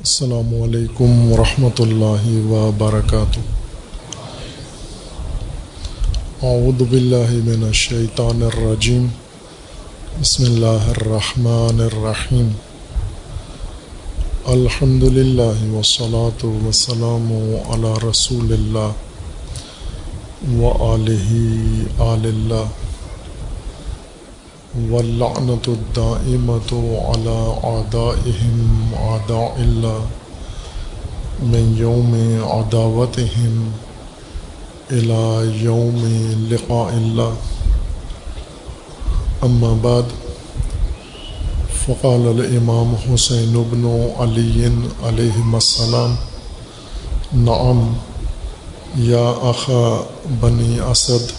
السلام علیکم ورحمۃ اللہ وبرکاتہ۔ اعوذ باللہ من الشیطان الرجیم۔ بسم اللہ الرحمن الرحیم۔ الحمد للہ وسلاۃ وسلام علی رسول اللہ و علیہ آل اللہ۔ واللعنة الدائمة على أعدائهم أعداء الله من يوم عداوتهم إلى يوم لقاء الله أما بعد فقال الإمام حسين بن علي عليهما السلام نعم يا أخا بني أسد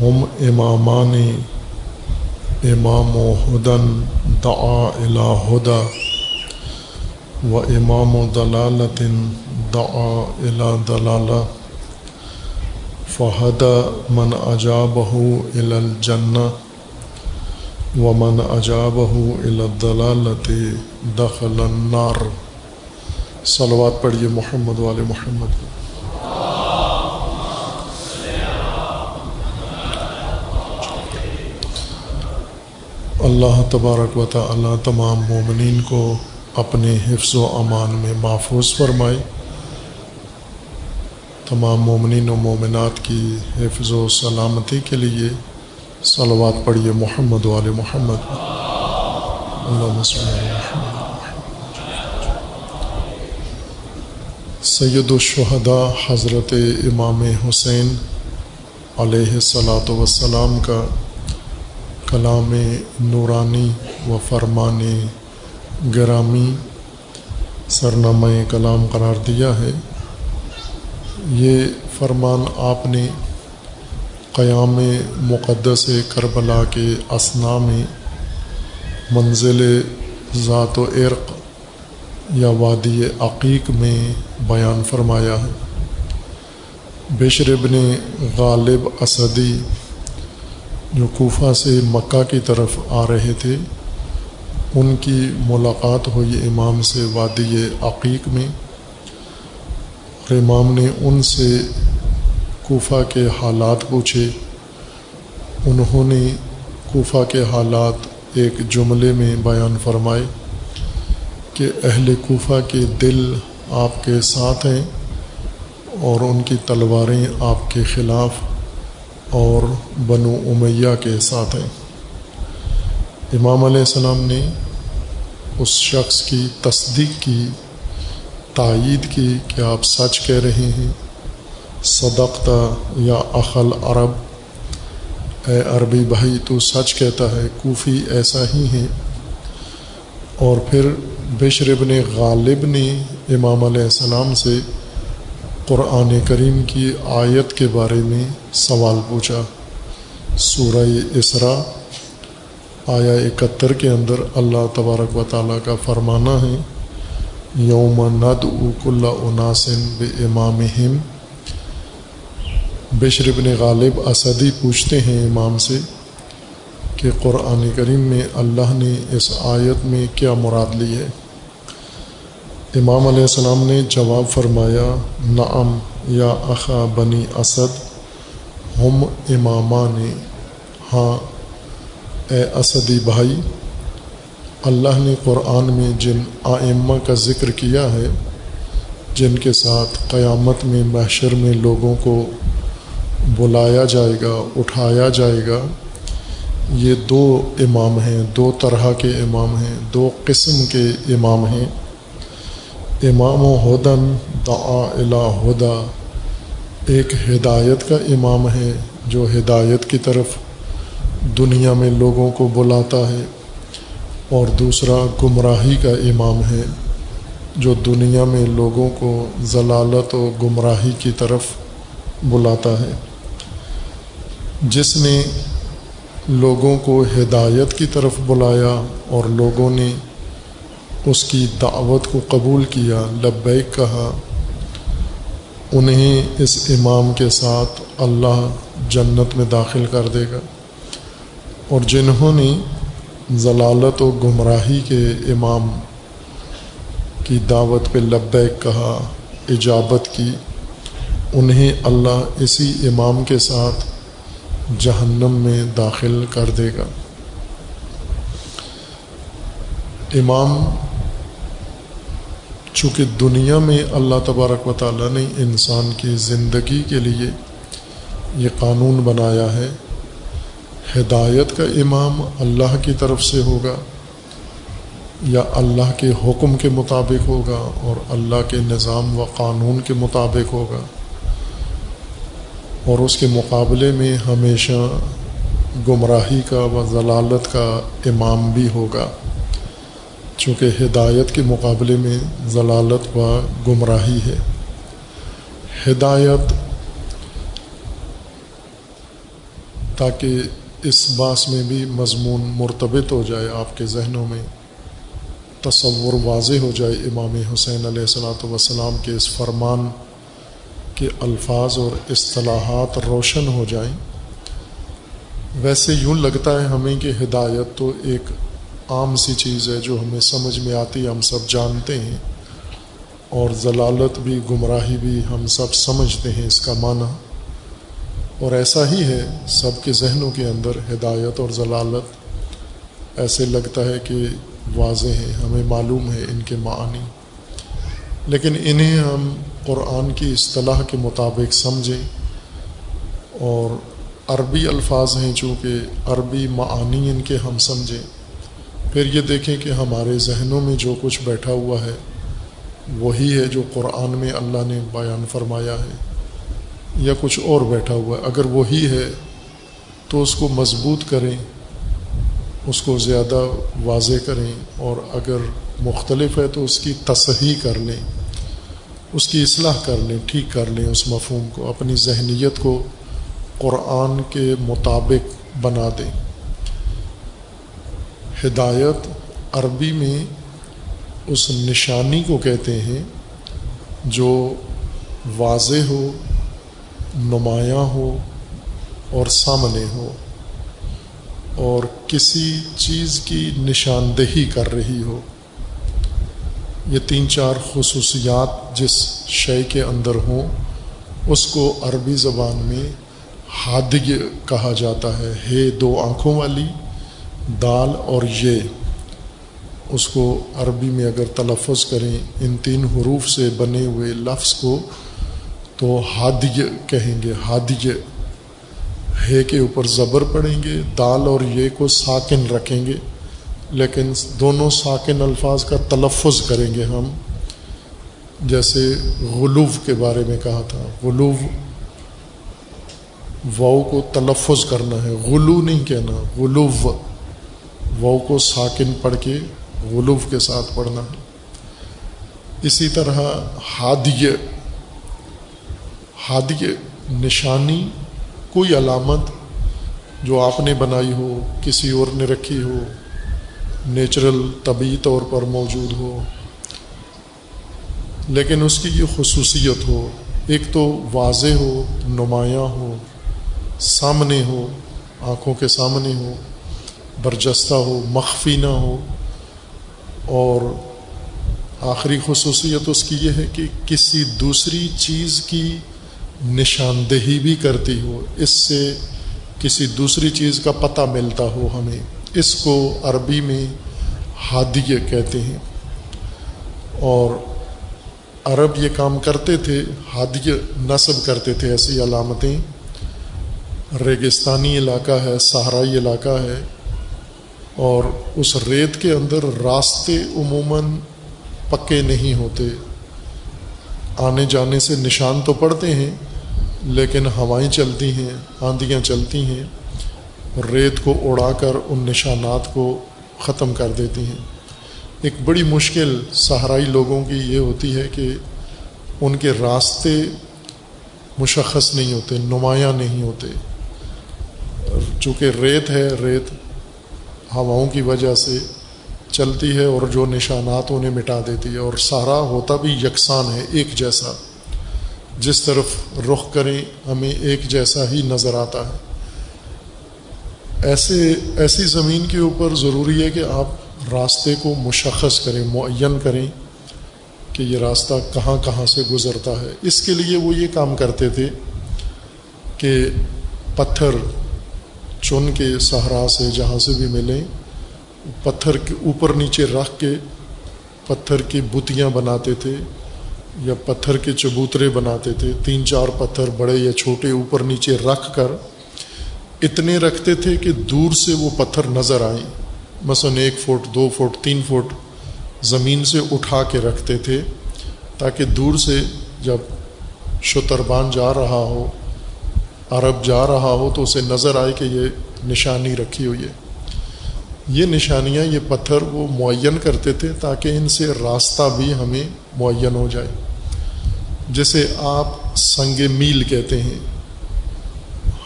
هم إمامان امام و ہدن دعا الى ہدا و امام و دلالت دعا الى دلالہ فہد من اجابہ الى الجنہ و من اجابہ الى الدلالت دخل النار۔ صلوات پڑھیے محمد وال محمد۔ اللہ تبارک و تعالی تمام مومنین کو اپنے حفظ و امان میں محفوظ فرمائے۔ تمام مومنین و مومنات کی حفظ و سلامتی کے لیے صلوات پڑھیے محمد وال محمد۔ اللہ سید الشہداء حضرت امام حسین علیہ الصلاۃ وسلام کا کلام نورانی و فرمان گرامی، سرنامہ کلام قرار دیا ہے۔ یہ فرمان آپ نے قیام مقدس کربلا کے اسنا میں منزل ذات و عرق یا وادی عقیق میں بیان فرمایا ہے۔ بشر ابن غالب اسدی جو کوفہ سے مکہ کی طرف آ رہے تھے، ان کی ملاقات ہوئی امام سے وادی عقیق میں۔ اور امام نے ان سے کوفہ کے حالات پوچھے۔ انہوں نے کوفہ کے حالات ایک جملے میں بیان فرمائے کہ اہل کوفہ کے دل آپ کے ساتھ ہیں اور ان کی تلواریں آپ کے خلاف اور بنو امیہ کے ساتھ ہیں۔ امام علیہ السلام نے اس شخص کی تصدیق کی، تائید کی کہ آپ سچ کہہ رہے ہیں، صدقتا یا اخل عرب، اے عربی بھائی تو سچ کہتا ہے، کوفی ایسا ہی ہے اور پھر بشر ابن غالب نے امام علیہ السلام سے قرآن کریم کی آیت کے بارے میں سوال پوچھا۔ سورہ اسرا آیا اکہتر کے اندر اللہ تبارک و تعالیٰ کا فرمانا ہے، یوم ند اک اللہ عناسن بے امام بشرب نے غالب اسدی پوچھتے ہیں امام سے کہ قرآن کریم میں اللہ نے اس آیت میں کیا مراد لی ہے۔ امام علیہ السلام نے جواب فرمایا، نعم، یا اخا بنی اسد، ہم امامہ نے ہاں اے اسدی بھائی، اللہ نے قرآن میں جن آئمہ کا ذکر کیا ہے، جن کے ساتھ قیامت میں محشر میں لوگوں کو بلایا جائے گا، اٹھایا جائے گا، یہ دو امام ہیں، دو طرح کے امام ہیں، دو قسم کے امام ہیں۔ امام و ہدن دعا الا ہدا ایک ہدایت کا امام ہے جو ہدایت کی طرف دنیا میں لوگوں کو بلاتا ہے، اور دوسرا گمراہی کا امام ہے جو دنیا میں لوگوں کو ضلالت و گمراہی کی طرف بلاتا ہے۔ جس نے لوگوں کو ہدایت کی طرف بلایا اور لوگوں نے اس کی دعوت کو قبول کیا، لبیک کہا، انہیں اس امام کے ساتھ اللہ جنت میں داخل کر دے گا۔ اور جنہوں نے ضلالت و گمراہی کے امام کی دعوت پہ لبیک کہا، اجابت کی، انہیں اللہ اسی امام کے ساتھ جہنم میں داخل کر دے گا۔ امام چونکہ دنیا میں اللہ تبارک و تعالیٰ نے انسان کی زندگی کے لیے یہ قانون بنایا ہے۔ ہدایت کا امام اللہ کی طرف سے ہوگا یا اللہ کے حکم کے مطابق ہوگا اور اللہ کے نظام و قانون کے مطابق ہوگا۔ اور اس کے مقابلے میں ہمیشہ گمراہی کا و ضلالت کا امام بھی ہوگا۔ چونکہ ہدایت کے مقابلے میں ضلالت و گمراہی ہے۔ ہدایت تاکہ اس باس میں بھی مضمون مرتبط ہو جائے، آپ کے ذہنوں میں تصور واضح ہو جائے۔ امام حسین علیہ السلاۃ وسلام کے اس فرمان کے الفاظ اور اصطلاحات روشن ہو جائیں۔ ویسے یوں لگتا ہے ہمیں کہ ہدایت تو ایک عام سی چیز ہے جو ہمیں سمجھ میں آتی، ہم سب جانتے ہیں اور ضلالت بھی، گمراہی بھی ہم سب سمجھتے ہیں اس کا معنی۔ اور ایسا ہی ہے سب کے ذہنوں کے اندر ہدایت اور ضلالت۔ ایسے لگتا ہے کہ واضح ہے ہمیں معلوم ہے ان کے معنی لیکن انہیں ہم قرآن کی اصطلاح کے مطابق سمجھیں۔ اور عربی الفاظ ہیں چونکہ عربی معانی ان کے ہم سمجھیں۔ پھر یہ دیکھیں کہ ہمارے ذہنوں میں جو کچھ بیٹھا ہوا ہے، وہی ہے جو قرآن میں اللہ نے بیان فرمایا ہے، یا کچھ اور بیٹھا ہوا ہے۔ اگر وہی ہے تو اس کو مضبوط کریں، اس کو زیادہ واضح کریں، اور اگر مختلف ہے تو اس کی تصحیح کر لیں، اس کی اصلاح کر لیں، ٹھیک کر لیں اس مفہوم کو، اپنی ذہنیت کو قرآن کے مطابق بنا دیں۔ ہدایت عربی میں اس نشانی کو کہتے ہیں جو واضح ہو، نمایاں ہو اور سامنے ہو اور کسی چیز کی نشاندہی کر رہی ہو۔ یہ تین چار خصوصیات جس شے کے اندر ہوں، اس کو عربی زبان میں ہادگ کہا جاتا ہے ہے دو آنکھوں والی دال اور یہ، اس کو عربی میں اگر تلفظ کریں، ان تین حروف سے بنے ہوئے لفظ کو تو ہادی کہیں گے۔ ہادی ہے کے اوپر زبر پڑیں گے، دال اور یہ کو ساکن رکھیں گے۔ لیکن دونوں ساکن الفاظ کا تلفظ کریں گے ہم، جیسے غلوف کے بارے میں کہا تھا۔ غلوف واؤ کو تلفظ کرنا ہے، غلو نہیں کہنا غلوف واؤ کو ساکن پڑھ کے غلوف کے ساتھ پڑھنا۔ ہے اسی طرح ہادیہ۔ ہادی نشانی کوئی علامت جو آپ نے بنائی ہو، کسی اور نے رکھی ہو، نیچرل طبی طور پر موجود ہو۔ لیکن اس کی یہ خصوصیت ہو، ایک تو واضح ہو، نمایاں ہو، سامنے ہو، آنکھوں کے سامنے ہو۔ برجستہ ہو، مخفی نہ ہو۔ اور آخری خصوصیت اس کی یہ ہے کہ کسی دوسری چیز کی نشاندہی بھی کرتی ہو، اس سے کسی دوسری چیز کا پتہ ملتا ہو ہمیں۔ اس کو عربی میں ہادیہ کہتے ہیں۔ اور عرب یہ کام کرتے تھے ہادیہ نصب کرتے تھے ایسی علامتیں۔ ریگستانی علاقہ ہے، صحرائی علاقہ ہے۔ اور اس ریت کے اندر راستے عموماً پکے نہیں ہوتے۔ آنے جانے سے نشان تو پڑتے ہیں، لیکن ہوائیں چلتی ہیں آندھیاں چلتی ہیں، ریت کو اڑا کر ان نشانات کو ختم کر دیتی ہیں۔ ایک بڑی مشکل صحرائی لوگوں کی یہ ہوتی ہے کہ ان کے راستے مشخص نہیں ہوتے، نمایاں نہیں ہوتے۔ چونکہ ریت ہے، ریت ہواؤں کی وجہ سے چلتی ہے اور جو نشانات انہیں مٹا دیتی ہے اور سہارا ہوتا بھی یکساں ہے، ایک جیسا۔ جس طرف رخ کریں، ہمیں ایک جیسا ہی نظر آتا ہے۔ ایسے، ایسی زمین کے اوپر ضروری ہے کہ آپ راستے کو مشخص کریں، معین کریں کہ یہ راستہ کہاں کہاں سے گزرتا ہے۔ اس کے لیے وہ یہ کام کرتے تھے کہ پتھر چن کے صحرا سے جہاں سے بھی ملیں، پتھر کے اوپر نیچے رکھ کے پتھر کی بتیاں بناتے تھے یا پتھر کے چبوترے بناتے تھے، تین چار پتھر بڑے یا چھوٹے اوپر نیچے رکھ کر اتنے رکھتے تھے کہ دور سے وہ پتھر نظر آئیں۔ مثلاً ایک فٹ، دو فٹ، تین فٹ زمین سے اٹھا کے رکھتے تھے تاکہ دور سے جب شتربان جا رہا ہو عرب جا رہا ہو تو اسے نظر آئے کہ یہ نشانی رکھی ہوئی ہے۔ یہ نشانیاں، یہ پتھر وہ معین کرتے تھے تاکہ ان سے راستہ بھی ہمیں معین ہو جائے۔ جسے آپ سنگ میل کہتے ہیں۔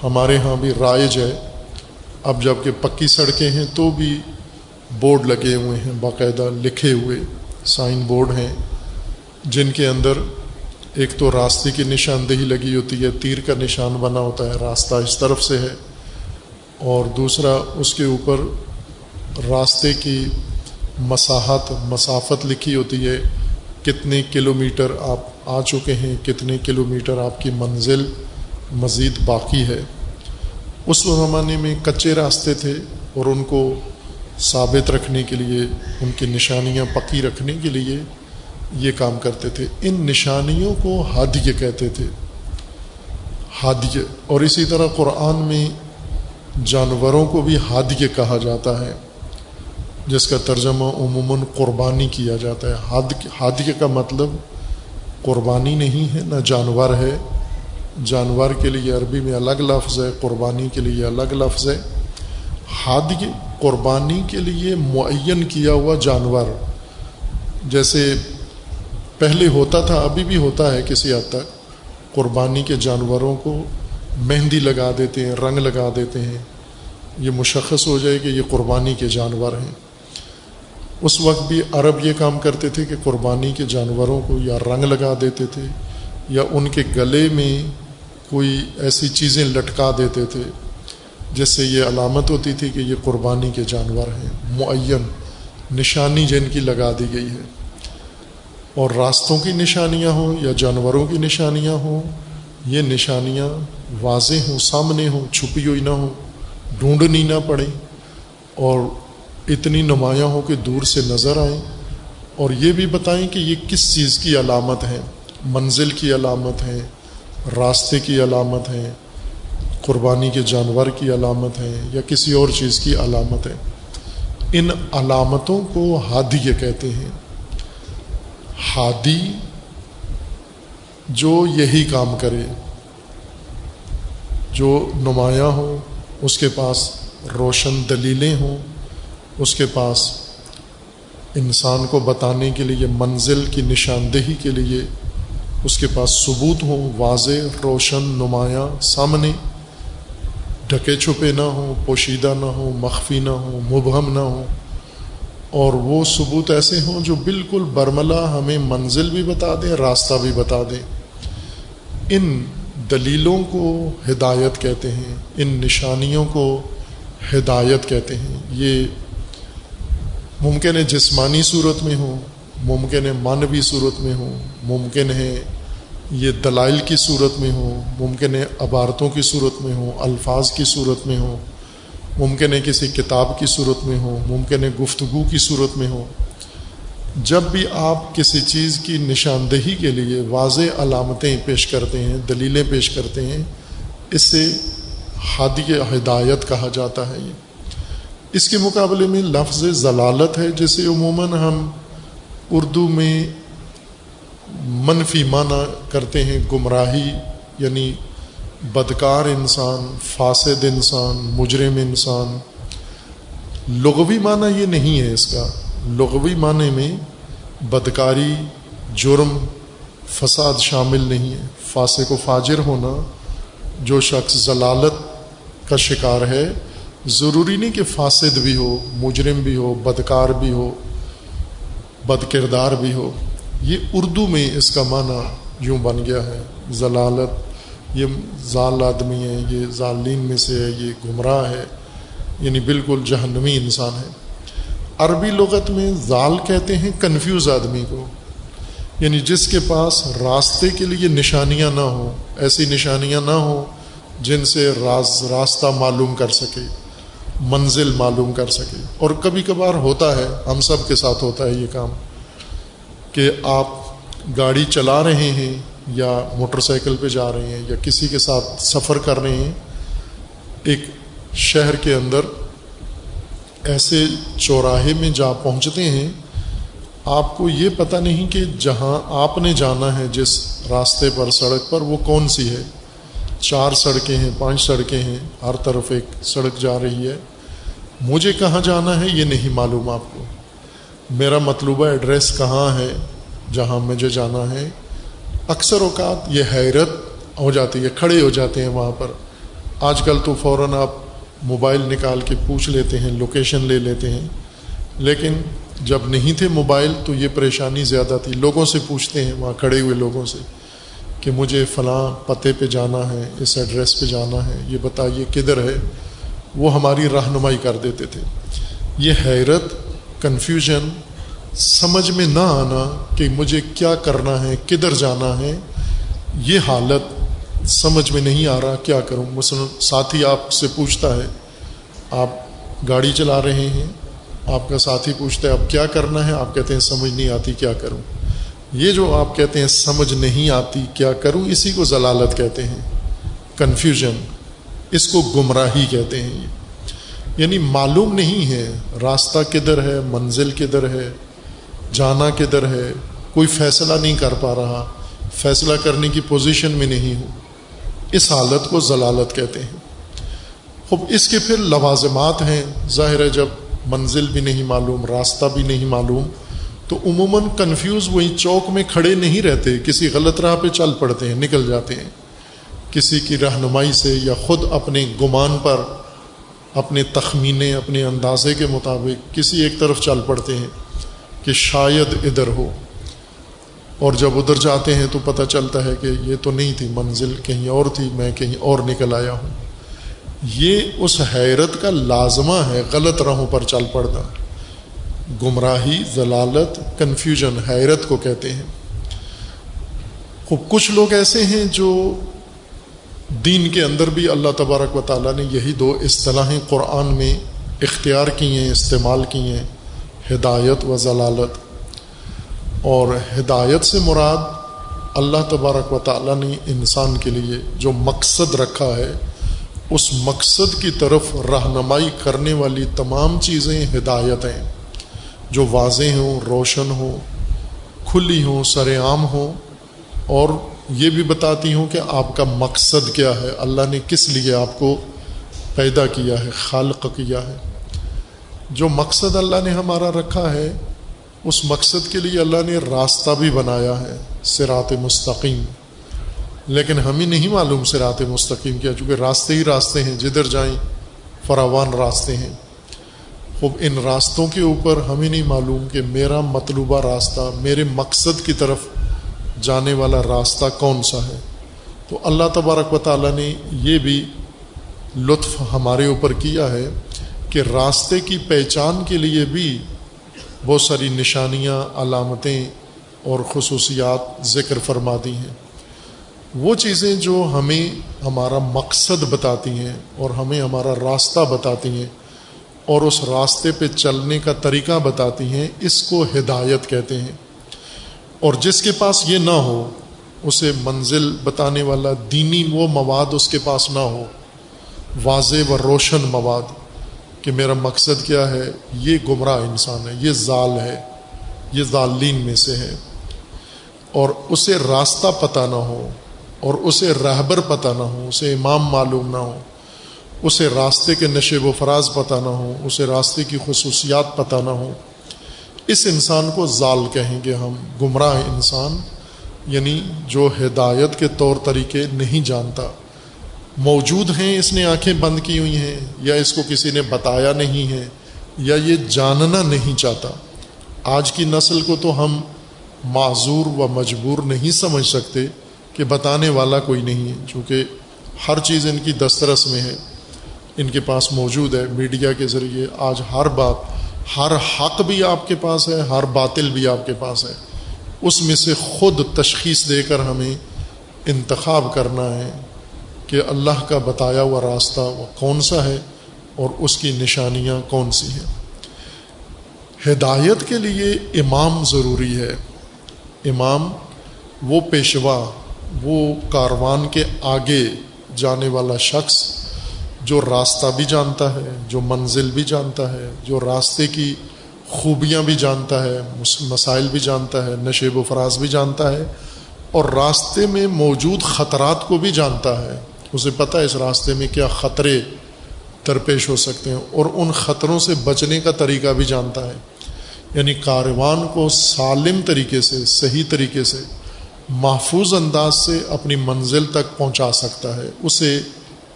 ہمارے ہاں بھی رائج ہے۔ اب جبکہ پکی سڑکیں ہیں تو بھی بورڈ لگے ہوئے ہیں، باقاعدہ لکھے ہوئے سائن بورڈ ہیں، جن کے اندر ایک تو راستے کی نشاندہی لگی ہوتی ہے، تیر کا نشان بنا ہوتا ہے، راستہ اس طرف سے ہے۔ اور دوسرا، اس کے اوپر راستے کی مساحت، مسافت لکھی ہوتی ہے۔ کتنے کلو میٹر آپ آ چکے ہیں، کتنے کلو میٹر آپ کی منزل مزید باقی ہے۔ اس زمانے میں کچے راستے تھے اور ان کو ثابت رکھنے کے لیے، ان کی نشانیاں پکی رکھنے کے لیے یہ کام کرتے تھے۔ ان نشانیوں کو ہادیہ کہتے تھے۔ ہادیہ اور اسی طرح قرآن میں جانوروں کو بھی ہادیہ کہا جاتا ہے، جس کا ترجمہ عموماً قربانی کیا جاتا ہے۔ ہادیہ کا مطلب قربانی نہیں ہے، نہ جانور ہے۔ جانور کے لیے عربی میں الگ لفظ ہے، قربانی کے لیے الگ لفظ ہے۔ ہادی قربانی کے لیے معین کیا ہوا جانور۔ جیسے پہلے ہوتا تھا، ابھی بھی ہوتا ہے کسی حد تک۔ قربانی کے جانوروں کو مہندی لگا دیتے ہیں، رنگ لگا دیتے ہیں۔ یہ مشخص ہو جائے کہ یہ قربانی کے جانور ہیں۔ اس وقت بھی عرب یہ کام کرتے تھے کہ قربانی کے جانوروں کو یا رنگ لگا دیتے تھے یا ان کے گلے میں کوئی ایسی چیزیں لٹکا دیتے تھے، جس سے یہ علامت ہوتی تھی کہ یہ قربانی کے جانور ہیں۔ معین، نشانی جن کی لگا دی گئی ہے۔ اور راستوں کی نشانیاں ہوں یا جانوروں کی نشانیاں ہوں، یہ نشانیاں واضح ہوں، سامنے ہوں، چھپی ہوئی نہ ہوں، ڈھونڈنی نہ پڑیں اور اتنی نمایاں ہو کہ دور سے نظر آئیں اور یہ بھی بتائیں کہ یہ کس چیز کی علامت ہے منزل کی علامت ہے راستے کی علامت ہے قربانی کے جانور کی علامت ہے یا کسی اور چیز کی علامت ہے ان علامتوں کو ہادی یہ کہتے ہیں۔ ہادی جو یہی کام کرے، جو نمایاں ہو اس کے پاس روشن دلیلیں ہوں، اس کے پاس انسان کو بتانے کے لیے، منزل کی نشاندہی کے لیے اس کے پاس ثبوت ہوں، واضح، روشن، نمایاں، سامنے۔ ڈھکے چھپے نہ ہوں، پوشیدہ نہ ہوں، مخفی نہ ہوں، مبہم نہ ہوں۔ اور وہ ثبوت ایسے ہوں جو بالکل برملا ہمیں منزل بھی بتا دیں، راستہ بھی بتا دیں۔ ان دلیلوں کو ہدایت کہتے ہیں، ان نشانیوں کو ہدایت کہتے ہیں۔ یہ ممکن ہے جسمانی صورت میں ہوں، ممکن ہے مانوی صورت میں ہوں، ممکن ہے یہ دلائل کی صورت میں ہوں، ممکن ہے عبارتوں کی صورت میں ہوں، الفاظ کی صورت میں ہوں۔ ممکن ہے کسی کتاب کی صورت میں ہوں ممکن ہے گفتگو کی صورت میں ہوں جب بھی آپ کسی چیز کی نشاندہی کے لیے واضح علامتیں پیش کرتے ہیں، دلیلیں پیش کرتے ہیں اس سے ہادی ہدایت کہا جاتا ہے۔ یہ اس کے مقابلے میں لفظ ضلالت ہے، جسے عموماً ہم اردو میں منفی معنی کرتے ہیں، گمراہی یعنی بدکار انسان، فاسد انسان، مجرم انسان۔ لغوی معنی یہ نہیں ہے اس کا۔ لغوی معنی میں بدکاری، جرم، فساد شامل نہیں ہے۔ فاسق و فاجر ہونا جو شخص ضلالت کا شکار ہے، ضروری نہیں کہ فاسد بھی ہو، مجرم بھی ہو، بدکار بھی ہو بد کردار بھی ہو۔ یہ اردو میں اس کا معنی یوں بن گیا ہے، ضلالت۔ یہ ضال آدمی ہے، یہ ظالین میں سے ہے، یہ گمراہ ہے یعنی بالکل جہنمی انسان ہے۔ عربی لغت میں ضال کہتے ہیں کنفیوز آدمی کو یعنی جس کے پاس راستے کے لیے نشانیاں نہ ہوں، ایسی نشانیاں نہ ہوں جن سے راز، راستہ معلوم کر سکے، منزل معلوم کر سکے۔ اور کبھی کبھار ہوتا ہے، ہم سب کے ساتھ ہوتا ہے یہ کام، کہ آپ گاڑی چلا رہے ہیں یا موٹر سائیکل پہ جا رہے ہیں یا کسی کے ساتھ سفر کر رہے ہیں، ایک شہر کے اندر ایسے چوراہے میں جا پہنچتے ہیں، آپ کو یہ پتہ نہیں کہ جہاں آپ نے جانا ہے، جس راستے پر، سڑک پر، وہ کون سی ہے؟ چار سڑکیں ہیں، پانچ سڑکیں ہیں، ہر طرف ایک سڑک جا رہی ہے۔ مجھے کہاں جانا ہے، یہ نہیں معلوم آپ کو۔ میرا مطلوبہ ایڈریس کہاں ہے، جہاں مجھے جانا ہے اکثر اوقات یہ حیرت ہو جاتی ہے، کھڑے ہو جاتے ہیں وہاں پر۔ آج کل تو فوراً آپ موبائل نکال کے پوچھ لیتے ہیں، لوکیشن لے لیتے ہیں۔ لیکن جب نہیں تھے موبائل تو یہ پریشانی زیادہ تھی۔ لوگوں سے پوچھتے ہیں، وہاں کھڑے ہوئے لوگوں سے کہ مجھے فلاں پتے پہ جانا ہے، اس ایڈریس پہ جانا ہے، یہ بتائیے کدھر ہے؟ وہ ہماری رہنمائی کر دیتے تھے۔ یہ حیرت کنفیوژن سمجھ میں نہ آنا کہ مجھے کیا کرنا ہے، کدھر جانا ہے، یہ حالت سمجھ میں نہیں آ رہا، کیا کروں؟ مثلاً ساتھی آپ سے پوچھتا ہے، آپ گاڑی چلا رہے ہیں، آپ کا ساتھی پوچھتا ہے، اب کیا کرنا ہے؟ آپ کہتے ہیں سمجھ نہیں آتی، کیا کروں؟ یہ جو آپ کہتے ہیں سمجھ نہیں آتی، کیا کروں؟ اسی کو ضلالت کہتے ہیں کنفیوژن اس کو گمراہی کہتے ہیں۔ یعنی معلوم نہیں ہے راستہ کدھر ہے، منزل کدھر ہے جانا کدھر ہے، کوئی فیصلہ نہیں کر پا رہا، فیصلہ کرنے کی پوزیشن میں نہیں ہوں۔ اس حالت کو ضلالت کہتے ہیں۔ خب اس کے پھر لوازمات ہیں۔ ظاہر ہے جب منزل بھی نہیں معلوم، راستہ بھی نہیں معلوم، تو عموماً کنفیوز وہی چوک میں کھڑے نہیں رہتے، کسی غلط راہ پہ چل پڑتے ہیں، نکل جاتے ہیں۔ کسی کی رہنمائی سے یا خود اپنے گمان پر، اپنے تخمینے، اپنے اندازے کے مطابق کسی ایک طرف چل پڑتے ہیں۔ کہ شاید ادھر ہو۔ اور جب ادھر جاتے ہیں تو پتہ چلتا ہے کہ یہ تو نہیں تھی، منزل کہیں اور تھی، میں کہیں اور نکل آیا ہوں۔ یہ اس حیرت کا لازمہ ہے، غلط راہوں پر چل پڑنا۔ گمراہی، ضلالت کنفیوژن حیرت کو کہتے ہیں۔ خوب کچھ لوگ ایسے ہیں جو دین کے اندر بھی اللہ تبارک و تعالیٰ نے یہی دو اصطلاحیں قرآن میں اختیار کی ہیں، استعمال کی ہیں۔ ہدایت و ضلالت۔ اور ہدایت سے مراد اللہ تبارک و تعالیٰ نے انسان کے لیے جو مقصد رکھا ہے، اس مقصد کی طرف رہنمائی کرنے والی تمام چیزیں ہدایت ہیں۔ جو واضح ہوں، روشن ہوں، کھلی ہوں سر عام ہوں۔ اور یہ بھی بتاتی ہوں کہ آپ کا مقصد کیا ہے، اللہ نے کس لیے آپ کو پیدا کیا ہے، خالق کیا ہے۔ جو مقصد اللہ نے ہمارا رکھا ہے، اس مقصد کے لیے اللہ نے راستہ بھی بنایا ہے سرات مستقیم۔ لیکن ہمیں نہیں معلوم سرات مستقیم کیا، چونکہ راستے ہی راستے ہیں، جدھر جائیں فراوان راستے ہیں۔ خوب، ان راستوں کے اوپر ہمیں نہیں معلوم کہ میرا مطلوبہ راستہ، میرے مقصد کی طرف جانے والا راستہ کون سا ہے۔ تو اللہ تبارک و تعالیٰ نے یہ بھی لطف ہمارے اوپر کیا ہے کہ راستے کی پہچان کے لیے بھی بہت ساری نشانیاں، علامتیں اور خصوصیات ذکر فرما دی ہیں۔ وہ چیزیں جو ہمیں ہمارا مقصد بتاتی ہیں اور ہمیں ہمارا راستہ بتاتی ہیں اور اس راستے پہ چلنے کا طریقہ بتاتی ہیں، اس کو ہدایت کہتے ہیں۔ اور جس کے پاس یہ نہ ہو، اسے منزل بتانے والا دینی وہ مواد اس کے پاس نہ ہو، واضح و روشن مواد۔ کہ میرا مقصد کیا ہے؟ یہ گمراہ انسان ہے، یہ ظال ہے، یہ ظالین میں سے ہے۔ اور اسے راستہ پتہ نہ ہو، اور اسے رہبر پتہ نہ ہو، اسے امام معلوم نہ ہو، اسے راستے کے نشے و فراز پتہ نہ ہو، اسے راستے کی خصوصیات پتہ نہ ہو۔ اس انسان کو ظال کہیں گے ہم، گمراہ انسان یعنی جو ہدایت کے طور طریقے نہیں جانتا۔ موجود ہیں، اس نے آنکھیں بند کی ہوئی ہیں، یا اس کو کسی نے بتایا نہیں ہے، یا یہ جاننا نہیں چاہتا۔ آج کی نسل کو تو ہم معذور و مجبور نہیں سمجھ سکتے کہ بتانے والا کوئی نہیں ہے، چونکہ ہر چیز ان کی دسترس میں ہے۔ ان کے پاس موجود ہے، میڈیا کے ذریعے آج ہر بات، ہر حق بھی آپ کے پاس ہے، ہر باطل بھی آپ کے پاس ہے۔ اس میں سے خود تشخیص دے کر ہمیں انتخاب کرنا ہے۔ کہ اللہ کا بتایا ہوا راستہ وہ کون سا ہے اور اس کی نشانیاں کون سی ہیں۔ ہدایت کے لیے امام ضروری ہے۔ امام وہ پیشوا، وہ کاروان کے آگے جانے والا شخص جو راستہ بھی جانتا ہے، جو منزل بھی جانتا ہے، جو راستے کی خوبیاں بھی جانتا ہے مسائل بھی جانتا ہے، نشیب و فراز بھی جانتا ہے اور راستے میں موجود خطرات کو بھی جانتا ہے۔ اسے پتہ ہے اس راستے میں کیا خطرے درپیش ہو سکتے ہیں اور ان خطروں سے بچنے کا طریقہ بھی جانتا ہے۔ یعنی کاروان کو سالم طریقے سے، صحیح طریقے سے، محفوظ انداز سے اپنی منزل تک پہنچا سکتا ہے، اسے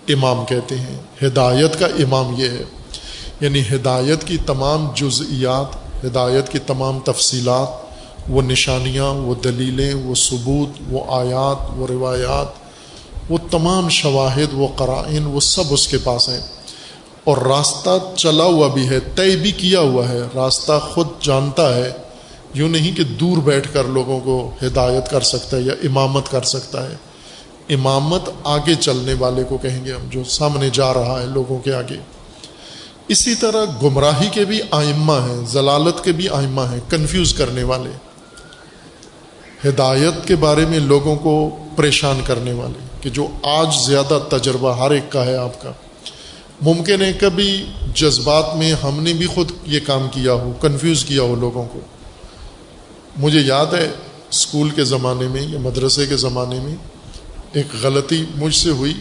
امام کہتے ہیں۔ ہدایت کا امام یہ ہے۔ یعنی ہدایت کی تمام جزئیات، ہدایت کی تمام تفصیلات، وہ نشانیاں، وہ دلیلیں، وہ ثبوت، وہ آیات، وہ روایات وہ تمام شواہد، وہ قرائن، وہ سب اس کے پاس ہیں۔ اور راستہ چلا ہوا بھی ہے، طے بھی کیا ہوا ہے۔ راستہ خود جانتا ہے، یوں نہیں کہ دور بیٹھ کر لوگوں کو ہدایت کر سکتا ہے یا امامت کر سکتا ہے۔ امامت آگے چلنے والے کو کہیں گے ہم، جو سامنے جا رہا ہے لوگوں کے آگے۔ اسی طرح گمراہی کے بھی آئمہ ہیں، ضلالت کے بھی آئمہ ہیں، کنفیوز کرنے والے۔ ہدایت کے بارے میں لوگوں کو پریشان کرنے والے۔ کہ جو آج زیادہ تجربہ ہر ایک کا ہے آپ کا۔ ممکن ہے کبھی جذبات میں ہم نے بھی خود یہ کام کیا ہو کنفیوز کیا ہو لوگوں کو۔ مجھے یاد ہے اسکول کے زمانے میں یا مدرسے کے زمانے میں ایک غلطی مجھ سے ہوئی۔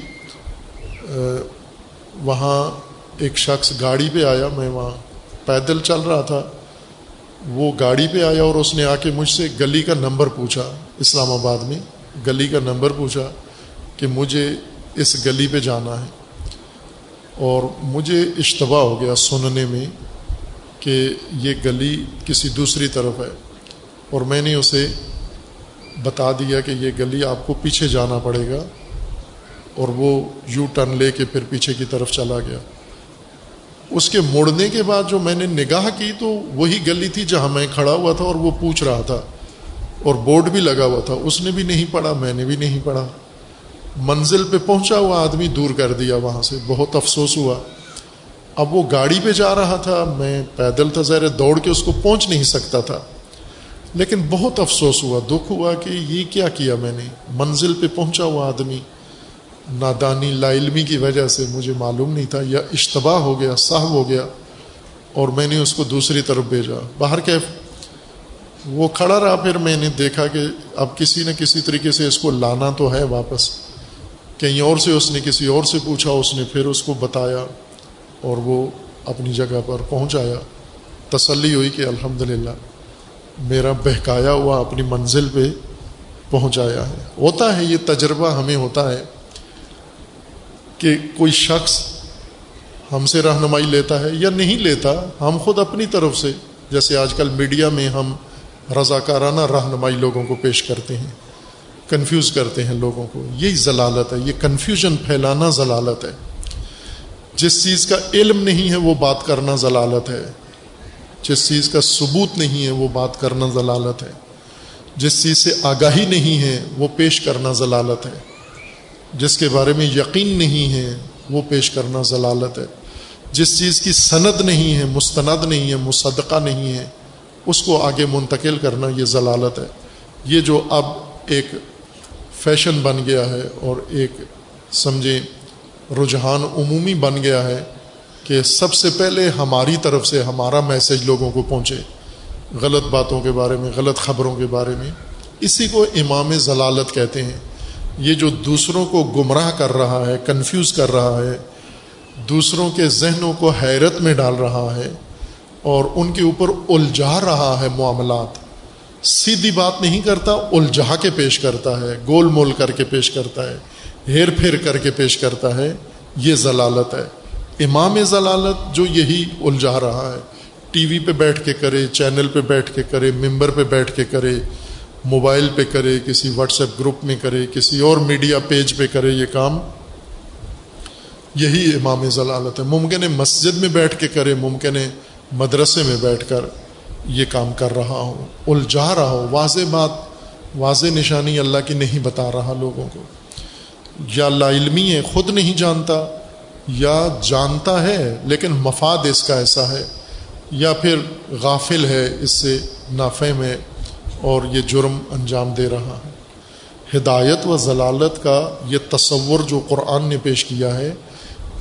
وہاں ایک شخص گاڑی پہ آیا، میں وہاں پیدل چل رہا تھا۔ وہ گاڑی پہ آیا اور اس نے آ کے مجھ سے گلی کا نمبر پوچھا اسلام آباد میں، گلی کا نمبر پوچھا۔ کہ مجھے اس گلی پہ جانا ہے اور مجھے اشتباہ ہو گیا سننے میں کہ یہ گلی کسی دوسری طرف ہے اور میں نے اسے بتا دیا کہ یہ گلی آپ کو پیچھے جانا پڑے گا اور وہ یو ٹرن لے کے پھر پیچھے کی طرف چلا گیا۔ اس کے مڑنے کے بعد جو میں نے نگاہ کی تو وہی گلی تھی جہاں میں کھڑا ہوا تھا اور وہ پوچھ رہا تھا اور بورڈ بھی لگا ہوا تھا۔ اس نے بھی نہیں پڑھا، میں نے بھی نہیں پڑھا۔ منزل پہ پہنچا ہوا آدمی دور کر دیا وہاں سے، بہت افسوس ہوا۔ اب وہ گاڑی پہ جا رہا تھا، میں پیدل تھا، ظاہر دوڑ کے اس کو پہنچ نہیں سکتا تھا۔ لیکن بہت افسوس ہوا، دکھ ہوا کہ یہ کیا کیا میں نے۔ منزل پہ پہنچا ہوا آدمی۔ نادانی لا علمی کی وجہ سے مجھے معلوم نہیں تھا، یا اشتباہ ہو گیا صاحب ہو گیا۔ اور میں نے اس کو دوسری طرف بھیجا۔ باہر کے وہ کھڑا رہا، پھر میں نے دیکھا کہ اب کسی نہ کسی طریقے سے اس کو لانا تو ہے واپس۔ کہیں اور سے اس نے کسی اور سے پوچھا، اس نے پھر اس کو بتایا اور وہ اپنی جگہ پر پہنچایا۔ تسلی ہوئی کہ الحمد للہ میرا بہکایا ہوا اپنی منزل پہ پہنچایا ہے۔ ہوتا ہے، یہ تجربہ ہمیں ہوتا ہے کہ کوئی شخص ہم سے رہنمائی لیتا ہے یا نہیں لیتا، ہم خود اپنی طرف سے، جیسے آج کل میڈیا میں ہم رضاکارانہ رہنمائی لوگوں کو پیش کرتے ہیں۔ کنفیوز کرتے ہیں لوگوں کو، یہی ضلالت ہے، یہ کنفیوژن پھیلانا ضلالت ہے۔ جس چیز کا علم نہیں ہے وہ بات کرنا ضلالت ہے۔ جس چیز کا ثبوت نہیں ہے وہ بات کرنا ضلالت ہے۔ جس چیز سے آگاہی نہیں ہے وہ پیش کرنا ضلالت ہے۔ جس کے بارے میں یقین نہیں ہے وہ پیش کرنا ضلالت ہے۔ جس چیز کی سند نہیں ہے، مستند نہیں ہے، مصدقہ نہیں ہے، اس کو آگے منتقل کرنا یہ ضلالت ہے۔ یہ جو اب ایک فیشن بن گیا ہے اور ایک سمجھیں رجحان عمومی بن گیا ہے کہ سب سے پہلے ہماری طرف سے ہمارا میسج لوگوں کو پہنچے غلط باتوں کے بارے میں، غلط خبروں کے بارے میں۔ اسی کو امام ضلالت کہتے ہیں۔ یہ جو دوسروں کو گمراہ کر رہا ہے، کنفیوز کر رہا ہے، دوسروں کے ذہنوں کو حیرت میں ڈال رہا ہے اور ان کے اوپر الجھا رہا ہے معاملات سیدھی بات نہیں کرتا، الجھا کے پیش کرتا ہے، گول مول کر کے پیش کرتا ہے، ہیر پھیر کر کے پیش کرتا ہے، یہ ضلالت ہے۔ امام ضلالت جو یہی الجھا رہا ہے، ٹی وی پہ بیٹھ کے کرے، چینل پہ بیٹھ کے کرے، ممبر پہ بیٹھ کے کرے، موبائل پہ کرے، کسی واٹس ایپ گروپ میں کرے، کسی اور میڈیا پیج پہ کرے، یہ کام یہی امام ضلالت ہے۔ ممکن ہے مسجد میں بیٹھ کے کرے، ممکن ہے مدرسے میں بیٹھ کر۔ یہ کام کر رہا ہوں، الجھا رہا ہوں، واضح بات، واضح نشانی اللہ کی نہیں بتا رہا لوگوں کو۔ یا لا علمی ہے، خود نہیں جانتا، یا جانتا ہے، لیکن مفاد اس کا ایسا ہے۔ یا پھر غافل ہے اس سے نافع میں، اور یہ جرم انجام دے رہا ہے۔ ہدایت و ضلالت کا یہ تصور جو قرآن نے پیش کیا ہے،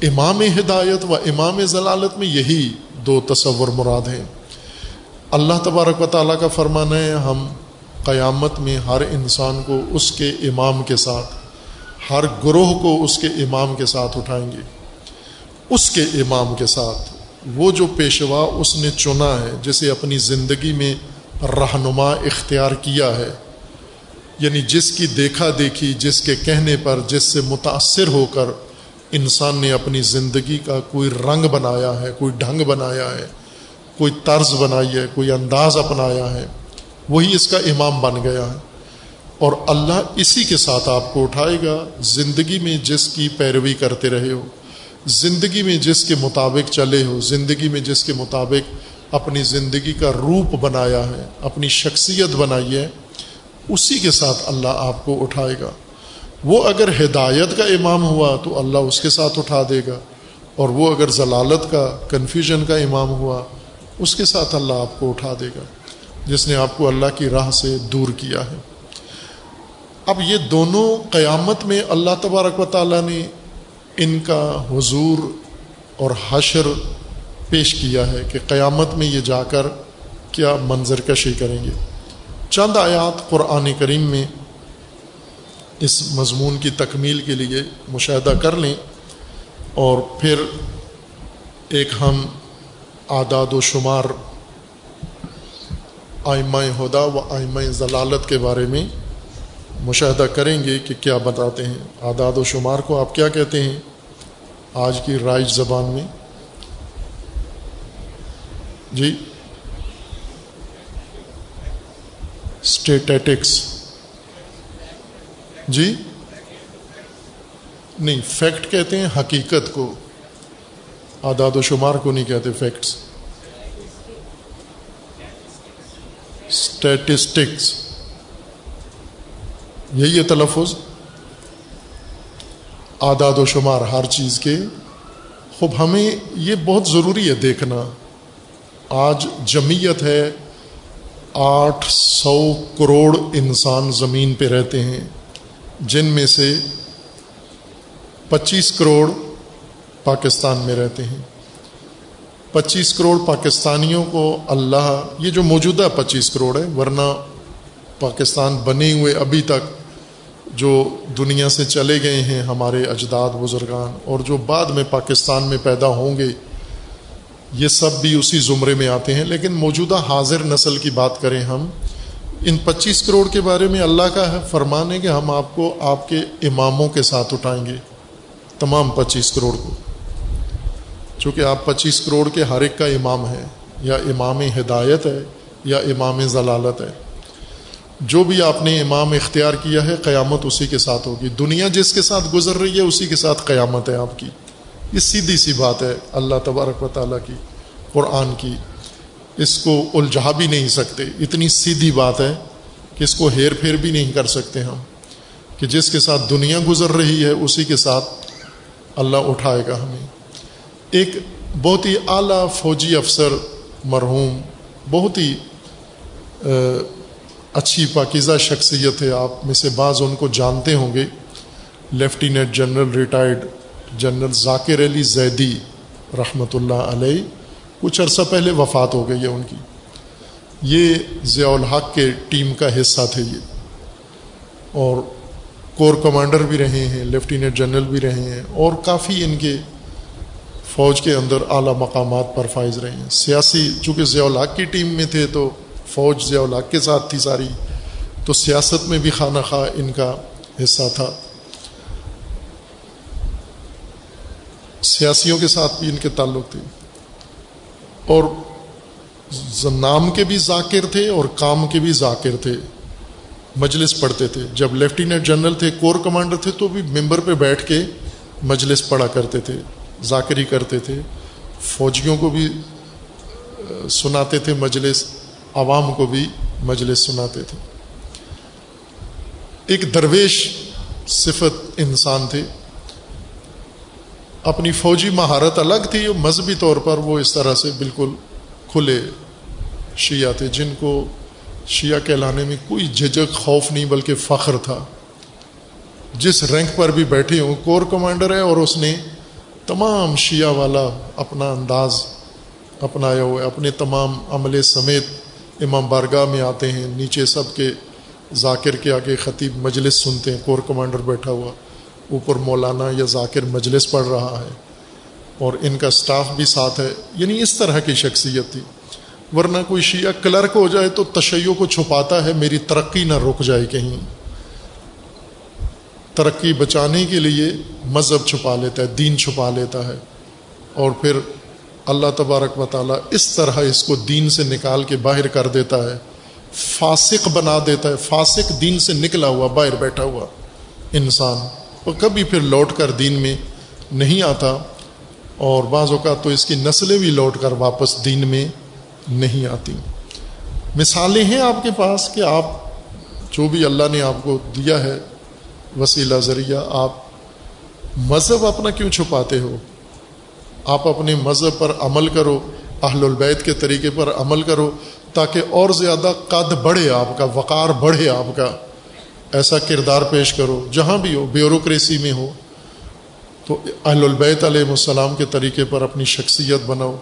امام ہدایت و امام ضلالت میں یہی دو تصور مراد ہیں۔ اللہ تبارک و تعالیٰ کا فرمان ہے، ہم قیامت میں ہر انسان کو اس کے امام کے ساتھ، ہر گروہ کو اس کے امام کے ساتھ اٹھائیں گے۔ اس کے امام کے ساتھ، وہ جو پیشوا اس نے چنا ہے، جسے اپنی زندگی میں رہنما اختیار کیا ہے یعنی جس کی دیکھا دیکھی، جس کے کہنے پر، جس سے متاثر ہو کر انسان نے اپنی زندگی کا کوئی رنگ بنایا ہے، کوئی ڈھنگ بنایا ہے۔ کوئی طرز بنائی ہے، کوئی انداز اپنایا ہے، وہی اس کا امام بن گیا ہے۔ اور اللہ اسی کے ساتھ آپ کو اٹھائے گا، زندگی میں جس کی پیروی کرتے رہے ہو، زندگی میں جس کے مطابق چلے ہو، زندگی میں جس کے مطابق اپنی زندگی کا روپ بنایا ہے، اپنی شخصیت بنائی ہے، اسی کے ساتھ اللہ آپ کو اٹھائے گا۔ وہ اگر ہدایت کا امام ہوا تو اللہ اس کے ساتھ اٹھا دے گا، اور وہ اگر ضلالت کا کنفیوژن کا امام ہوا اس کے ساتھ اللہ آپ کو اٹھا دے گا، جس نے آپ کو اللہ کی راہ سے دور کیا ہے۔ اب یہ دونوں قیامت میں اللہ تبارک و تعالیٰ نے ان کا حضور اور حشر پیش کیا ہے کہ قیامت میں یہ جا کر کیا منظر کشی کریں گے۔ چند آیات قرآن کریم میں اس مضمون کی تکمیل کے لیے مشاہدہ کر لیں اور پھر ایک ہم اعداد و شمار آئمہ ہدا و آئمہ ضلالت کے بارے میں مشاہدہ کریں گے کہ کیا بتاتے ہیں۔ اعداد و شمار کو آپ کیا کہتے ہیں؟ آج کی رائج زبان میں۔ جی۔ اسٹیٹیٹکس جی۔ نہیں فیکٹ کہتے ہیں، حقیقت کو۔ اعداد و شمار کو نہیں کہتے فیکٹس اسٹیٹسٹکس یہی ہے تلفظ. اعداد و شمار، ہر چیز کے. خوب، ہمیں یہ بہت ضروری ہے دیکھنا. آج جمعیت ہے، آٹھ سو کروڑ انسان زمین پہ رہتے ہیں، جن میں سے پچیس کروڑ پاکستان میں رہتے ہیں۔ پچیس کروڑ پاکستانیوں کو اللہ، یہ جو موجودہ پچیس کروڑ ہے، ورنہ پاکستان بنے ہوئے ابھی تک جو دنیا سے چلے گئے ہیں ہمارے اجداد بزرگان اور جو بعد میں پاکستان میں پیدا ہوں گے، یہ سب بھی اسی زمرے میں آتے ہیں۔ لیکن موجودہ حاضر نسل کی بات کریں ہم، ان پچیس کروڑ کے بارے میں اللہ کا فرمان ہے کہ ہم آپ کو آپ کے اماموں کے ساتھ اٹھائیں گے، تمام پچیس کروڑ کو۔ چونکہ آپ پچیس کروڑ کے ہر ایک کا امام ہے، یا امام ہدایت ہے، یا امام ضلالت ہے۔ جو بھی آپ نے امام اختیار کیا ہے، قیامت اسی کے ساتھ ہوگی۔ دنیا جس کے ساتھ گزر رہی ہے، اسی کے ساتھ قیامت ہے آپ کی۔ یہ سیدھی سی بات ہے اللہ تبارک و تعالیٰ کی، قرآن کی۔ اس کو الجھا بھی نہیں سکتے۔ اتنی سیدھی بات ہے کہ اس کو ہیر پھیر بھی نہیں کر سکتے ہم۔ کہ جس کے ساتھ دنیا گزر رہی ہے، اسی کے ساتھ اللہ اٹھائے گا ہمیں۔ ایک بہت ہی اعلیٰ فوجی افسر مرحوم، بہت ہی اچھی پاکیزہ شخصیت ہے، آپ میں سے بعض ان کو جانتے ہوں گے۔ Lieutenant general retired general Zakir Ali Zaidi رحمۃ اللہ علیہ کچھ عرصہ پہلے وفات ہو گئی ہے ان کی۔ یہ ضیاء الحق کے ٹیم کا حصہ تھے یہ۔ اور کور کمانڈر بھی رہے ہیں، لیفٹیننٹ جنرل بھی رہے ہیں اور کافی ان کے فوج کے اندر اعلیٰ مقامات پر فائز رہے ہیں۔ سیاسی، چونکہ ضیاء الحق کی ٹیم میں تھے تو فوج ضیاء الحق کے ساتھ تھی ساری، تو سیاست میں بھی خانہ خواہ ان کا حصہ تھا۔ سیاسیوں کے ساتھ بھی ان کے تعلق تھے۔ اور نام کے بھی ذاکر تھے اور کام کے بھی ذاکر تھے۔ مجلس پڑھتے تھے۔ جب لیفٹیننٹ جنرل تھے، کور کمانڈر تھے، تو بھی ممبر پہ بیٹھ کے مجلس پڑھا کرتے تھے۔ ذاکری کرتے تھے، فوجیوں کو بھی سناتے تھے، مجلس، عوام کو بھی مجلس سناتے تھے۔ ایک درویش صفت انسان تھے۔ اپنی فوجی مہارت الگ تھی، مذہبی طور پر وہ اس طرح سے بالکل کھلے شیعہ تھے، جن کو شیعہ کہلانے میں کوئی جھجک خوف نہیں، بلکہ فخر تھا۔ جس رینک پر بھی بیٹھے ہوں، کور کمانڈر ہے اور اس نے تمام شیعہ والا اپنا انداز اپنایا ہوا ہے، اپنے تمام عملے سمیت امام بارگاہ میں آتے ہیں، نیچے سب کے ذاکر کے آگے خطیب مجلس سنتے ہیں، کور کمانڈر بیٹھا ہوا، اوپر مولانا یا ذاکر مجلس پڑھ رہا ہے، اور ان کا سٹاف بھی ساتھ ہے۔ یعنی اس طرح کی شخصیت تھی۔ ورنہ کوئی شیعہ کلرک ہو جائے تو تشیع کو چھپاتا ہے، میری ترقی نہ رک جائے کہیں۔ ترقی بچانے کے لیے مذہب چھپا لیتا ہے، دین چھپا لیتا ہے۔ اور پھر اللہ تبارک و تعالیٰ اس طرح اس کو دین سے نکال کے باہر کر دیتا ہے۔ فاسق بنا دیتا ہے، فاسق دین سے نکلا ہوا، باہر بیٹھا ہوا انسان۔ وہ کبھی پھر لوٹ کر دین میں نہیں آتا، اور بعض اوقات تو اس کی نسلیں بھی لوٹ کر واپس دین میں نہیں آتی۔ مثالیں ہیں آپ کے پاس کہ آپ جو بھی اللہ نے آپ کو دیا ہے وسیلہ ذریعہ آپ مذہب اپنا کیوں چھپاتے ہو؟ آپ اپنے مذہب پر عمل کرو، اہل البیت کے طریقے پر عمل کرو تاکہ اور زیادہ قد بڑھے آپ کا، وقار بڑھے آپ کا۔ ایسا کردار پیش کرو، جہاں بھی ہو، بیوروکریسی میں ہو، تو اہل البیت علیہ السلام کے طریقے پر اپنی شخصیت بناؤ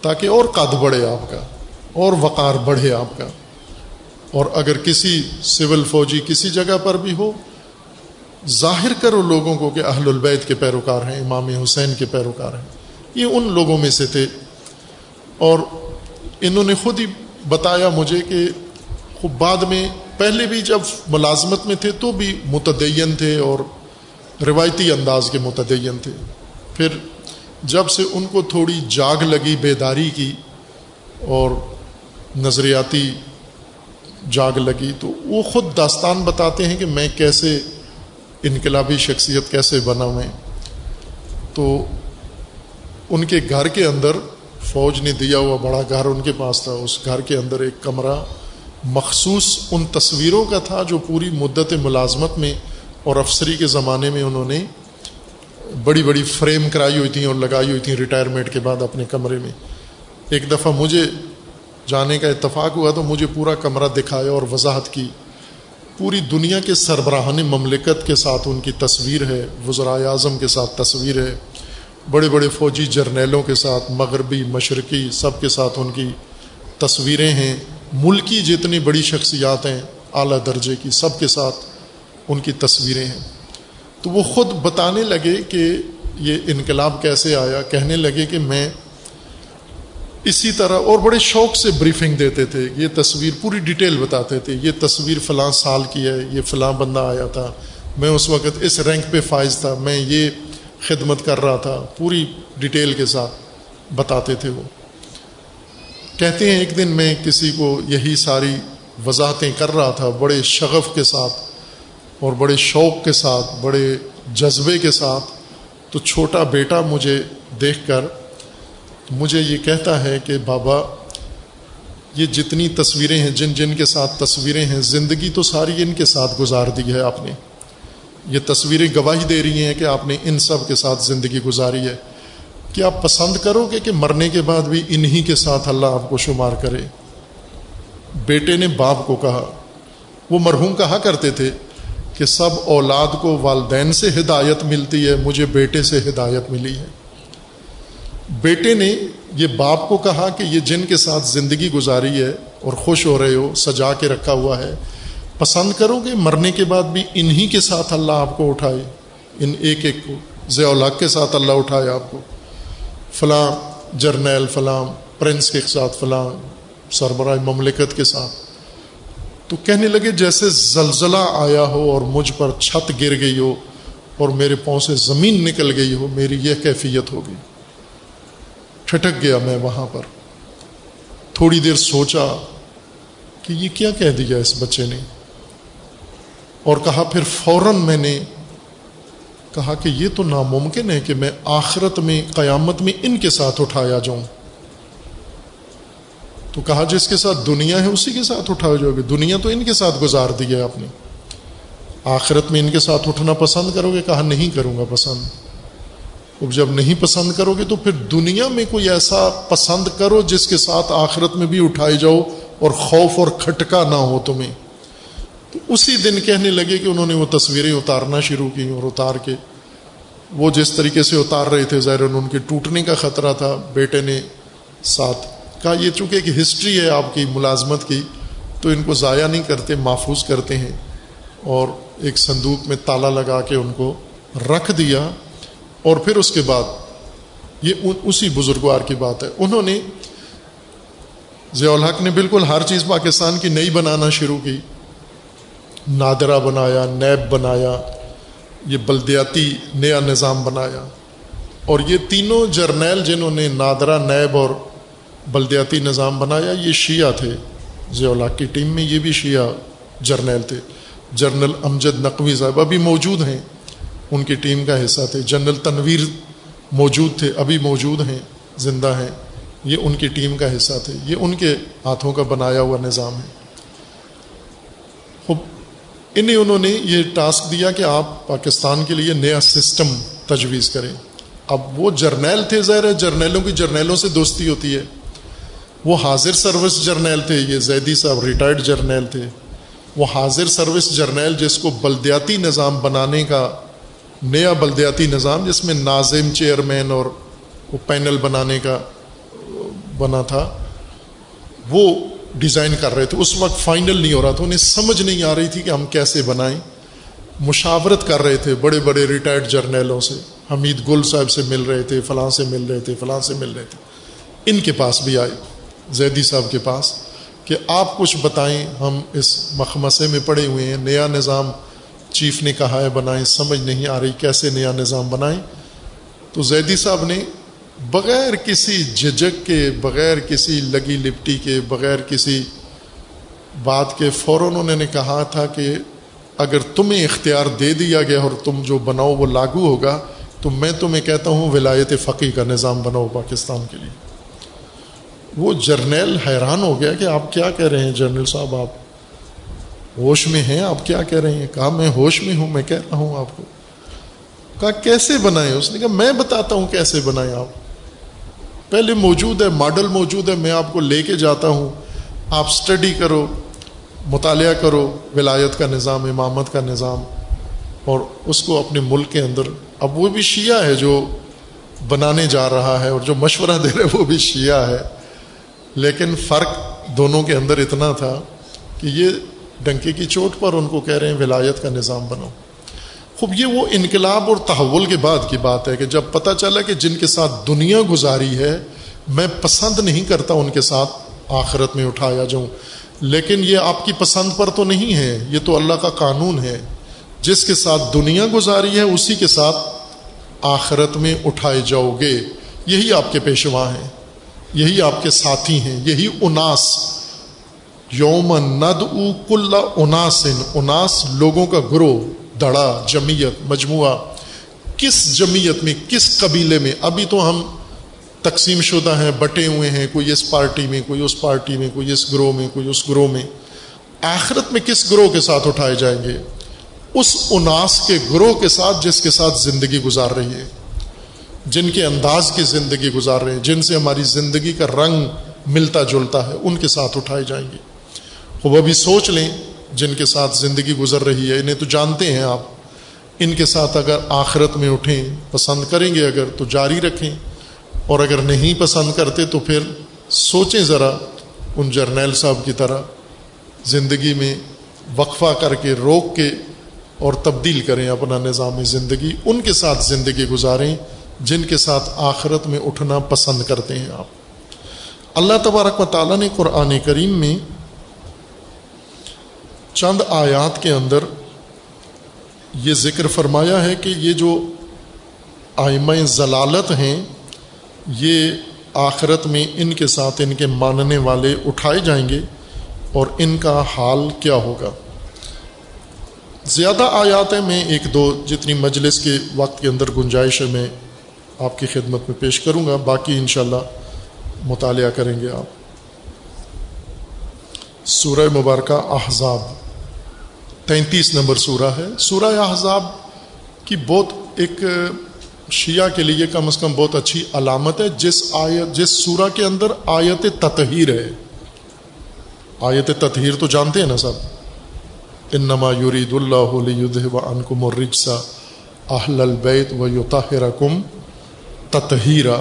تاکہ اور قد بڑھے آپ کا، اور وقار بڑھے آپ کا۔ اور اگر کسی سول فوجی کسی جگہ پر بھی ہو ظاہر کرو لوگوں کو کہ اہل البیت کے پیروکار ہیں، امام حسین کے پیروکار ہیں۔ یہ ان لوگوں میں سے تھے۔ اور انہوں نے خود ہی بتایا مجھے کہ خوب بعد میں پہلے بھی جب ملازمت میں تھے تو بھی متدین تھے اور روایتی انداز کے متدین تھے۔ پھر جب سے ان کو تھوڑی جاگ لگی بیداری کی اور نظریاتی جاگ لگی تو وہ خود داستان بتاتے ہیں کہ میں کیسے انقلابی شخصیت کیسے بنا میں تو ان کے گھر کے اندر فوج نے دیا ہوا بڑا گھر ان کے پاس تھا۔ اس گھر کے اندر ایک کمرہ مخصوص ان تصویروں کا تھا جو پوری مدت ملازمت میں اور افسری کے زمانے میں انہوں نے بڑی بڑی فریم کرائی ہوئی تھیں اور لگائی ہوئی تھیں ریٹائرمنٹ کے بعد اپنے کمرے میں۔ ایک دفعہ مجھے جانے کا اتفاق ہوا تو مجھے پورا کمرہ دکھایا اور وضاحت کی۔ پوری دنیا کے سربراہان مملکت کے ساتھ ان کی تصویر ہے وزرائے اعظم کے ساتھ تصویر ہے، بڑے بڑے فوجی جرنیلوں کے ساتھ، مغربی، مشرقی، سب کے ساتھ ان کی تصویریں ہیں۔ ملکی جتنی بڑی شخصیات ہیں، اعلیٰ درجے کی سب کے ساتھ ان کی تصویریں ہیں۔ تو وہ خود بتانے لگے کہ یہ انقلاب کیسے آیا، کہنے لگے کہ میں اسی طرح اور بڑے شوق سے بریفنگ دیتے تھے. یہ تصویر پوری ڈیٹیل بتاتے تھے. یہ تصویر فلاں سال کی ہے، یہ فلاں بندہ آیا تھا. میں اس وقت اس رینک پہ فائز تھا. میں یہ خدمت کر رہا تھا. پوری ڈیٹیل کے ساتھ بتاتے تھے وہ. کہتے ہیں ایک دن میں کسی کو یہی ساری وضاحتیں کر رہا تھا، بڑے شغف کے ساتھ اور بڑے شوق کے ساتھ، بڑے جذبے کے ساتھ. تو چھوٹا بیٹا مجھے دیکھ کر مجھے یہ کہتا ہے کہ بابا، یہ جتنی تصویریں ہیں، جن جن کے ساتھ تصویریں ہیں، زندگی تو ساری ان کے ساتھ گزار دی ہے آپ نے۔ یہ تصویریں گواہی دے رہی ہیں کہ آپ نے ان سب کے ساتھ زندگی گزاری ہے۔ کیا آپ پسند کرو گے کہ مرنے کے بعد بھی انہی کے ساتھ اللہ آپ کو شمار کرے؟ بیٹے نے باپ کو کہا۔ وہ مرحوم کہا کرتے تھے کہ سب اولاد کو والدین سے ہدایت ملتی ہے، مجھے بیٹے سے ہدایت ملی ہے۔ بیٹے نے یہ باپ کو کہا کہ یہ جن کے ساتھ زندگی گزاری ہے اور خوش ہو رہے ہو، سجا کے رکھا ہوا ہے، پسند کرو گے، مرنے کے بعد بھی انہی کے ساتھ اللہ آپ کو اٹھائے۔ ان ایک ایک کو ضیاء الحق کے ساتھ اللہ اٹھائے آپ کو۔ فلاں جرنیل، فلاں پرنس کے ساتھ، فلاں سربراہ مملکت کے ساتھ۔ تو کہنے لگے، جیسے زلزلہ آیا ہو اور مجھ پر چھت گر گئی ہو اور میرے پاؤں سے زمین نکل گئی ہو، میری یہ کیفیت ہوگی۔ ٹھٹک گیا میں وہاں پر۔ تھوڑی دیر سوچا کہ یہ کیا کہہ دیا اس بچے نے۔ اور کہا پھر فوراً میں نے کہا کہ یہ تو ناممکن ہے کہ میں آخرت میں، قیامت میں ان کے ساتھ اٹھایا جاؤں۔ تو کہا جس کے ساتھ دنیا ہے اسی کے ساتھ اٹھا جاؤ گے۔ دنیا تو ان کے ساتھ گزار دی ہے آپ نے۔ آخرت میں ان کے ساتھ اٹھنا پسند کرو گے، کہا نہیں کروں گا پسند۔ اب جب نہیں پسند کرو گے تو پھر دنیا میں کوئی ایسا پسند کرو جس کے ساتھ آخرت میں بھی اٹھائے جاؤ اور خوف اور کھٹکا نہ ہو تمہیں۔ تو اسی دن کہنے لگے کہ انہوں نے وہ تصویریں اتارنا شروع کی اور اتار کے وہ جس طریقے سے اتار رہے تھے ظاہر ان کے ٹوٹنے کا خطرہ تھا بیٹے نے ساتھ کہا، یہ چونکہ ایک ہسٹری ہے آپ کی ملازمت کی، تو ان کو ضائع نہیں کرتے، محفوظ کرتے ہیں۔ اور ایک صندوق میں تالا لگا کے ان کو رکھ دیا۔ اور پھر اس کے بعد یہ اسی بزرگوار کی بات ہے۔ انہوں نے ضیاء الحق نے بالکل ہر چیز پاکستان کی نئی بنانا شروع کی۔ نادرا بنایا، نیب بنایا، یہ بلدیاتی نیا نظام بنایا۔ اور یہ تینوں جرنیل جنہوں نے نادرا نیب اور بلدیاتی نظام بنایا، یہ شیعہ تھے۔ ضیاء الحق کی ٹیم میں یہ بھی شیعہ جرنیل تھے۔ جرنل امجد نقوی صاحب ابھی موجود ہیں۔ ان کی ٹیم کا حصہ تھے۔ جنرل تنویر موجود تھے، ابھی موجود ہیں، زندہ ہیں۔ یہ ان کی ٹیم کا حصہ تھے۔ یہ ان کے ہاتھوں کا بنایا ہوا نظام ہے۔ انہیں انہوں نے یہ ٹاسک دیا کہ آپ پاکستان کے لیے نیا سسٹم تجویز کریں۔ اب وہ جرنیل تھے، ظاہر ہے جرنیلوں کی جرنیلوں سے دوستی ہوتی ہے۔ وہ حاضر سروس جرنیل تھے، یہ زیدی صاحب ریٹائرڈ جرنیل تھے۔ وہ حاضر سروس جرنیل جس کو بلدیاتی نظام بنانے کا نیا بلدیاتی نظام جس میں ناظم چیئرمین اور وہ پینل بنانے کا بنا تھا، وہ ڈیزائن کر رہے تھے۔ اس وقت فائنل نہیں ہو رہا تھا، انہیں سمجھ نہیں آ رہی تھی کہ ہم کیسے بنائیں۔ مشاورت کر رہے تھے بڑے بڑے ریٹائرڈ جرنیلوں سے۔ حمید گل صاحب سے مل رہے تھے، فلاں سے مل رہے تھے، فلاں سے مل رہے تھے۔ ان کے پاس بھی آئے، زیدی صاحب کے پاس کہ آپ کچھ بتائیں، ہم اس مخمسے میں پڑے ہوئے ہیں، نیا نظام چیف نے کہا ہے بنائیں، سمجھ نہیں آ رہی کیسے نیا نظام بنائیں۔ تو زیدی صاحب نے بغیر کسی جھجک کے، بغیر کسی لگی لپٹی کے، بغیر کسی بات کے فوراً انہوں نے کہا تھا کہ اگر تمہیں اختیار دے دیا گیا اور تم جو بناؤ وہ لاگو ہوگا، تو میں تمہیں کہتا ہوں ولایت فقی کا نظام بناؤ پاکستان کے لیے۔ وہ جرنیل حیران ہو گیا کہ آپ کیا کہہ رہے ہیں جرنیل صاحب، آپ ہوش میں ہیں؟ آپ کیا کہہ رہے ہیں؟ کہا، میں ہوش میں ہوں، میں کہہ رہا ہوں آپ کو۔ کہا، کیسے بنائیں؟ اس نے کہا، میں بتاتا ہوں کیسے بنائیں آپ۔ پہلے موجود ہے، ماڈل موجود ہے، میں آپ کو لے کے جاتا ہوں۔ آپ اسٹڈی کرو، مطالعہ کرو، ولایت کا نظام، امامت کا نظام، اور اس کو اپنے ملک کے اندر۔ اب وہ بھی شیعہ ہے جو بنانے جا رہا ہے، اور جو مشورہ دے رہے وہ بھی شیعہ ہے۔ لیکن فرق دونوں کے اندر اتنا تھا کہ یہ ڈنکے کی چوٹ پر ان کو کہہ رہے ہیں، ولایت کا نظام بنو خوب، یہ وہ انقلاب اور تحول کے بعد کی بات ہے کہ جب پتہ چلا کہ جن کے ساتھ دنیا گزاری ہے، میں پسند نہیں کرتا ان کے ساتھ آخرت میں اٹھایا جاؤں۔ لیکن یہ آپ کی پسند پر تو نہیں ہے، یہ تو اللہ کا قانون ہے۔ جس کے ساتھ دنیا گزاری ہے، اسی کے ساتھ آخرت میں اٹھائے جاؤ گے۔ یہی آپ کے پیشوا ہیں، یہی آپ کے ساتھی ہیں، یہی اناس۔ یوم ند او کل اناسن، اناس لوگوں کا گروہ، دڑا جمیت مجموعہ، کس جمیت میں، کس قبیلے میں؟ ابھی تو ہم تقسیم شدہ ہیں، بٹے ہوئے ہیں، کوئی اس پارٹی میں، کوئی اس پارٹی میں، کوئی اس گروہ میں، کوئی اس گروہ میں۔ آخرت میں کس گروہ کے ساتھ اٹھائے جائیں گے؟ اس اناس کے گروہ کے ساتھ جس کے ساتھ زندگی گزار رہی ہے۔ جن کے انداز کی زندگی گزار رہے ہیں، جن سے ہماری زندگی کا رنگ ملتا جلتا ہے، ان کے ساتھ اٹھائے جائیں گے۔ وہ بھی سوچ لیں جن کے ساتھ زندگی گزر رہی ہے، انہیں تو جانتے ہیں آپ۔ ان کے ساتھ اگر آخرت میں اٹھیں، پسند کریں گے اگر تو جاری رکھیں۔ اور اگر نہیں پسند کرتے تو پھر سوچیں ذرا ان جرنیل صاحب کی طرح زندگی میں وقفہ کر کے روک کے اور تبدیل کریں اپنا نظام زندگی۔ ان کے ساتھ زندگی گزاریں جن کے ساتھ آخرت میں اٹھنا پسند کرتے ہیں آپ۔ اللہ تبارک و تعالیٰ نے قرآن کریم میں چند آیات کے اندر یہ ذکر فرمایا ہے کہ یہ جو آئمہ ضلالت ہیں، یہ آخرت میں ان کے ساتھ ان کے ماننے والے اٹھائے جائیں گے اور ان کا حال کیا ہوگا۔ زیادہ آیات ہیں میں ایک دو جتنی مجلس کے وقت کے اندر گنجائش ہے میں آپ کی خدمت میں پیش کروں گا، باقی انشاءاللہ مطالعہ کریں گے آپ۔ سورہ مبارکہ احزاب۔ تینتیس نمبر سورہ ہے۔ سورہ احزاب کی بہت ایک شیعہ کے لیے کم از کم بہت اچھی علامت ہے۔ جس آیت، جس سورہ کے اندر آیت تطہیر ہے۔ آیت تطہیر تو جانتے ہیں نا سب؟ انما یرید اللہ لیذہب عنکم الرجس اہل البیت و یطہرکم تطہیرا۔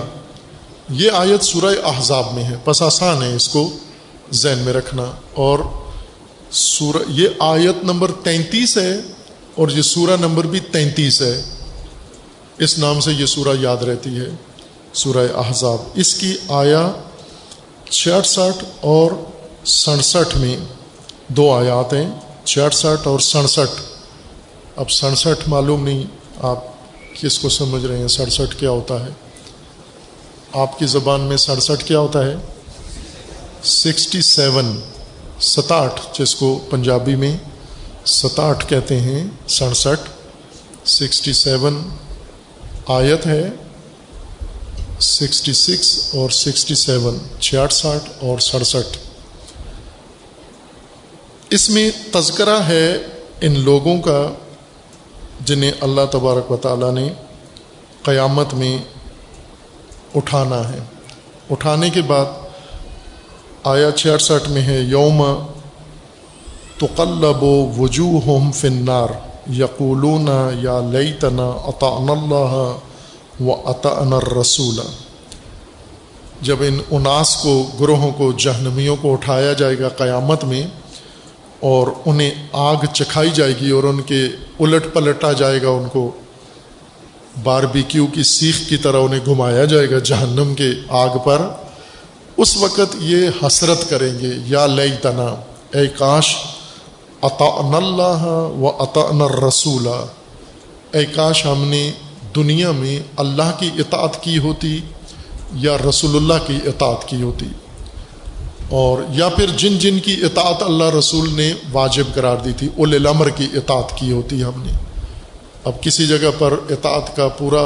یہ آیت سورہ احزاب میں ہے۔ پس آسان ہے اس کو ذہن میں رکھنا۔ اور سورہ یہ آیت نمبر تینتیس ہے اور یہ سورہ نمبر بھی تینتیس ہے۔ اس نام سے یہ سورہ یاد رہتی ہے، سورہ احزاب۔ اس کی آیا چھیاسٹھ اور سڑسٹھ میں دو آیات ہیں، چھیاسٹھ اور سڑسٹھ۔ اب سڑسٹھ معلوم نہیں آپ کس کو سمجھ رہے ہیں، سڑسٹھ کیا ہوتا ہے؟ آپ کی زبان میں سڑسٹھ کیا ہوتا ہے؟ Sixty seven. ستاٹھ، جس کو پنجابی میں ستاٹھ کہتے ہیں، سڑسٹھ، سکسٹی سیون آیت ہے، سکسٹی سکس اور سکسٹی سیون چھیاسٹھ اور سڑسٹھ۔ اس میں تذکرہ ہے ان لوگوں کا جنہیں اللہ تبارک و تعالیٰ نے قیامت میں اٹھانا ہے۔ اٹھانے کے بعد آیا چھیاسٹھ میں ہے، یوم تو قلب و وجوہ ہوم فنار یقولون یا لئی تنا اللہ و عطا رسول جب ان اناس کو، گروہوں کو، جہنمیوں کو اٹھایا جائے گا قیامت میں اور انہیں آگ چکھائی جائے گی اور ان کے الٹ پلٹا جائے گا، ان کو بار بی کیو کی سیخ کی طرح انہیں گھمایا جائے گا جہنم کے آگ پر اس وقت یہ حسرت کریں گے، یا لئی تنا اے کاش عطا اللہ و عطا رسول اے کاش ہم نے دنیا میں اللہ کی اطاعت کی ہوتی یا رسول اللہ کی اطاعت کی ہوتی؟ اور یا پھر جن جن کی اطاعت اللہ رسول نے واجب قرار دی تھی اول الامر کی اطاعت کی ہوتی ہم نے۔ اب کسی جگہ پر اطاعت کا پورا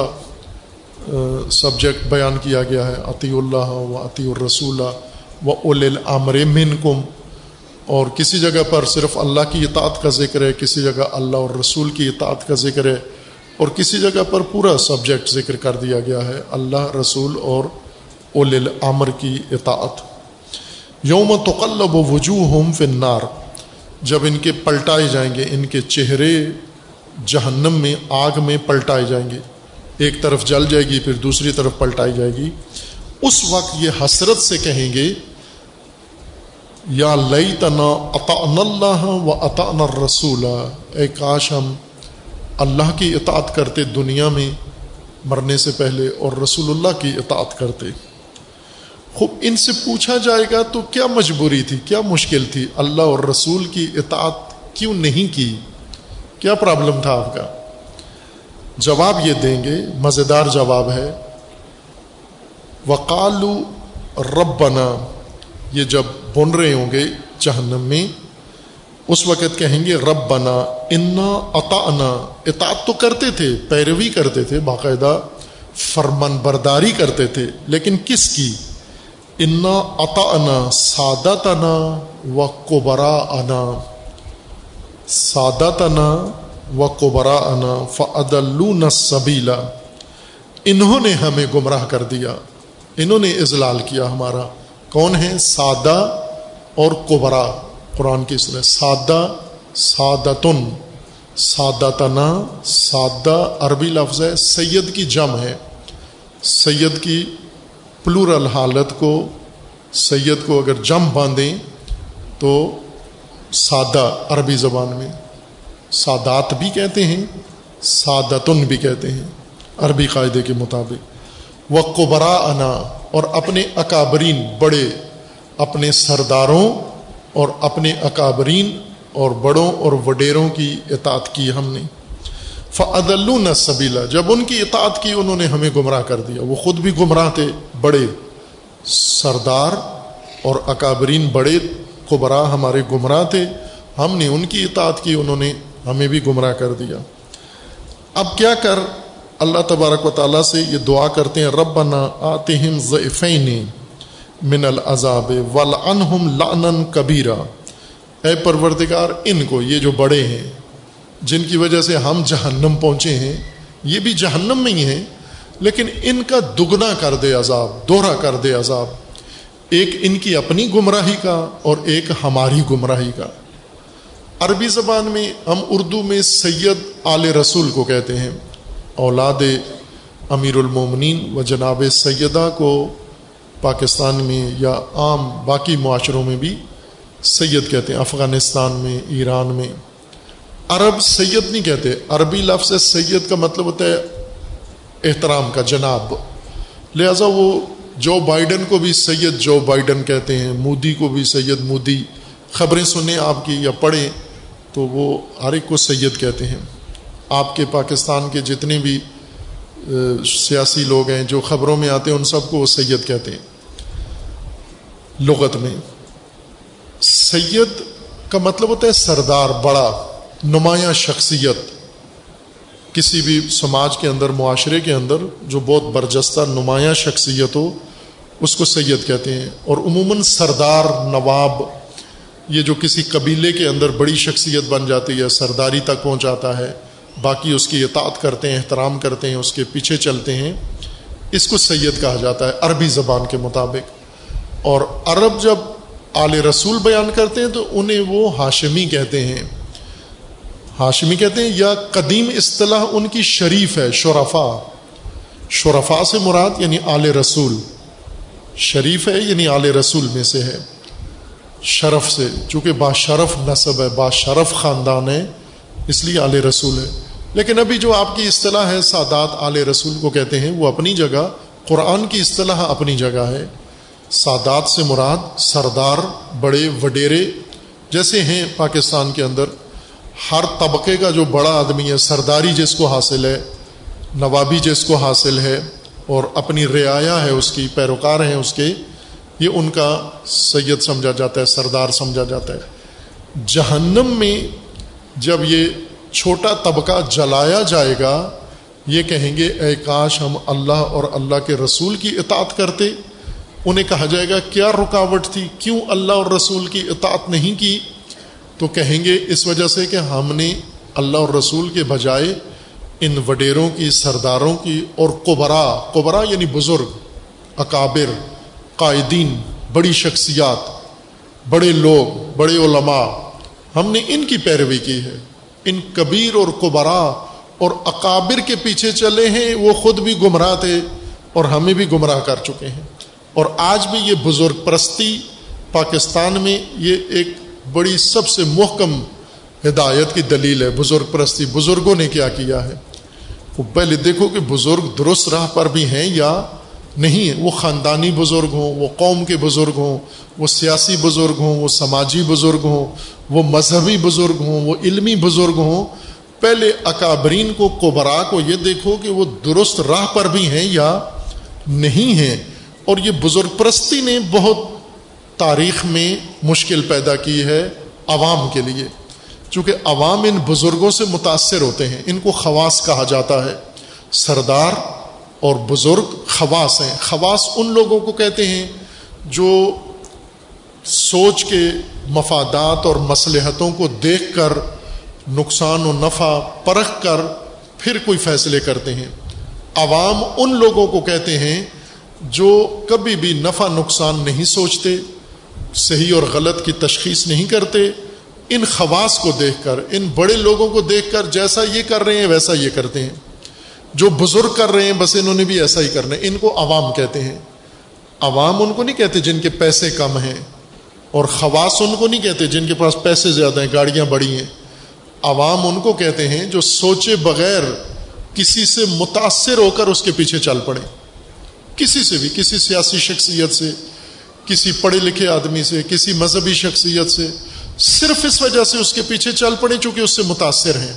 سبجیکٹ بیان کیا گیا ہے عطی اللہ و عطی الرسول و اول الامر من کم اور کسی جگہ پر صرف اللہ کی اطاعت کا ذکر ہے، کسی جگہ اللہ اور رسول کی اطاعت کا ذکر ہے، اور کسی جگہ پر پورا سبجیکٹ ذکر کر دیا گیا ہے، اللہ، رسول اور اول الامر کی اطاعت۔ یوم تقلب و وجوہ ہوم فنار جب ان کے پلٹائے جائیں گے، ان کے چہرے جہنم میں، آگ میں پلٹائے جائیں گے۔ ایک طرف جل جائے گی، پھر دوسری طرف پلٹائی جائے گی۔ اس وقت یہ حسرت سے کہیں گے، یا لئی تنا اطان اللہ و اطان رسول اے کاش ہم اللہ کی اطاعت کرتے دنیا میں مرنے سے پہلے اور رسول اللہ کی اطاعت کرتے۔ خوب، ان سے پوچھا جائے گا تو کیا مجبوری تھی، کیا مشکل تھی؟ اللہ اور رسول کی اطاعت کیوں نہیں کی؟ کیا پرابلم تھا آپ کا؟ جواب یہ دیں گے، مزیدار جواب ہے وقالو رب بنا یہ جب بن رہے ہوں گے جہنم میں، اس وقت کہیں گے رب بنا انا اطانا اطاعت تو کرتے تھے، پیروی کرتے تھے، باقاعدہ فرمن برداری کرتے تھے، لیکن کس کی؟ انا اطانا سادتنا و قبرا انا سادتنا و قبرا انا فعدل سبیلا انہوں نے ہمیں گمراہ کر دیا۔ انہوں نے اضلال کیا ہمارا۔ کون ہے؟ سادہ اور قبرا قرآن کی سر سادہ، سادتن۔ سادتنا، سادہ عربی لفظ ہے۔ سید کی جم ہے۔ سید کی پلورل حالت کو، سید کو اگر جم باندھیں تو سادہ عربی زبان میں۔ سادات بھی کہتے ہیں، سادتن بھی کہتے ہیں۔ عربی قاعدے کے مطابق۔ وہ قبرا انا اور اپنے اکابرین بڑے، اپنے سرداروں اور اپنے اکابرین اور بڑوں اور وڈیروں کی اطاعت کی ہم نے۔ فعدل سبیلا جب ان کی اطاعت کی انہوں نے ہمیں گمراہ کر دیا۔ وہ خود بھی گمراہ تھے، بڑے۔ سردار اور اکابرین بڑے قبرا ہمارے گمراہ تھے۔ ہم نے ان کی اطاعت کی، انہوں نے ہمیں بھی گمراہ کر دیا۔ اب کیا کر؟ اللہ تبارک و تعالیٰ سے یہ دعا کرتے ہیں رب بنا آتہم ضعفین من العذاب ولعنہم لعنا کبیرہ اے پروردگار، ان کو، یہ جو بڑے ہیں، جن کی وجہ سے ہم جہنم پہنچے ہیں، یہ بھی جہنم میں ہی ہیں، لیکن ان کا دگنا کر دے عذاب، دوہرا کر دے عذاب۔ ایک ان کی اپنی گمراہی کا اور ایک ہماری گمراہی کا۔ عربی زبان میں ہم اردو میں سید آل رسول کو کہتے ہیں۔ اولاد امیر المومنین و جناب سیدہ کو پاکستان میں یا عام باقی معاشروں میں بھی سید کہتے ہیں۔ افغانستان میں، ایران میں۔ عرب سید نہیں کہتے۔ عربی لفظ سید کا مطلب ہوتا ہے احترام کا، جناب۔ لہذا وہ جو بائیڈن کو بھی سید جو بائیڈن کہتے ہیں، مودی کو بھی سید مودی۔ خبریں سنیں آپ کی یا پڑھیں۔ تو وہ ہر ایک کو سید کہتے ہیں۔ آپ کے پاکستان کے جتنے بھی سیاسی لوگ ہیں، جو خبروں میں آتے ہیں، ان سب کو وہ سید کہتے ہیں۔ لغت میں۔ سید کا مطلب ہوتا ہے سردار، بڑا، نمایاں شخصیت۔ کسی بھی سماج کے اندر، معاشرے کے اندر جو بہت برجستہ، نمایاں شخصیت ہو، اس کو سید کہتے ہیں۔ اور عموماً سردار، نواب یہ جو کسی قبیلے کے اندر بڑی شخصیت بن جاتی ہے، سرداری تک پہنچ جاتا ہے، باقی اس کی اطاعت کرتے ہیں، احترام کرتے ہیں، اس کے پیچھے چلتے ہیں، اس کو سید کہا جاتا ہے عربی زبان کے مطابق۔ اور عرب جب آل رسول بیان کرتے ہیں تو انہیں وہ ہاشمی کہتے ہیں۔ ہاشمی کہتے ہیں، یا قدیم اصطلاح ان کی شریف ہے شرفا شرفا سے مراد یعنی آل رسول۔ شریف ہے یعنی آل رسول میں سے ہے۔ شرف سے، چونکہ باشرف نصب ہے باشرف خاندان ہے، اس لیے آل رسول ہے۔ لیکن ابھی جو آپ کی اصطلاح ہے سادات آل رسول کو کہتے ہیں، وہ اپنی جگہ، قرآن کی اصطلاح اپنی جگہ ہے۔ سادات سے مراد سردار، بڑے، وڈیرے جیسے ہیں پاکستان کے اندر۔ ہر طبقے کا جو بڑا آدمی ہے، سرداری جس کو حاصل ہے، نوابی جس کو حاصل ہے، اور اپنی رعایا ہے، اس کی پیروکار ہیں، اس کے یہ ان کا سید سمجھا جاتا ہے، سردار سمجھا جاتا ہے۔ جہنم میں جب یہ چھوٹا طبقہ جلایا جائے گا، یہ کہیں گے، اے کاش ہم اللہ اور اللہ کے رسول کی اطاعت کرتے۔ انہیں کہا جائے گا، کیا رکاوٹ تھی؟ کیوں اللہ اور رسول کی اطاعت نہیں کی؟ تو کہیں گے، اس وجہ سے کہ ہم نے اللہ اور رسول کے بجائے ان وڈیروں کی، سرداروں کی اور قبرا قبرا یعنی بزرگ، اکابر قائدین، بڑی شخصیات، بڑے لوگ، بڑے علماء۔ ہم نے ان کی پیروی کی ہے۔ ان کبیر اور قبرا اور اکابر کے پیچھے چلے ہیں، وہ خود بھی گمراہ تھے اور ہمیں بھی گمراہ کر چکے ہیں۔ اور آج بھی یہ بزرگ پرستی پاکستان میں یہ ایک بڑی سب سے محکم ہدایت کی دلیل ہے۔ بزرگ پرستی بزرگوں نے کیا کیا ہے؟ وہ پہلے دیکھو کہ بزرگ درست راہ پر بھی ہیں یا نہیں ہے وہ خاندانی بزرگ ہوں، وہ قوم کے بزرگ ہوں، وہ سیاسی بزرگ ہوں، وہ سماجی بزرگ ہوں، وہ مذہبی بزرگ ہوں، وہ علمی بزرگ ہوں، پہلے اکابرین کو قبرا کو یہ دیکھو کہ وہ درست راہ پر بھی ہیں یا نہیں ہیں۔ اور یہ بزرگ پرستی نے بہت تاریخ میں مشکل پیدا کی ہے عوام کے لیے۔ چونکہ عوام ان بزرگوں سے متاثر ہوتے ہیں، ان کو خواص کہا جاتا ہے۔ سردار اور بزرگ خواص ہیں خواص ان لوگوں کو کہتے ہیں جو سوچ کے مفادات اور مصلحتوں کو دیکھ کر نقصان و نفع پرکھ کر پھر کوئی فیصلے کرتے ہیں۔ عوام ان لوگوں کو کہتے ہیں جو کبھی بھی نفع نقصان نہیں سوچتے، صحیح اور غلط کی تشخیص نہیں کرتے۔ ان خواص کو دیکھ کر، ان بڑے لوگوں کو دیکھ کر جیسا یہ کر رہے ہیں، ویسا یہ کرتے ہیں۔ جو بزرگ کر رہے ہیں، بس انہوں نے بھی ایسا ہی کرنا ہے۔ ان کو عوام کہتے ہیں۔ عوام ان کو نہیں کہتے جن کے پیسے کم ہیں، اور خواص ان کو نہیں کہتے جن کے پاس پیسے زیادہ ہیں، گاڑیاں بڑی ہیں۔ عوام ان کو کہتے ہیں جو سوچے بغیر کسی سے متاثر ہو کر اس کے پیچھے چل پڑے۔ کسی سے بھی، کسی سیاسی شخصیت سے، کسی پڑھے لکھے آدمی سے، کسی مذہبی شخصیت سے، صرف اس وجہ سے اس کے پیچھے چل پڑے چونکہ اس سے متاثر ہیں۔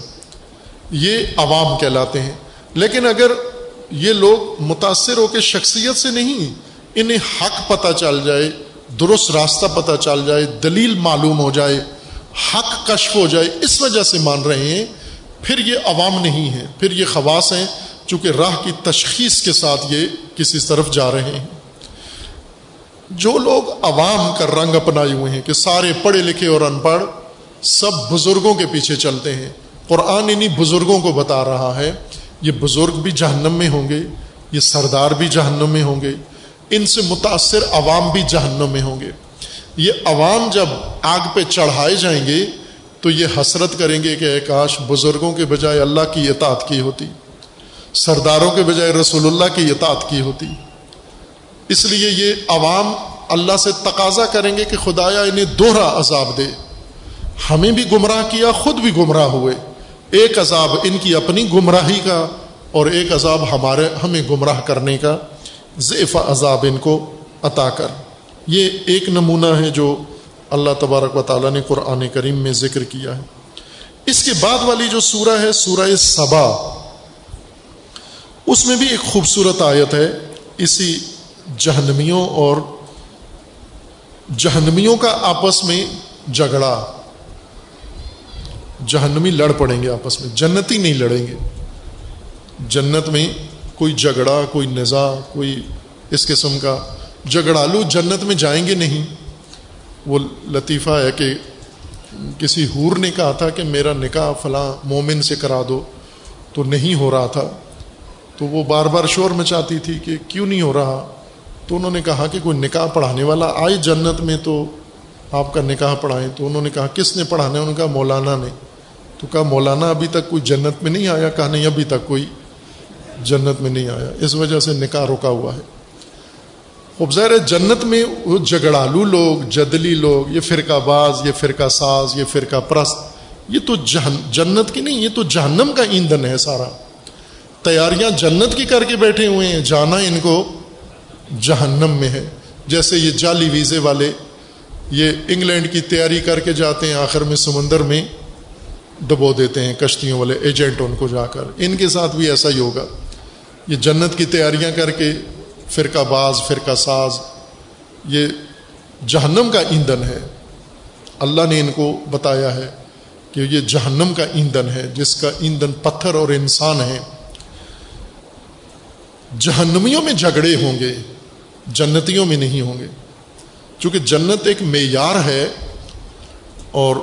یہ عوام کہلاتے ہیں۔ لیکن اگر یہ لوگ متاثر ہو کے شخصیت سے نہیں، انہیں حق پتہ چل جائے، درست راستہ پتہ چل جائے، دلیل معلوم ہو جائے، حق کشف ہو جائے، اس وجہ سے مان رہے ہیں، پھر یہ عوام نہیں ہے، پھر یہ خواص ہیں، چونکہ راہ کی تشخیص کے ساتھ یہ کسی طرف جا رہے ہیں۔ جو لوگ عوام کا رنگ اپنائے ہوئے ہیں، کہ سارے پڑھے لکھے اور ان پڑھ، سب بزرگوں کے پیچھے چلتے ہیں۔ قرآن انہیں بزرگوں کو بتا رہا ہے یہ بزرگ بھی جہنم میں ہوں گے، یہ سردار بھی جہنم میں ہوں گے، ان سے متاثر عوام بھی جہنم میں ہوں گے۔ یہ عوام جب آگ پہ چڑھائے جائیں گے، تو یہ حسرت کریں گے کہ کاش بزرگوں کے بجائے اللہ کی اطاعت کی ہوتی، سرداروں کے بجائے رسول اللہ کی اطاعت کی ہوتی۔ اس لیے یہ عوام اللہ سے تقاضا کریں گے کہ خدایا انہیں دوہرا عذاب دے۔ ہمیں بھی گمراہ کیا، خود بھی گمراہ ہوئے۔ ایک عذاب ان کی اپنی گمراہی کا اور ایک عذاب ہمارے ہمیں گمراہ کرنے کا ضعف عذاب ان کو عطا کر۔ یہ ایک نمونہ ہے جو اللہ تبارک و تعالیٰ نے قرآن کریم میں ذکر کیا ہے۔ اس کے بعد والی جو سورہ ہے، سورہ صبا اس میں بھی ایک خوبصورت آیت ہے۔ اسی جہنمیوں اور جہنمیوں کا آپس میں جھگڑا۔ جہنمی لڑ پڑیں گے آپس میں، جنتی نہیں لڑیں گے۔ جنت میں کوئی جھگڑا، کوئی نزا کوئی اس قسم کا جھگڑالو جنت میں جائیں گے نہیں۔ وہ لطیفہ ہے کہ کسی حور نے کہا تھا کہ میرا نکاح فلاں مومن سے کرا دو، تو نہیں ہو رہا تھا۔ تو وہ بار بار شور مچاتی تھی کہ کیوں نہیں ہو رہا؟ تو انہوں نے کہا کہ کوئی نکاح پڑھانے والا آئے جنت میں تو آپ کا نکاح پڑھائیں۔ تو انہوں نے کہا، کس نے پڑھانا ہے؟ انہوں نے کہا مولانا نے۔ تو کہا، مولانا ابھی تک کوئی جنت میں نہیں آیا؟ کہا، نہیں، ابھی تک کوئی جنت میں نہیں آیا۔ اس وجہ سے نکاح رکا ہوا ہے۔ خوب ظاہر جنت میں وہ جگڑالو لوگ، جدلی لوگ، یہ فرقہ باز، یہ فرقہ ساز، یہ فرقہ پرست، یہ تو جہن، جنت کی نہیں، یہ تو جہنم کا ایندھن ہے سارا۔ تیاریاں جنت کی کر کے بیٹھے ہوئے ہیں، جانا ان کو جہنم میں ہے۔ جیسے یہ جعلی ویزے والے، یہ انگلینڈ کی تیاری کر کے جاتے ہیں آخر میں سمندر میں۔ دبو دیتے ہیں کشتیوں والے ایجنٹ ان کو جا کر۔ ان کے ساتھ بھی ایسا ہی ہوگا۔ یہ جنت کی تیاریاں کر کے فرقہ باز، فرقہ ساز، یہ جہنم کا ایندھن ہے۔ اللہ نے ان کو بتایا ہے کہ یہ جہنم کا ایندھن ہے، جس کا ایندھن پتھر اور انسان ہے جہنمیوں میں جھگڑے ہوں گے، جنتیوں میں نہیں ہوں گے۔ چونکہ جنت ایک معیار ہے اور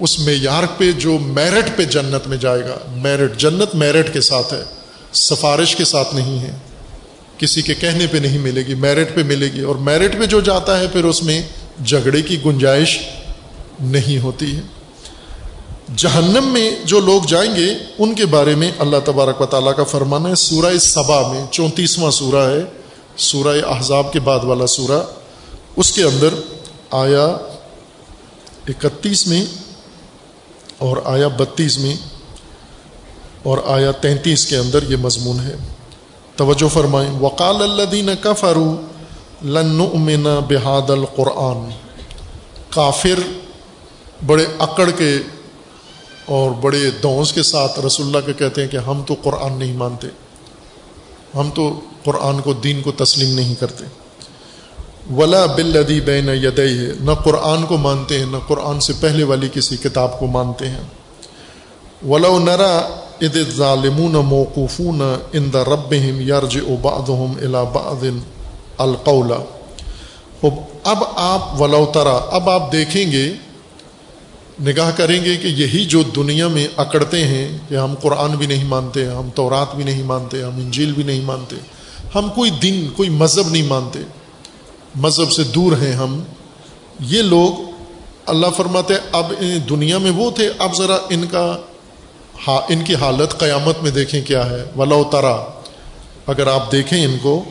اس معیار پہ جو میرٹ پہ جنت میں جائے گا۔ میرٹ، جنت میرٹ کے ساتھ ہے۔ سفارش کے ساتھ نہیں ہے۔ کسی کے کہنے پہ نہیں ملے گی، میرٹ پہ ملے گی۔ اور میرٹ پہ جو جاتا ہے، پھر اس میں جھگڑے کی گنجائش نہیں ہوتی ہے۔ جہنم میں جو لوگ جائیں گے، ان کے بارے میں اللہ تبارک و تعالیٰ کا فرمانا ہے۔ سورہ صبا میں چونتیسواں سورہ ہے۔ سورہ احزاب کے بعد والا سورہ۔ اس کے اندر آیا اکتیس میں اور آیا بتیس میں اور آیا تینتیس کے اندر یہ مضمون ہے۔ توجہ فرمائیں۔ وقال اللہ دین کا فرو لن بحاد القرآن۔ کافر بڑے اکڑ کے اور بڑے دونس کے ساتھ رسول اللہ کے کہتے ہیں کہ ہم تو قرآن نہیں مانتے۔ ہم تو قرآن کو دین کو تسلیم نہیں کرتے۔ ولا بلدی بین یدئی ہے نہ قرآن کو مانتے ہیں، نہ قرآن سے پہلے والی کسی کتاب کو مانتے ہیں۔ ولا نرا اد ظالمون موقوفون ان دا رب یارج ابادم الابادن القولا اب آپ ولو ترا، اب آپ دیکھیں گے، نگاہ کریں گے کہ یہی جو دنیا میں اکڑتے ہیں کہ ہم قرآن بھی نہیں مانتے، ہم تورات بھی نہیں مانتے، ہم انجیل بھی نہیں مانتے، ہم کوئی دن کوئی مذہب نہیں مانتے۔ مذہب سے دور ہیں ہم، یہ لوگ اللہ فرماتے اب دنیا میں وہ تھے، اب ذرا ان کا ان کی حالت قیامت میں دیکھیں کیا ہے۔ ولا ترا اگر آپ دیکھیں ان کو،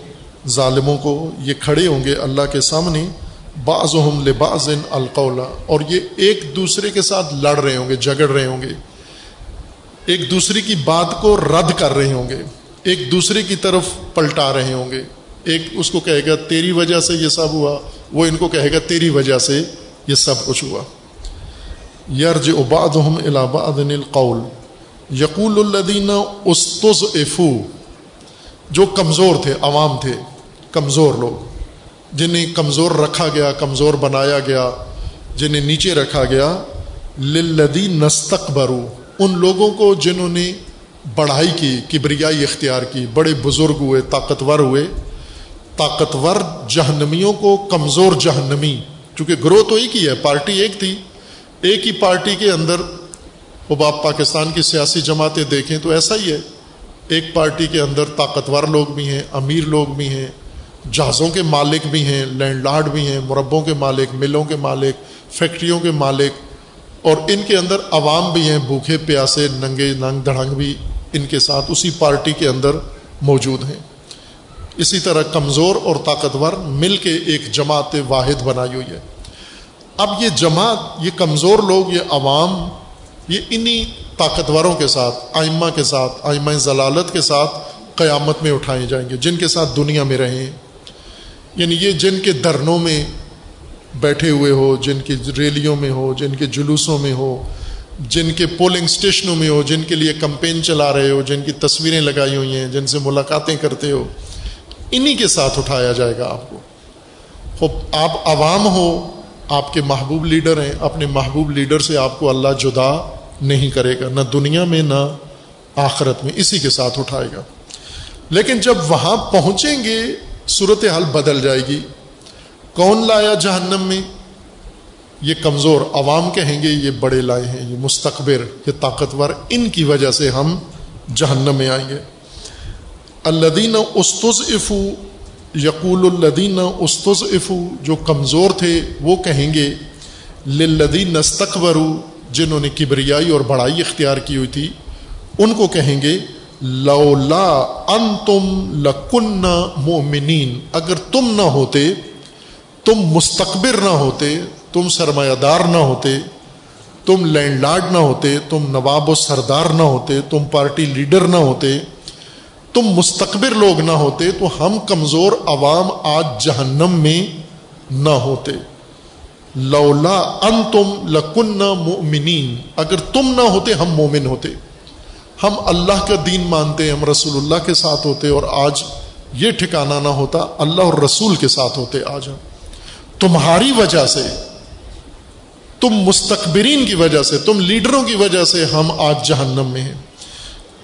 ظالموں کو، یہ کھڑے ہوں گے اللہ کے سامنے۔ بعض ہم لباس القولہ اور یہ ایک دوسرے کے ساتھ لڑ رہے ہوں گے، جھگڑ رہے ہوں گے۔ ایک دوسرے کی بات کو رد کر رہے ہوں گے، ایک دوسرے کی طرف پلٹا رہے ہوں گے۔ ایک اس کو کہے گا تیری وجہ سے یہ سب ہوا، وہ ان کو کہے گا تیری وجہ سے یہ سب کچھ ہوا۔ یرج اباد ہم الاباد القول۔ یقول الدین استز افو جو کمزور تھے، عوام تھے، کمزور لوگ، جنہیں کمزور رکھا گیا، کمزور بنایا گیا، جنہیں نیچے رکھا گیا۔ لدی نستقبرو ان لوگوں کو جنہوں نے بڑھائی کی، کبریائی اختیار کی، بڑے بزرگ ہوئے، طاقتور ہوئے۔ طاقتور جہنمیوں کو کمزور جہنمی، چونکہ گروہ تو ایک ہی ہے، پارٹی ایک تھی۔ ایک ہی پارٹی کے اندر اب آپ پاکستان کی سیاسی جماعتیں دیکھیں تو ایسا ہی ہے۔ ایک پارٹی کے اندر طاقتور لوگ بھی ہیں، امیر لوگ بھی ہیں، جہازوں کے مالک بھی ہیں، لینڈ لارڈ بھی ہیں، مربوں کے مالک، ملوں کے مالک، فیکٹریوں کے مالک، اور ان کے اندر عوام بھی ہیں بھوکھے پیاسے، ننگے ننگ دھڑنگ بھی ان کے ساتھ اسی پارٹی کے اندر موجود ہیں۔ اسی طرح کمزور اور طاقتور مل کے ایک جماعت واحد بنائی ہوئی ہے۔ اب یہ جماعت، یہ کمزور لوگ، یہ عوام، یہ انہی طاقتوروں کے ساتھ، آئمہ کے ساتھ، آئمہ ضلالت کے ساتھ قیامت میں اٹھائے جائیں گے، جن کے ساتھ دنیا میں رہیں۔ یعنی یہ جن کے درنوں میں بیٹھے ہوئے ہو، جن کی ریلیوں میں ہو، جن کے جلوسوں میں ہو، جن کے پولنگ اسٹیشنوں میں ہو، جن کے لیے کمپین چلا رہے ہو، جن کی تصویریں لگائی ہوئی ہیں، جن سے ملاقاتیں کرتے ہو۔ انہی کے ساتھ اٹھایا جائے گا آپ کو۔ آپ عوام ہو، آپ کے محبوب لیڈر ہیں، اپنے محبوب لیڈر سے آپ کو اللہ جدا نہیں کرے گا، نہ دنیا میں، نہ آخرت میں، اسی کے ساتھ اٹھائے گا۔ لیکن جب وہاں پہنچیں گے صورت حال بدل جائے گی۔ کون لایا جہنم میں؟ یہ کمزور عوام کہیں گے، یہ بڑے لائے ہیں، یہ مستقبر یہ طاقتور، ان کی وجہ سے ہم جہنم میں آئیں گے۔ الدین استز افو یقول الدین استز افو جو کمزور تھے، وہ کہیں گے لدین نستقبر جنہوں نے کبریائی اور بڑائی اختیار کی ہوئی تھی، ان کو کہیں گے، لولا ان تم لکن مومنین اگر تم نہ ہوتے، تم مستقبر نہ ہوتے، تم سرمایہ دار نہ ہوتے، تم لینڈ لارڈ نہ ہوتے، تم نواب و سردار نہ ہوتے، تم پارٹی لیڈر نہ ہوتے تم مستقبر لوگ نہ ہوتے تو ہم کمزور عوام آج جہنم میں نہ ہوتے۔ لولا ان تم لکن مومنین اگر تم نہ ہوتے، ہم مومن ہوتے۔ ہم اللہ کا دین مانتے، ہم رسول اللہ کے ساتھ ہوتے اور آج یہ ٹھکانا نہ ہوتا، اللہ اور رسول کے ساتھ ہوتے آج ہم۔ تمہاری وجہ سے، تم مستقبرین کی وجہ سے، تم لیڈروں کی وجہ سے ہم آج جہنم میں ہیں۔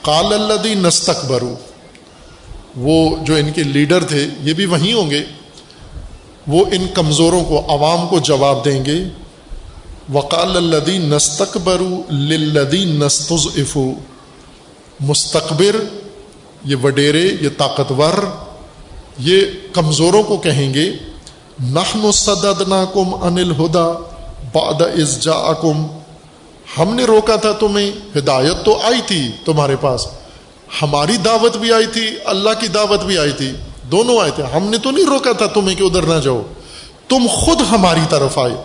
کال اللہ دی نستقبرو وہ جو ان کے لیڈر تھے، یہ بھی وہیں ہوں گے۔ وہ ان کمزوروں کو، عوام کو جواب دیں گے۔ وقال الدی نستقبرو لدی نستز افو مستقبر، یہ وڈیرے، یہ طاقتور، یہ کمزوروں کو کہیں گے۔ نحن صددنا کم انل ہدا باد از جا ہم نے روکا تھا تمہیں، ہدایت تو آئی تھی تمہارے پاس۔ ہماری دعوت بھی آئی تھی، اللہ کی دعوت بھی آئی تھی۔ دونوں آئے تھے۔ ہم نے تو نہیں روکا تھا تمہیں کہ ادھر نہ جاؤ۔ تم خود ہماری طرف آئے۔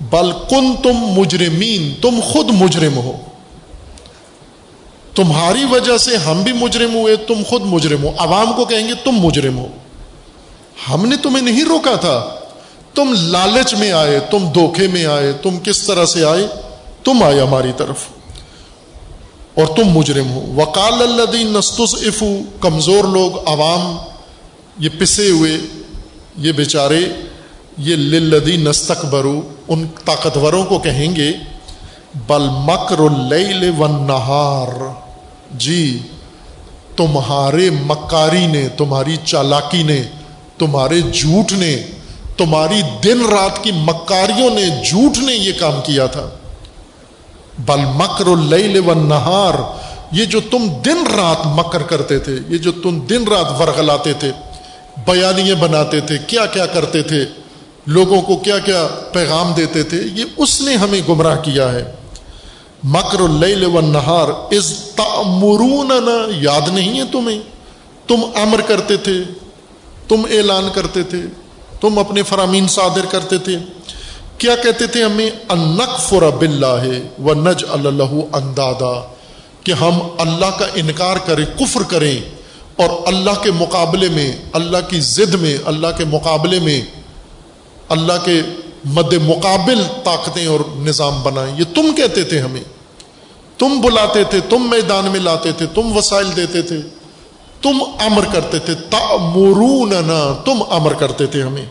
بل کن تم مجرمین، تم خود مجرم ہو۔ تمہاری وجہ سے ہم بھی مجرم ہوئے، تم خود مجرم ہو۔ عوام کو کہیں گے تم مجرم ہو۔ ہم نے تمہیں نہیں روکا تھا۔ تم لالچ میں آئے، تم دھوکھے میں آئے، تم کس طرح سے آئے؟ تم آئے ہماری طرف۔ اور تم مجرم ہو۔ وکال اللہ نستس افو کمزور لوگ، عوام، یہ پسے ہوئے، یہ بیچارے، یہ لدی نستک برو ان طاقتوروں کو کہیں گے، بل مکر و نہار جی تمہارے مکاری نے، تمہاری چالاکی نے، تمہارے جھوٹ نے، تمہاری دن رات کی مکاریوں نے، جھوٹ نے یہ کام کیا تھا۔ بل مکر و نہار یہ جو تم دن رات مکر کرتے تھے، یہ جو تم دن رات ورغلاتے تھے بیانیاں بناتے تھے، کیا کیا کرتے تھے، لوگوں کو کیا کیا پیغام دیتے تھے، یہ اس نے ہمیں گمراہ کیا ہے۔ مکر و نہار از تمرون یاد نہیں ہے تمہیں؟ تم امر کرتے تھے، تم اعلان کرتے تھے، تم اپنے فرامین صادر کرتے تھے۔ کیا کہتے تھے ہمیں انک فرا بلّہ و نج اللہ اندادا، کہ ہم اللہ کا انکار کریں، کفر کریں، اور اللہ کے مقابلے میں، اللہ کی ضد میں، اللہ کے مقابلے میں، اللہ کے مد مقابل طاقتیں اور نظام بنائیں۔ یہ تم کہتے تھے ہمیں۔ تم بلاتے تھے، تم میدان میں لاتے تھے، تم وسائل دیتے تھے، تم امر کرتے تھے تمرون تم امر کرتے تھے ہمیں۔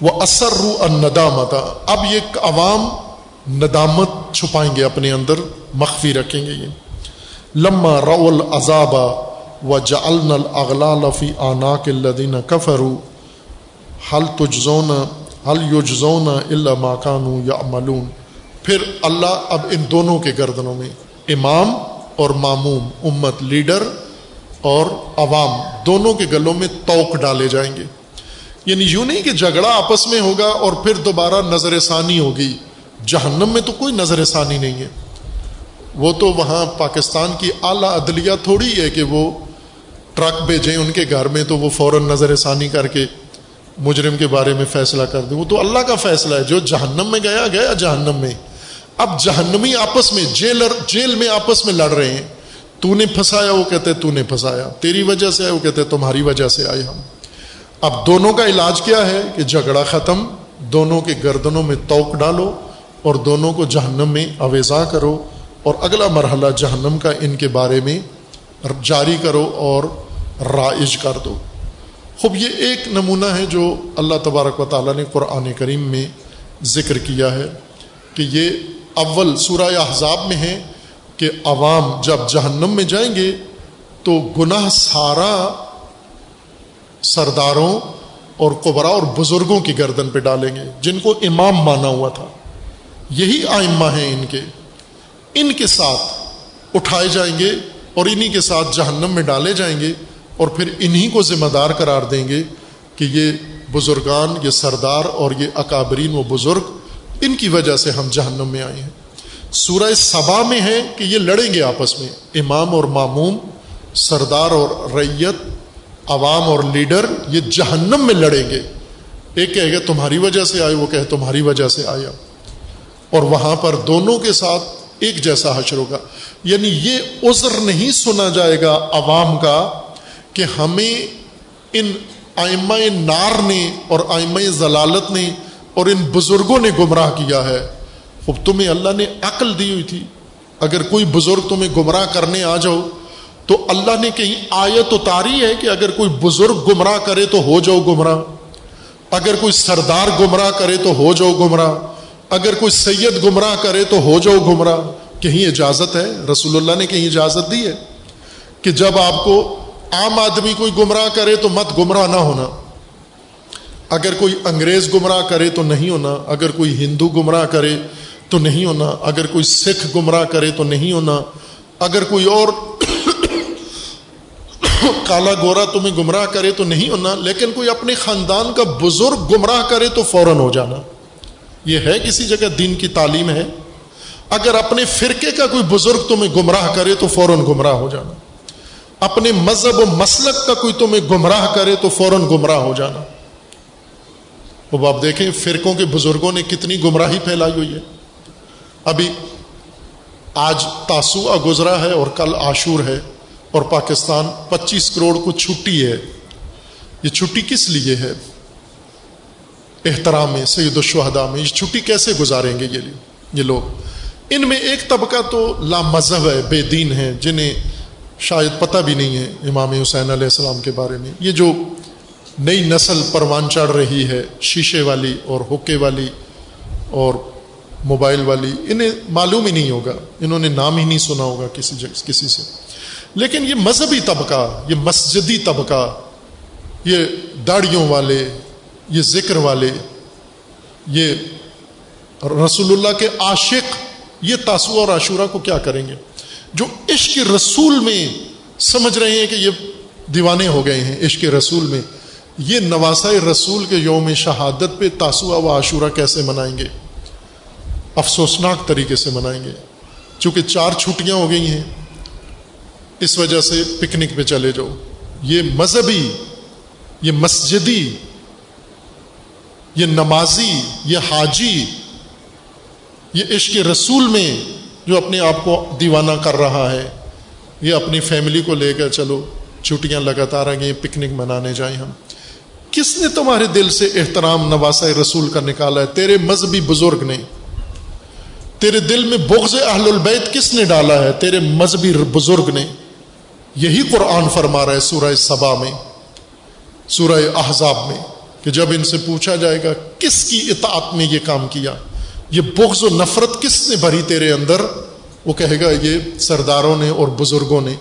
وہ اثر رو اب یہ عوام ندامت چھپائیں گے اپنے اندر، مخفی رکھیں گے یہ۔ لما رو العذاب و جعلن الاغلا لفی آنا کے لدین کفرو حل تجزون حل یجزون اللہ ماکانو یا ملون پھر اللہ اب ان دونوں کے گردنوں میں امام اور معموم امت لیڈر اور عوام دونوں کے گلوں میں توق ڈالے جائیں گے۔ یعنی یوں نہیں کہ جھگڑا آپس میں ہوگا اور پھر دوبارہ نظر ثانی ہوگی۔ جہنم میں تو کوئی نظر ثانی نہیں ہے۔ وہ تو وہاں پاکستان کی اعلیٰ عدلیہ تھوڑی ہے کہ وہ ٹرک بھیجیں ان کے گھر میں تو وہ فوراً نظر ثانی کر کے مجرم کے بارے میں فیصلہ کر دیں۔ وہ تو اللہ کا فیصلہ ہے۔ جو جہنم میں گیا گیا جہنم میں۔ اب جہنمی آپس میں جیلر جیل میں آپس میں لڑ رہے ہیں۔ تو نے پھنسایا، وہ کہتے تو نے پھنسایا۔ تیری وجہ سے آئے، وہ کہتے تمہاری وجہ سے آئے ہم۔ اب دونوں کا علاج کیا ہے کہ جھگڑا ختم، دونوں کے گردنوں میں توق ڈالو اور دونوں کو جہنم میں اویزا کرو اور اگلا مرحلہ جہنم کا ان کے بارے میں جاری کرو اور رائج کر دو۔ خوب، یہ ایک نمونہ ہے جو اللہ تبارک و تعالیٰ نے قرآن کریم میں ذکر کیا ہے کہ یہ اول سورہ احزاب میں ہے کہ عوام جب جہنم میں جائیں گے تو گناہ سارا سرداروں اور قبرا اور بزرگوں کی گردن پہ ڈالیں گے، جن کو امام مانا ہوا تھا۔ یہی آئمہ ہیں ان کے۔ ان کے ساتھ اٹھائے جائیں گے اور انہی کے ساتھ جہنم میں ڈالے جائیں گے اور پھر انہی کو ذمہ دار قرار دیں گے کہ یہ بزرگان، یہ سردار اور یہ اکابرین و بزرگ، ان کی وجہ سے ہم جہنم میں آئے ہیں۔ سورہ صبا میں ہے کہ یہ لڑیں گے آپس میں۔ امام اور معموم سردار اور ریت عوام اور لیڈر یہ جہنم میں لڑیں گے۔ ایک کہے گا، تمہاری وجہ سے آئے، وہ کہے، تمہاری وجہ سے آیا اور وہاں پر دونوں کے ساتھ ایک جیسا حشر ہوگا۔ یعنی یہ عذر نہیں سنا جائے گا عوام کا کہ ہمیں ان آئمہ نار نے اور آئمہ ضلالت نے اور ان بزرگوں نے گمراہ کیا ہے۔ تمہیں اللہ نے عقل دی ہوئی تھی۔ اگر کوئی بزرگ تمہیں گمراہ کرنے آ جاؤ تو اللہ نے کہیں آیت اتاری ہے کہ اگر کوئی بزرگ گمراہ کرے تو ہو جاؤ گمراہ، اگر کوئی سردار گمراہ کرے تو ہو جاؤ گمراہ، اگر کوئی سید گمراہ کرے تو ہو جاؤ گمراہ۔ کہیں اجازت ہے؟ رسول اللہ نے کہیں اجازت دی ہے کہ جب آپ کو عام آدمی کوئی گمراہ کرے تو مت گمراہ نہ ہونا۔ اگر کوئی انگریز گمراہ کرے تو نہیں ہونا، اگر کوئی ہندو گمراہ کرے تو نہیں ہونا، اگر کوئی سکھ گمراہ کرے تو نہیں ہونا۔ اگر کوئی اور کالا گورا تمہیں گمراہ کرے تو نہیں ہونا، لیکن کوئی اپنے خاندان کا بزرگ گمراہ کرے تو فوراً ہو جانا۔ یہ ہے کسی جگہ دین کی تعلیم ہے۔ اگر اپنے فرقے کا کوئی بزرگ تمہیں گمراہ کرے تو فوراً گمراہ ہو جانا۔ اپنے مذہب و مسلک کا کوئی تمہیں گمراہ کرے تو فوراً گمراہ ہو جانا۔ وہ آپ دیکھیں فرقوں کے بزرگوں نے کتنی گمراہی پھیلائی ہوئی ہے۔ ابھی آج تاسو گزرا ہے اور کل عاشور ہے۔ اور پاکستان پچیس کروڑ کو چھٹی ہے۔ یہ چھٹی کس لیے ہے؟ احترام میں، سید الشہدا میں۔ یہ چھٹی کیسے گزاریں گے یہ یہ لوگ۔ ان میں ایک طبقہ تو لا مذہب ہے، بے دین ہے، جنہیں شاید پتہ بھی نہیں ہے امام حسین علیہ السلام کے بارے میں۔ یہ جو نئی نسل پروان چڑھ رہی ہے، شیشے والی اور حکے والی اور موبائل والی، انہیں معلوم ہی نہیں ہوگا۔ انہوں نے نام ہی نہیں سنا ہوگا کسی جگہ، کسی سے۔ لیکن یہ مذہبی طبقہ، یہ مسجدی طبقہ، یہ داڑیوں والے، یہ ذکر والے، یہ رسول اللہ کے عاشق، یہ تاسو اور عاشورہ کو کیا کریں گے؟ جو عشق رسول میں سمجھ رہے ہیں کہ یہ دیوانے ہو گئے ہیں، عشق رسول میں، یہ نواسا رسول کے یوم شہادت پہ تاسو و عاشورہ کیسے منائیں گے؟ افسوسناک طریقے سے منائیں گے، چونکہ چار چھٹیاں ہو گئی ہیں۔ اس وجہ سے پکنک پہ چلے جاؤ۔ یہ مذہبی، یہ مسجدی، یہ نمازی، یہ حاجی، یہ عشق رسول میں جو اپنے آپ کو دیوانہ کر رہا ہے، یہ اپنی فیملی کو لے کر چلو، چھٹیاں لگاتار آ گئی پکنک منانے جائیں ہم۔ کس نے تمہارے دل سے احترام نواسا رسول کا نکالا ہے؟ تیرے مذہبی بزرگ نے۔ تیرے دل میں بغض اہل البیت کس نے ڈالا ہے؟ تیرے مذہبی بزرگ نے۔ یہی قرآن فرما رہا ہے سورہ صبا میں، سورہ احزاب میں، کہ جب ان سے پوچھا جائے گا کس کی اطاعت میں یہ کام کیا، یہ بغض و نفرت کس نے بھری تیرے اندر؟ وہ کہے گا یہ سرداروں نے اور بزرگوں نے۔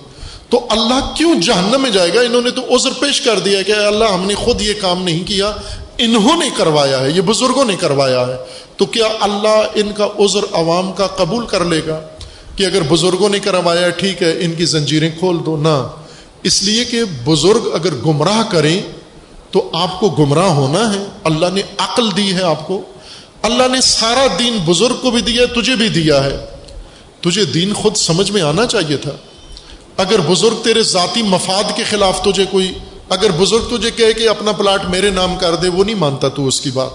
تو اللہ کیوں جہنم میں جائے گا؟ انہوں نے تو عذر پیش کر دیا کہ اللہ، ہم نے خود یہ کام نہیں کیا، انہوں نے کروایا ہے، یہ بزرگوں نے کروایا ہے۔ تو کیا اللہ ان کا عذر عوام کا قبول کر لے گا؟ کہ اگر بزرگوں نے کروایا ٹھیک ہے، ان کی زنجیریں کھول دو، نہ۔ اس لیے کہ بزرگ اگر گمراہ کریں تو آپ کو گمراہ ہونا ہے۔ اللہ نے عقل دی ہے آپ کو۔ اللہ نے سارا دین بزرگ کو بھی دیا تجھے بھی دیا ہے۔ تجھے دین خود سمجھ میں آنا چاہیے تھا۔ اگر بزرگ تیرے ذاتی مفاد کے خلاف تجھے کوئی، اگر بزرگ تجھے کہے کہ اپنا پلاٹ میرے نام کر دے، وہ نہیں مانتا تو اس کی بات۔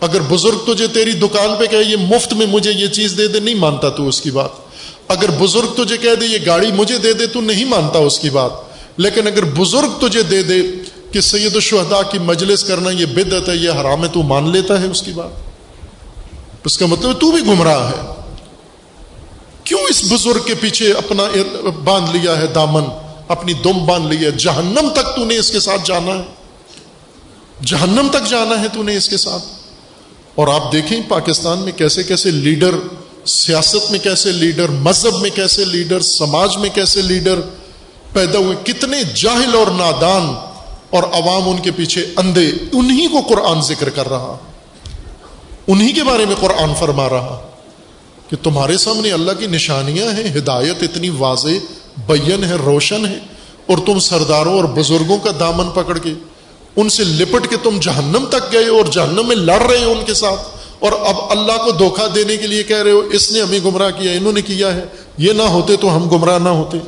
اگر بزرگ تجھے تیری دکان پہ کہے، یہ مفت میں مجھے یہ چیز دے دے، نہیں مانتا تو اس کی بات۔ اگر بزرگ تجھے کہہ دے یہ گاڑی مجھے دے دے، تو نہیں مانتا اس کی بات۔ لیکن اگر بزرگ تجھے دے دے کہ سید الشہداء کی مجلس کرنا یہ بدت ہے، یہ حرام ہے، تو مان لیتا ہے اس کی بات۔ اس کا مطلب تو بھی گمراہ ہے۔ کیوں اس بزرگ کے پیچھے اپنا باندھ لیا ہے دامن، اپنی دم باندھ لی ہے؟ جہنم تک تو نے اس کے ساتھ جانا ہے۔ جہنم تک جانا ہے تو نے اس کے ساتھ۔ اور آپ دیکھیں پاکستان میں کیسے کیسے لیڈر سیاست میں کیسے لیڈر، مذہب میں کیسے لیڈر، سماج میں کیسے لیڈر پیدا ہوئے، کتنے جاہل اور نادان اور عوام ان کے پیچھے اندھے، انہی کو قرآن ذکر کر رہا۔ انہی کے بارے میں قرآن فرما رہا۔ کہ تمہارے سامنے اللہ کی نشانیاں ہیں، ہدایت اتنی واضح بین ہے، روشن ہے، اور تم سرداروں اور بزرگوں کا دامن پکڑ کے ان سے لپٹ کے تم جہنم تک گئے اور جہنم میں لڑ رہے ہو ان کے ساتھ۔ اور اب اللہ کو دھوکہ دینے کے لیے کہہ رہے ہو، اس نے ہمیں گمراہ کیا، انہوں نے کیا ہے؟ یہ نہ ہوتے تو ہم گمراہ نہ ہوتے۔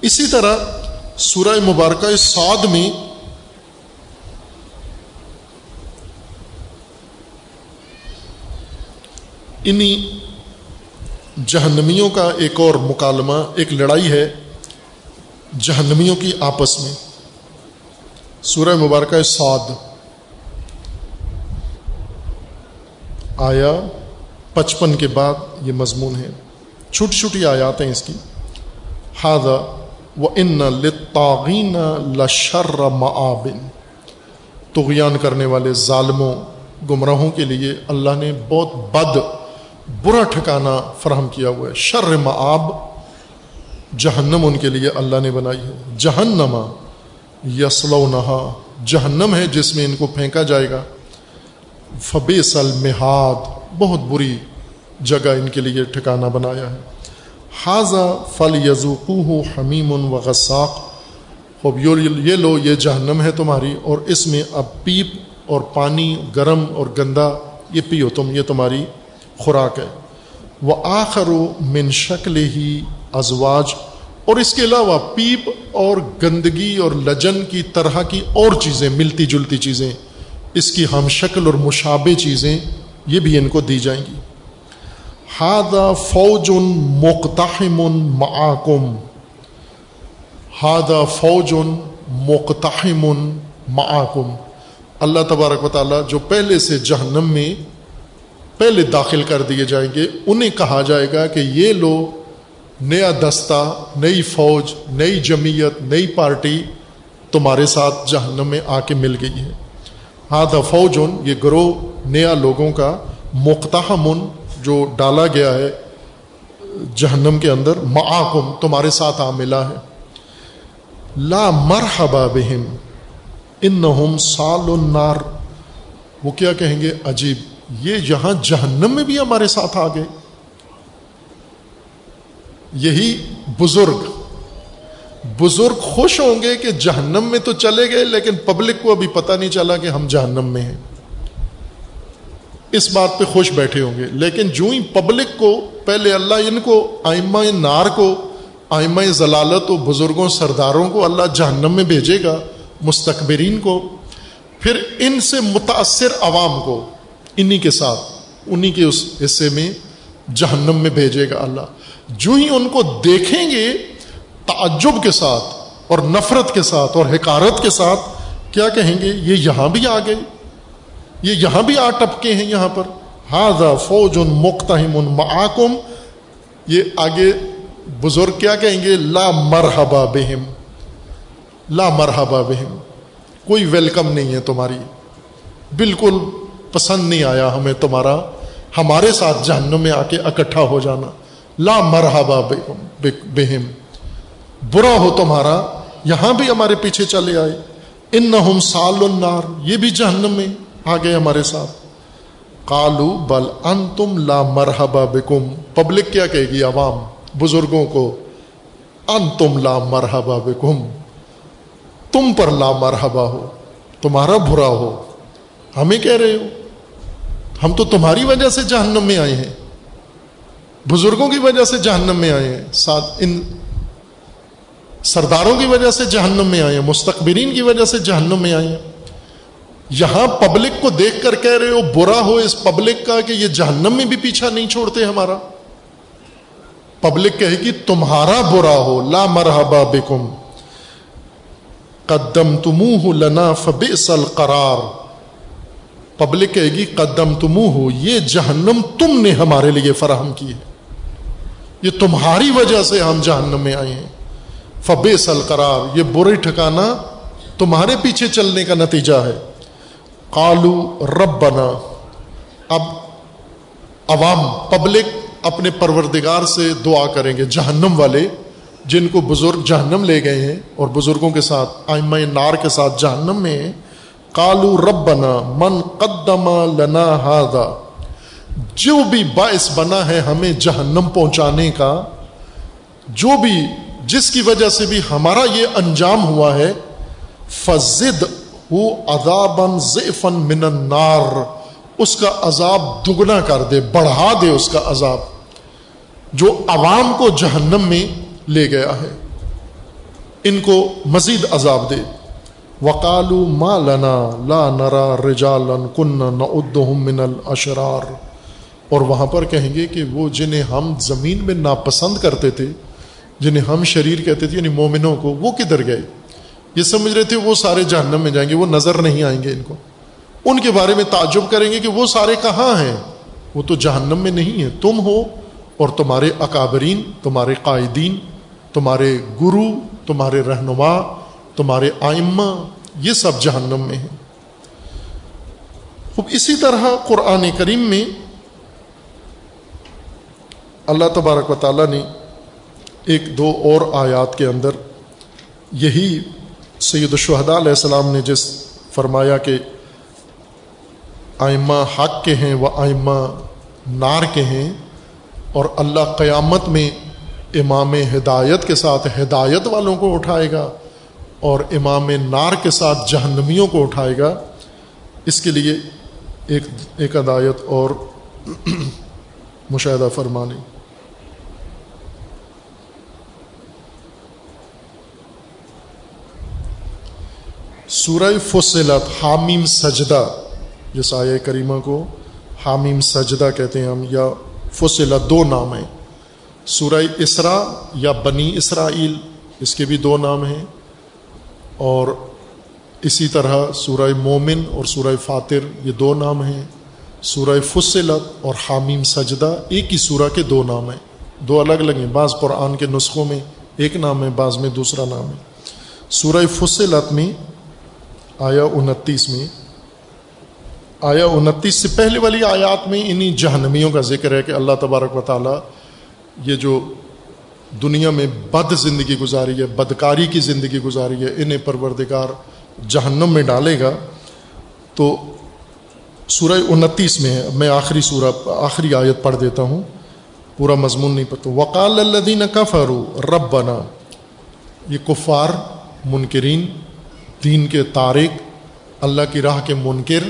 اسی طرح سورہ مبارکہ سعد میں انہیں جہنمیوں کا ایک اور مکالمہ، ایک لڑائی ہے جہنمیوں کی آپس میں۔ سورہ مبارکہ سعد آیا، پچپن کے بعد یہ مضمون ہے۔ چھوٹی چھوٹی آیات ہیں اس کی۔ ہاد و ان لطاغین لشر معابن۔ تغیان کرنے والے ظالموں، گمراہوں کے لیے اللہ نے بہت بد، برا ٹھکانا فراہم کیا ہوا ہے۔ شر معاب جہنم ان کے لیے اللہ نے بنائی ہے۔ جہنما یسلو نہا جہنم ہے جس میں ان کو پھینکا جائے گا۔ فبی سل مہاد بہت بری جگہ ان کے لیے ٹھکانا بنایا ہے۔ حاضہ فل یزوقو حمیم و غساق۔ خوب، یہ لو یہ جہنم ہے تمہاری اور اس میں اب پیپ اور پانی گرم اور گندا، یہ پیو تم، یہ تمہاری خوراک ہے۔ وہ آخر و من شکل ہی ازواج۔ اور اس کے علاوہ پیپ اور گندگی اور لجن کی طرح کی اور چیزیں، ملتی جلتی چیزیں۔ اس کی ہم شکل اور مشابہ چیزیں یہ بھی ان کو دی جائیں گی۔ ہادہ فوج ان مقتحم معاکم ہادہ فوج ان مقتحم معاکم اللہ تبارک و تعالیٰ جو پہلے سے جہنم میں پہلے داخل کر دیے جائیں گے، انہیں کہا جائے گا کہ یہ لو نیا دستہ، نئی فوج، نئی جمعیت، نئی پارٹی تمہارے ساتھ جہنم میں آ کے مل گئی ہے۔ ہاں فوج ان یہ گروہ نیا لوگوں کا مختحمن جو ڈالا گیا ہے جہنم کے اندر، معاکم، تمہارے ساتھ آ ملا ہے۔ لا مرحبا بہم ان سال النار۔ وہ کیا کہیں گے؟ عجیب، یہ یہاں جہنم میں بھی ہمارے ساتھ آ گئے یہی بزرگ۔ بزرگ خوش ہوں گے کہ جہنم میں تو چلے گئے، لیکن پبلک کو ابھی پتہ نہیں چلا کہ ہم جہنم میں ہیں۔ اس بات پہ خوش بیٹھے ہوں گے۔ لیکن جو ہی پبلک کو، پہلے اللہ ان کو، آئمہ نار کو، آئمہ ضلالت و بزرگوں، سرداروں کو اللہ جہنم میں بھیجے گا، مستقبرین کو۔ پھر ان سے متاثر عوام کو، انہی کے ساتھ، انہی کے اس حصے میں جہنم میں بھیجے گا اللہ۔ جو ہی ان کو دیکھیں گے تعجب کے ساتھ اور نفرت کے ساتھ اور حکارت کے ساتھ کیا کہیں گے؟ یہ یہاں بھی آ گئے یہ یہاں بھی آ ٹپکے ہیں یہاں پر۔ ہاضا فوج ان مختم ان معاکم۔ یہ آگے بزرگ کیا کہیں گے؟ لا مرحبا بہم۔ لا مرحبا بہم۔ کوئی ویلکم نہیں ہے تمہاری۔ بالکل پسند نہیں آیا ہمیں تمہارا۔ ہمارے ساتھ جہنم میں آ کے اکٹھا ہو جانا۔ لا مرحبا بہم۔ برا ہو تمہارا، یہاں بھی ہمارے پیچھے چلے آئے۔ ان نہ سال النار، یہ بھی جہنم میں آ گئے ہمارے ساتھ۔ کالو بل ان تم لا مرحبا بکم۔ پبلک کیا کہے گی عوام بزرگوں کو؟ ان تم لا مرحبا بکم۔ تم پر لا مرحبا ہو، تمہارا برا ہو۔ ہمیں کہہ رہے ہو، ہم تو تمہاری وجہ سے جہنم میں آئے ہیں۔ بزرگوں کی وجہ سے جہنم میں آئے ہیں۔ ساتھ، ان سرداروں کی وجہ سے جہنم میں آئے ہیں مستقبرین کی وجہ سے جہنم میں آئے ہیں۔ یہاں پبلک کو دیکھ کر کہہ رہے ہو، برا ہو اس پبلک کا کہ یہ جہنم میں بھی پیچھا نہیں چھوڑتے ہمارا۔ پبلک کہے گی تمہارا برا ہو، لا مرحبا بکم۔ قدم تمہ لنا فبئس قرار پبلک کہے گی قدم تمہ ہو یہ جہنم تم نے ہمارے لیے فراہم کی ہے۔ یہ تمہاری وجہ سے ہم جہنم میں آئے ہیں۔ فبئس القرار، یہ برے ٹھکانا تمہارے پیچھے چلنے کا نتیجہ ہے۔ قالو ربنا، اب عوام پبلک اپنے پروردگار سے دعا کریں گے، جہنم والے جن کو بزرگ جہنم لے گئے ہیں اور بزرگوں کے ساتھ، آئمہ نار کے ساتھ جہنم میں کالو ربنا، من قدم لنا ہادا جو بھی باعث بنا ہے ہمیں جہنم پہنچانے کا، جو بھی جس کی وجہ سے بھی ہمارا یہ انجام ہوا ہے فضد ادابن زیفن من النار۔ اس کا عذاب دگنا کر دے، بڑھا دے اس کا عذاب۔ جو عوام کو جہنم میں لے گیا ہے، ان کو مزید عذاب دے۔ وکالو ما لنا لا نرا رجالن کن نعدهم من الاشرار اور وہاں پر کہیں گے کہ وہ جنہیں ہم زمین میں ناپسند کرتے تھے جنہیں ہم شریر کہتے تھے یعنی مومنوں کو، وہ کدھر گئے؟ یہ سمجھ رہے تھے وہ سارے جہنم میں جائیں گے، وہ نظر نہیں آئیں گے ان کو۔ ان کے بارے میں تعجب کریں گے کہ وہ سارے کہاں ہیں؟ وہ تو جہنم میں نہیں ہے تم ہو اور تمہارے اکابرین، تمہارے قائدین، تمہارے گرو، تمہارے رہنما، تمہارے آئمہ، یہ سب جہنم میں ہیں۔ اسی طرح قرآن کریم میں اللہ تبارک و تعالیٰ نے ایک دو اور آیات کے اندر یہی سید الشہداء علیہ السلام نے جس فرمایا کہ آئمہ حق کے ہیں وہ آئمہ نار کے ہیں اور اللہ قیامت میں امام ہدایت کے ساتھ ہدایت والوں کو اٹھائے گا اور امام نار کے ساتھ جہنمیوں کو اٹھائے گا، اس کے لیے ایک ایک ہدایت اور مشاہدہ فرمانی سورہ فصلت، حامیم سجدہ، جس آئے کریمہ کو حامیم سجدہ کہتے ہیں ہم، یا فصلت دو نام ہیں۔ سورہ اسرا یا بنی اسرائیل، اس کے بھی دو نام ہیں۔ اور اسی طرح سورہ مومن اور سورہ فاتر یہ دو نام ہیں۔ سورہ فصلت اور حامیم سجدہ ایک ہی سورہ کے دو نام ہیں۔ دو الگ الگ ہیں، بعض قرآن کے نسخوں میں ایک نام ہے، بعض میں دوسرا نام ہے۔ سورہ فصلت میں آیا انتیس میں آیا انتیس سے پہلے والی آیات میں انہیں جہنمیوں کا ذکر ہے کہ اللہ تبارک و تعالیٰ یہ جو دنیا میں بد زندگی گزاری ہے، بدکاری کی زندگی گزاری ہے، انہیں پروردگار جہنم میں ڈالے گا۔ تو سورہ انتیس میں ہے، میں آخری سورہ، آخری آیت پڑھ دیتا ہوں، پورا مضمون نہیں پتہ۔ وقال اللہ کا فرو رب بنا یہ کفار، منکرین دین کے تارک اللہ کی راہ کے منکر،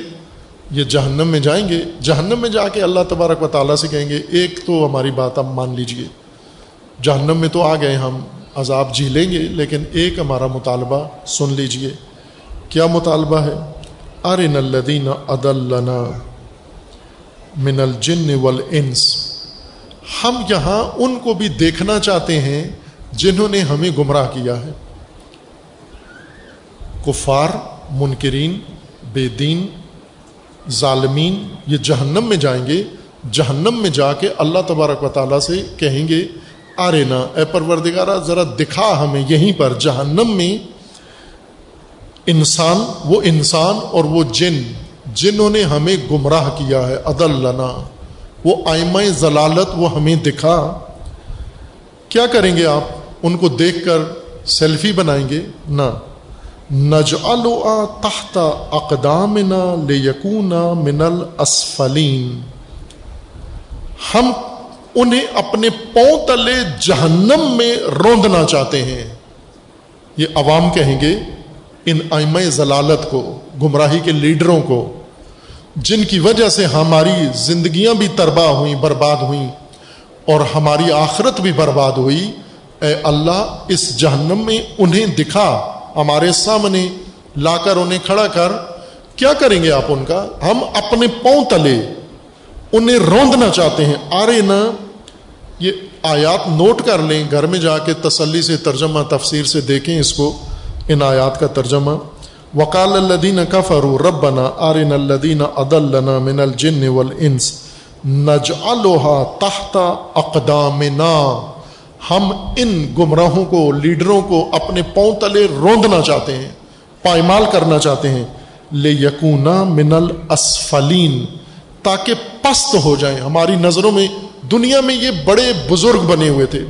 یہ جہنم میں جائیں گے۔ جہنم میں جا کے اللہ تبارک و تعالیٰ سے کہیں گے، ایک تو ہماری بات اب مان لیجیے۔ جہنم میں تو آ گئے ہم، عذاب جی لیں گے، لیکن ایک ہمارا مطالبہ سن لیجیے۔ کیا مطالبہ ہے؟ ارن الدین عدلنا من الجن والانس۔ ہم یہاں ان کو بھی دیکھنا چاہتے ہیں جنہوں نے ہمیں گمراہ کیا ہے۔ کفار، منکرین، بے دین، ظالمین، یہ جہنم میں جائیں گے، جہنم میں جا کے اللہ تبارک و تعالیٰ سے کہیں گے، آرے نا، اے پروردگارہ، ذرا دکھا ہمیں یہیں پر، جہنم میں انسان، وہ انسان اور وہ جن، جنہوں نے ہمیں گمراہ کیا ہے، عدل لنا، وہ آئمہ ضلالت، وہ ہمیں دکھا۔ کیا کریں گے آپ؟ ان کو دیکھ کر سیلفی بنائیں گے؟ نہ۔ نج تحت اقدام نہ لے یقون منل اسفلین ہم انہیں اپنے پاؤں تلے جہنم میں روندنا چاہتے ہیں۔ یہ عوام کہیں گے، ان ائمہ ضلالت کو، گمراہی کے لیڈروں کو، جن کی وجہ سے ہماری زندگیاں بھی تربا ہوئیں، برباد ہوئیں، اور ہماری آخرت بھی برباد ہوئی، اے اللہ اس جہنم میں انہیں دکھا۔ ہمارے سامنے لا کر انہیں کھڑا کر، کیا کریں گے آپ ان کا؟ ہم اپنے پاؤں تلے انہیں روندنا چاہتے ہیں۔ آرے نہ یہ آیات نوٹ کر لیں، گھر میں جا کے تسلی سے ترجمہ، تفسیر سے دیکھیں اس کو، ان آیات کا ترجمہ۔ وکال الدین کفرو ربنا آرن الدین عدلنا من الجن والانس نجعلها تحت اقدامنا۔ ہم ان گمراہوں کو، لیڈروں کو اپنے پاؤں تلے روندنا چاہتے ہیں، پائمال کرنا چاہتے ہیں۔ لے یقونا من الاسفلین تاکہ پست ہو جائیں۔ ہماری نظروں میں دنیا میں یہ بڑے بزرگ بنے ہوئے تھے۔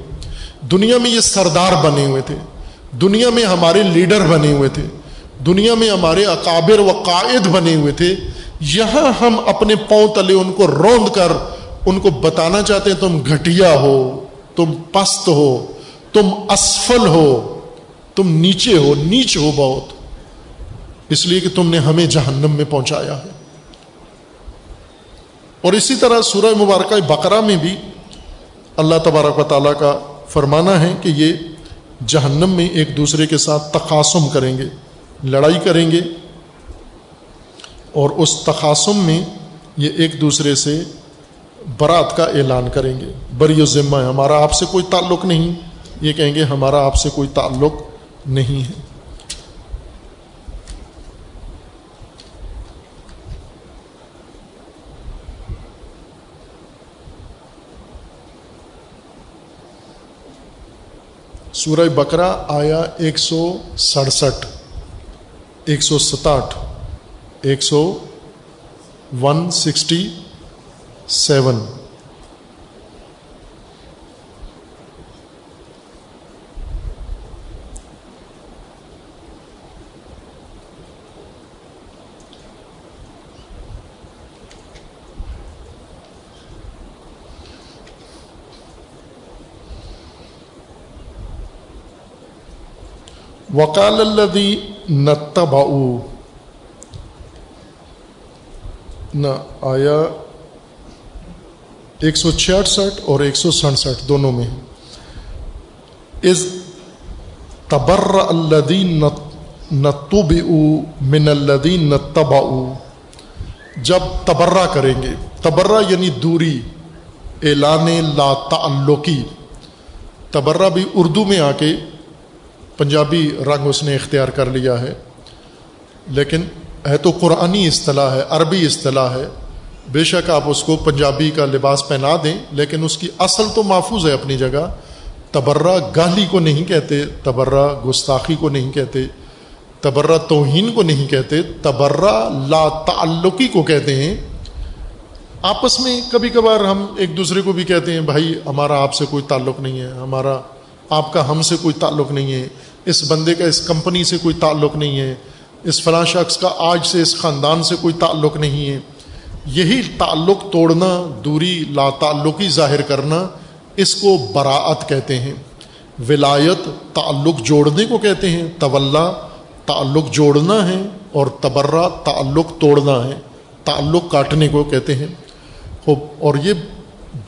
دنیا میں یہ سردار بنے ہوئے تھے۔ دنیا میں ہمارے لیڈر بنے ہوئے تھے۔ دنیا میں ہمارے اکابر و قائد بنے ہوئے تھے۔ یہاں ہم اپنے پاؤں تلے ان کو روند کر، ان کو بتانا چاہتے ہیں تم گھٹیا ہو۔ تم پست ہو، تم اسفل ہو، تم نیچے ہو، نیچ ہو بہت۔ اس لیے کہ تم نے ہمیں جہنم میں پہنچایا ہے۔ اور اسی طرح سورہ مبارکہ بقرہ میں بھی اللہ تبارک و تعالیٰ کا فرمانا ہے کہ یہ جہنم میں ایک دوسرے کے ساتھ تقاسم کریں گے، لڑائی کریں گے۔ اور اس تقاسم میں یہ ایک دوسرے سے برات کا اعلان کریں گے۔ بری و ذمہ ہے۔ ہمارا آپ سے کوئی تعلق نہیں۔ یہ کہیں گے ہمارا آپ سے کوئی تعلق نہیں ہے۔ سورہ بکرا آیا ایک سو سڑسٹھ، ایک سو ستاٹھ، ایک سو ون سکسٹی سیون وکال الدی نتبا نہ آیا ایک سو چھیاسٹھ اور ایک سو سڑسٹھ دونوں میں۔ از تبر الدین نتب من الدین نتبا جب تبرہ کریں گے تبرہ یعنی دوری، اعلان لا تعلقی۔ تبرہ بھی اردو میں آ کے پنجابی رنگ اس نے اختیار کر لیا ہے، لیکن ہے تو قرآنی اصطلاح ہے، عربی اصطلاح ہے۔ بے شک آپ اس کو پنجابی کا لباس پہنا دیں، لیکن اس کی اصل تو محفوظ ہے اپنی جگہ۔ تبرہ گالی کو نہیں کہتے، تبرہ گستاخی کو نہیں کہتے، تبرہ توہین کو نہیں کہتے، تبرہ لا تعلقی کو کہتے ہیں۔ آپس میں کبھی کبھار ہم ایک دوسرے کو بھی کہتے ہیں، بھائی، ہمارا آپ سے کوئی تعلق نہیں ہے، ہمارا آپ کا ہم سے کوئی تعلق نہیں ہے، اس بندے کا اس کمپنی سے کوئی تعلق نہیں ہے، اس فلاں شخص کا آج سے اس خاندان سے کوئی تعلق نہیں ہے۔ یہی تعلق توڑنا، دوری لا تعلقی ظاہر کرنا اس کو براعت کہتے ہیں۔ ولایت تعلق جوڑنے کو کہتے ہیں طلّہ تعلق جوڑنا ہے اور تبرہ تعلق توڑنا ہے، تعلق کاٹنے کو کہتے ہیں۔ اور یہ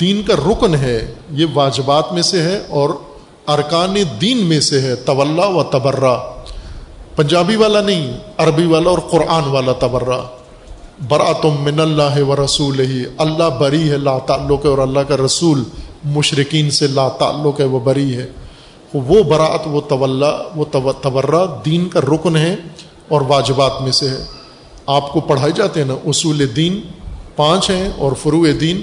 دین کا رکن ہے، یہ واجبات میں سے ہے اور ارکان دین میں سے ہے طلّہ و تبرہ پنجابی والا نہیں، عربی والا اور قرآن والا تبرہ برا تم من اللہ و رسول ہی اللہ بری ہے، لا تعلق ہے، اور اللہ کا رسول مشرقین سے لا تعلق ہے، وہ بری ہے۔ وہ برات وہ طلّہ وہ تبرہ دین کا رکن ہے اور واجبات میں سے ہے۔ آپ کو پڑھائی جاتے ہیں نا، اصول دین پانچ ہیں اور فروع دین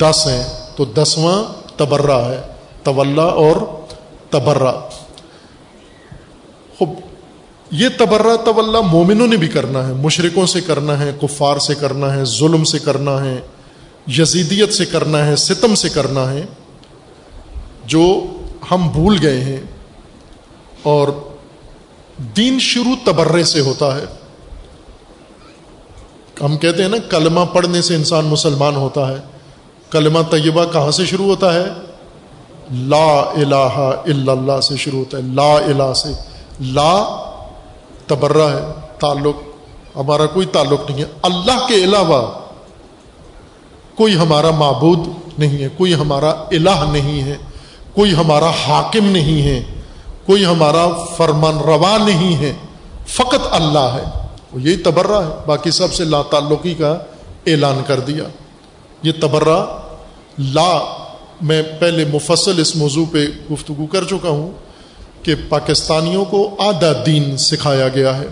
دس ہیں۔ تو دسواں تبرہ ہے طلّہ اور تبرہ۔ خوب یہ تبرہ طلّہ مومنوں نے بھی کرنا ہے مشرقوں سے کرنا ہے، کفار سے کرنا ہے، ظلم سے کرنا ہے، یزیدیت سے کرنا ہے، ستم سے کرنا ہے، جو ہم بھول گئے ہیں۔ اور دین شروع تبرے سے ہوتا ہے۔ ہم کہتے ہیں نا، کلمہ پڑھنے سے انسان مسلمان ہوتا ہے۔ کلمہ طیبہ کہاں سے شروع ہوتا ہے؟ لا الہ الا اللہ سے شروع ہوتا ہے۔ لا الہ سے۔ لا تبرہ ہے، تعلق، ہمارا کوئی تعلق نہیں ہے۔ اللہ کے علاوہ کوئی ہمارا معبود نہیں ہے، کوئی ہمارا الہ نہیں ہے، کوئی ہمارا حاکم نہیں ہے، کوئی ہمارا فرمان روا نہیں ہے۔ فقط اللہ ہے۔ وہ یہی تبرہ ہے۔ باقی سب سے لا تعلقی کا اعلان کر دیا۔ یہ تبرہ لا، میں پہلے مفصل اس موضوع پہ گفتگو کر چکا ہوں۔ کہ پاکستانیوں کو آدھا دین سکھایا گیا ہے،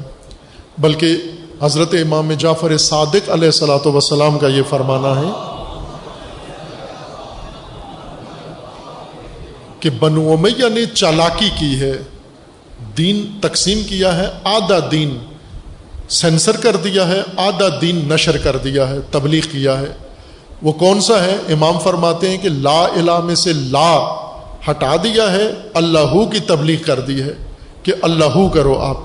بلکہ حضرت امام جعفر صادق علیہ السلاۃ وسلام کا یہ فرمانا ہے کہ بنو امیہ نے چالاکی کی ہے، دین تقسیم کیا ہے، آدھا دین سینسر کر دیا ہے، آدھا دین نشر کر دیا ہے، تبلیغ کیا ہے۔ وہ کون سا ہے؟ امام فرماتے ہیں کہ لا الہ میں سے لا ہٹا دیا ہے، اللہ کی تبلیغ کر دی ہے کہ اللہ کرو آپ۔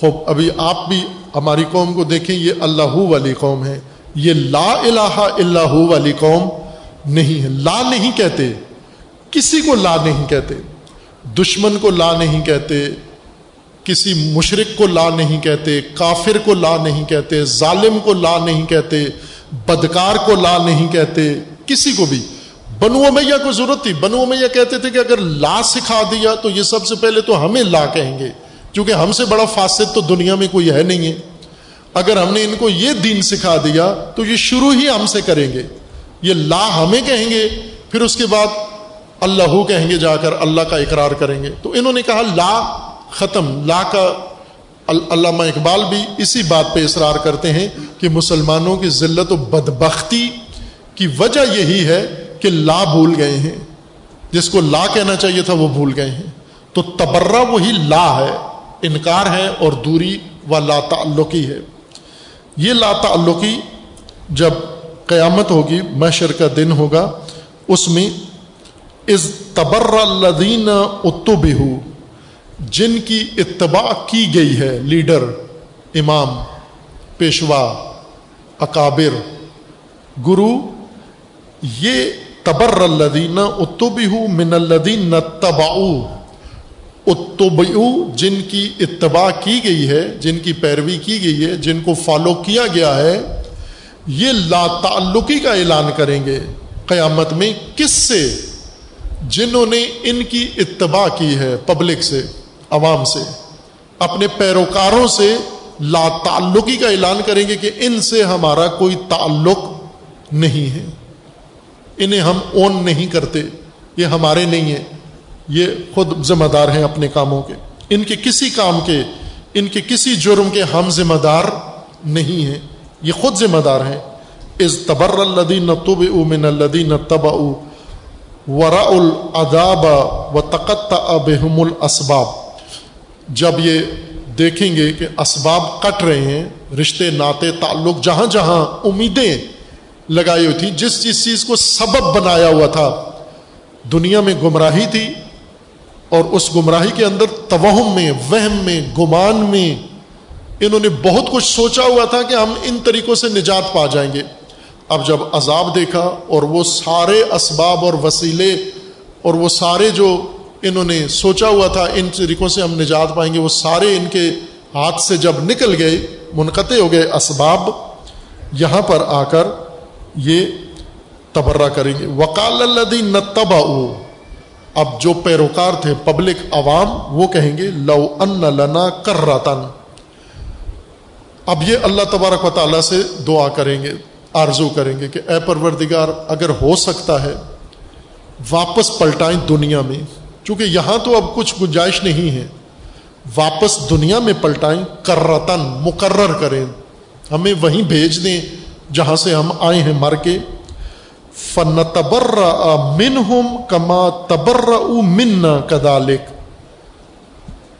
خوب، ابھی آپ بھی ہماری قوم کو دیکھیں، یہ اللہ والی قوم ہے۔ یہ لا الہ اللہ والی قوم نہیں ہے۔ لا نہیں کہتے، کسی کو لا نہیں کہتے۔ دشمن کو لا نہیں کہتے، کسی مشرق کو لا نہیں کہتے، کافر کو لا نہیں کہتے، ظالم کو لا نہیں کہتے، بدکار کو لا نہیں کہتے، کسی کو بھی۔ بنو میاں کو ضرورت تھی۔ بنو میاں کہتے تھے کہ اگر لا سکھا دیا تو یہ سب سے پہلے تو ہمیں لا کہیں گے، کیونکہ ہم سے بڑا فاسد تو دنیا میں کوئی ہے نہیں ہے۔ اگر ہم نے ان کو یہ دین سکھا دیا تو یہ شروع ہی ہم سے کریں گے۔ یہ لا ہمیں کہیں گے، پھر اس کے بعد اللہ کہیں گے، جا کر اللہ کا اقرار کریں گے۔ تو انہوں نے کہا لا ختم، لا کا علامہ اقبال بھی اسی بات پہ اصرار کرتے ہیں کہ مسلمانوں کی ذلت و بدبختی کی وجہ یہی ہے کہ لا بھول گئے ہیں۔ جس کو لا کہنا چاہیے تھا وہ بھول گئے ہیں۔ تو تبرہ وہی لا ہے، انکار ہے اور دوری و لا تعلقی ہے۔ یہ لا تعلقی جب قیامت ہوگی، محشر کا دن ہوگا، اس میں از تبر الدین اتو جن کی اتباع کی گئی ہے، لیڈر، امام، پیشوا، اکابر، گرو، یہ تبر الدین اتو من الدین تباؤ اتبعو جن کی اتباع کی گئی ہے، جن کی پیروی کی گئی ہے، جن کو فالو کیا گیا ہے، یہ لا تعلقی کا اعلان کریں گے۔ قیامت میں کس سے؟ جنہوں نے ان کی اتباع کی ہے پبلک سے، عوام سے۔ اپنے پیروکاروں سے لا تعلقی کا اعلان کریں گے کہ ان سے ہمارا کوئی تعلق نہیں ہے۔ انہیں ہم اون نہیں کرتے، یہ ہمارے نہیں ہیں، یہ خود ذمہ دار ہیں اپنے کاموں کے۔ ان کے کسی کام کے، ان کے کسی جرم کے ہم ذمہ دار نہیں ہیں، یہ خود ذمہ دار ہیں۔ از تبر الدین تب امن الدین تب ورا الاداب و تقت ابہم الاسباب۔ جب یہ دیکھیں گے کہ اسباب کٹ رہے ہیں، رشتے ناطے تعلق، جہاں جہاں، امیدیں لگائی ہوئی تھی۔ جس جس چیز کو سبب بنایا ہوا تھا، دنیا میں گمراہی تھی اور اس گمراہی کے اندر توہم میں، وہم میں، گمان میں انہوں نے بہت کچھ سوچا ہوا تھا کہ ہم ان طریقوں سے نجات پا جائیں گے۔ اب جب عذاب دیکھا اور وہ سارے اسباب اور وسیلے اور وہ سارے جو انہوں نے سوچا ہوا تھا ان طریقوں سے ہم نجات پائیں گے، وہ سارے ان کے ہاتھ سے جب نکل گئے، منقطع ہو گئے اسباب، یہاں پر آ کر یہ تبرہ کریں گے۔ وکال اللہ نہ اب جو پیروکار تھے پبلک عوام، وہ کہیں گے، لو ان لنا کر اب یہ اللہ تبارک و تعالیٰ سے دعا کریں گے، آرزو کریں گے کہ اے پروردگار، اگر ہو سکتا ہے، واپس پلٹائیں دنیا میں۔ چونکہ یہاں تو اب کچھ گنجائش نہیں ہے۔ واپس دنیا میں پلٹائیں کرتن مقرر کریں۔ ہمیں وہیں بھیج دیں۔ جہاں سے ہم آئے ہیں مر کے فن تبر من ہم کما تبر من کدالک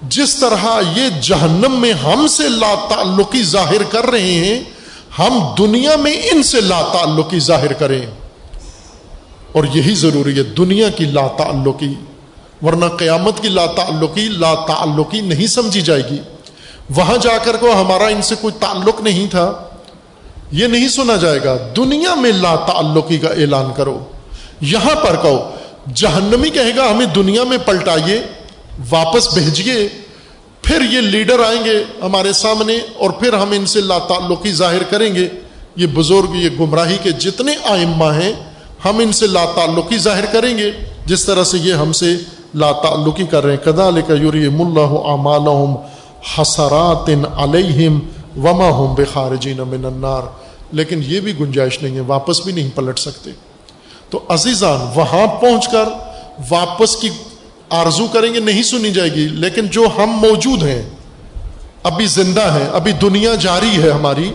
جس طرح یہ جہنم میں ہم سے لا تعلقی ظاہر کر رہے ہیں، ہم دنیا میں ان سے لا تعلقی ظاہر کریں۔ اور یہی ضروری ہے، دنیا کی لا تعلقی ورنہ قیامت کی لا تعلقی لا تعلقی نہیں سمجھی جائے گی۔ وہاں جا کر کو ہمارا ان سے کوئی تعلق نہیں تھا۔ یہ نہیں سنا جائے گا۔ دنیا میں لا تعلقی کا اعلان کرو۔ یہاں پر کہو، جہنمی کہے گا، ہمیں دنیا میں پلٹائیے، واپس بھیجیے، پھر یہ لیڈر آئیں گے ہمارے سامنے اور پھر ہم ان سے لا تعلقی ظاہر کریں گے۔ یہ بزرگ، یہ گمراہی کے جتنے آئمہ ہیں، ہم ان سے لا تعلقی ظاہر کریں گے۔ جس طرح سے یہ ہم سے لا تعلقی کر رہے ہیں۔ کدا لکھ یوریم اللہ حسرات علیہم۔ وما ہم بے خارجین من النار لیکن یہ بھی گنجائش نہیں ہے، واپس بھی نہیں پلٹ سکتے۔ تو عزیزان، وہاں پہنچ کر واپس کی آرزو کریں گے، نہیں سنی جائے گی، لیکن جو ہم موجود ہیں، ابھی زندہ ہیں، ابھی دنیا جاری ہے ہماری۔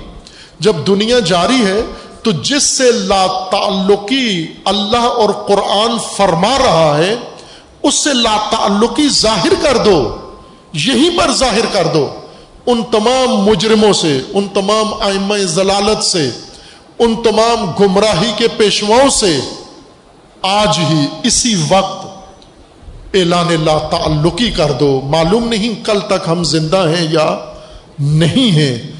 جب دنیا جاری ہے، تو جس سے لا تعلقی اللہ اور قرآن فرما رہا ہے، اس سے لا تعلقی ظاہر کر دو۔ یہیں پر ظاہر کر دو۔ ان تمام مجرموں سے، ان تمام آئمہ ضلالت سے، ان تمام گمراہی کے پیشواؤں سے آج ہی اسی وقت اعلان لا تعلقی کر دو۔ معلوم نہیں کل تک ہم زندہ ہیں یا نہیں ہیں۔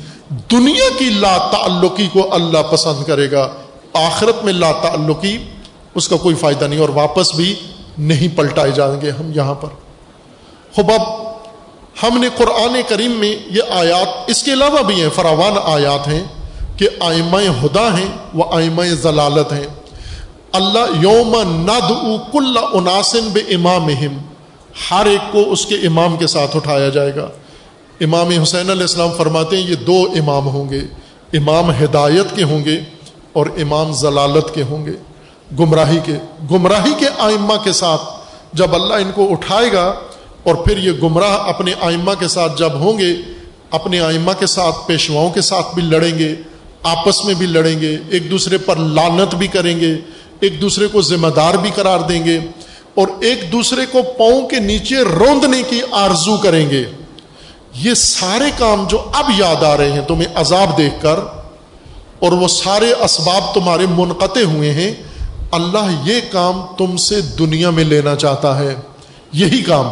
دنیا کی لا تعلقی کو اللہ پسند کرے گا۔ آخرت میں لا تعلقی، اس کا کوئی فائدہ نہیں اور واپس بھی نہیں پلٹائے جائیں گے ہم یہاں پر۔ خوب اب ہم نے قرآن کریم میں یہ آیات، اس کے علاوہ بھی ہیں، فراوان آیات ہیں کہ آئمہ ہدا ہیں وہ آئمہ ضلالت ہیں۔ اللہ یوم ند کل عناسن بے امام ہر ایک کو اس کے امام کے ساتھ اٹھایا جائے گا۔ امام حسین علیہ السلام فرماتے ہیں، یہ دو امام ہوں گے، امام ہدایت کے ہوں گے اور امام ضلالت کے ہوں گے۔ گمراہی کے گمراہی کے آئمہ کے ساتھ جب اللہ ان کو اٹھائے گا اور پھر یہ گمراہ اپنے آئمہ کے ساتھ جب ہوں گے، اپنے آئمہ کے ساتھ پیشواؤں کے ساتھ بھی لڑیں گے، آپس میں بھی لڑیں گے، ایک دوسرے پر لانت بھی کریں گے، ایک دوسرے کو ذمہ دار بھی قرار دیں گے، اور ایک دوسرے کو پاؤں کے نیچے روندنے کی آرزو کریں گے۔ یہ سارے کام جو اب یاد آ رہے ہیں، تمہیں عذاب دیکھ کر، اور وہ سارے اسباب تمہارے منقطع ہوئے ہیں۔ اللہ یہ کام تم سے دنیا میں لینا چاہتا ہے۔ یہی کام۔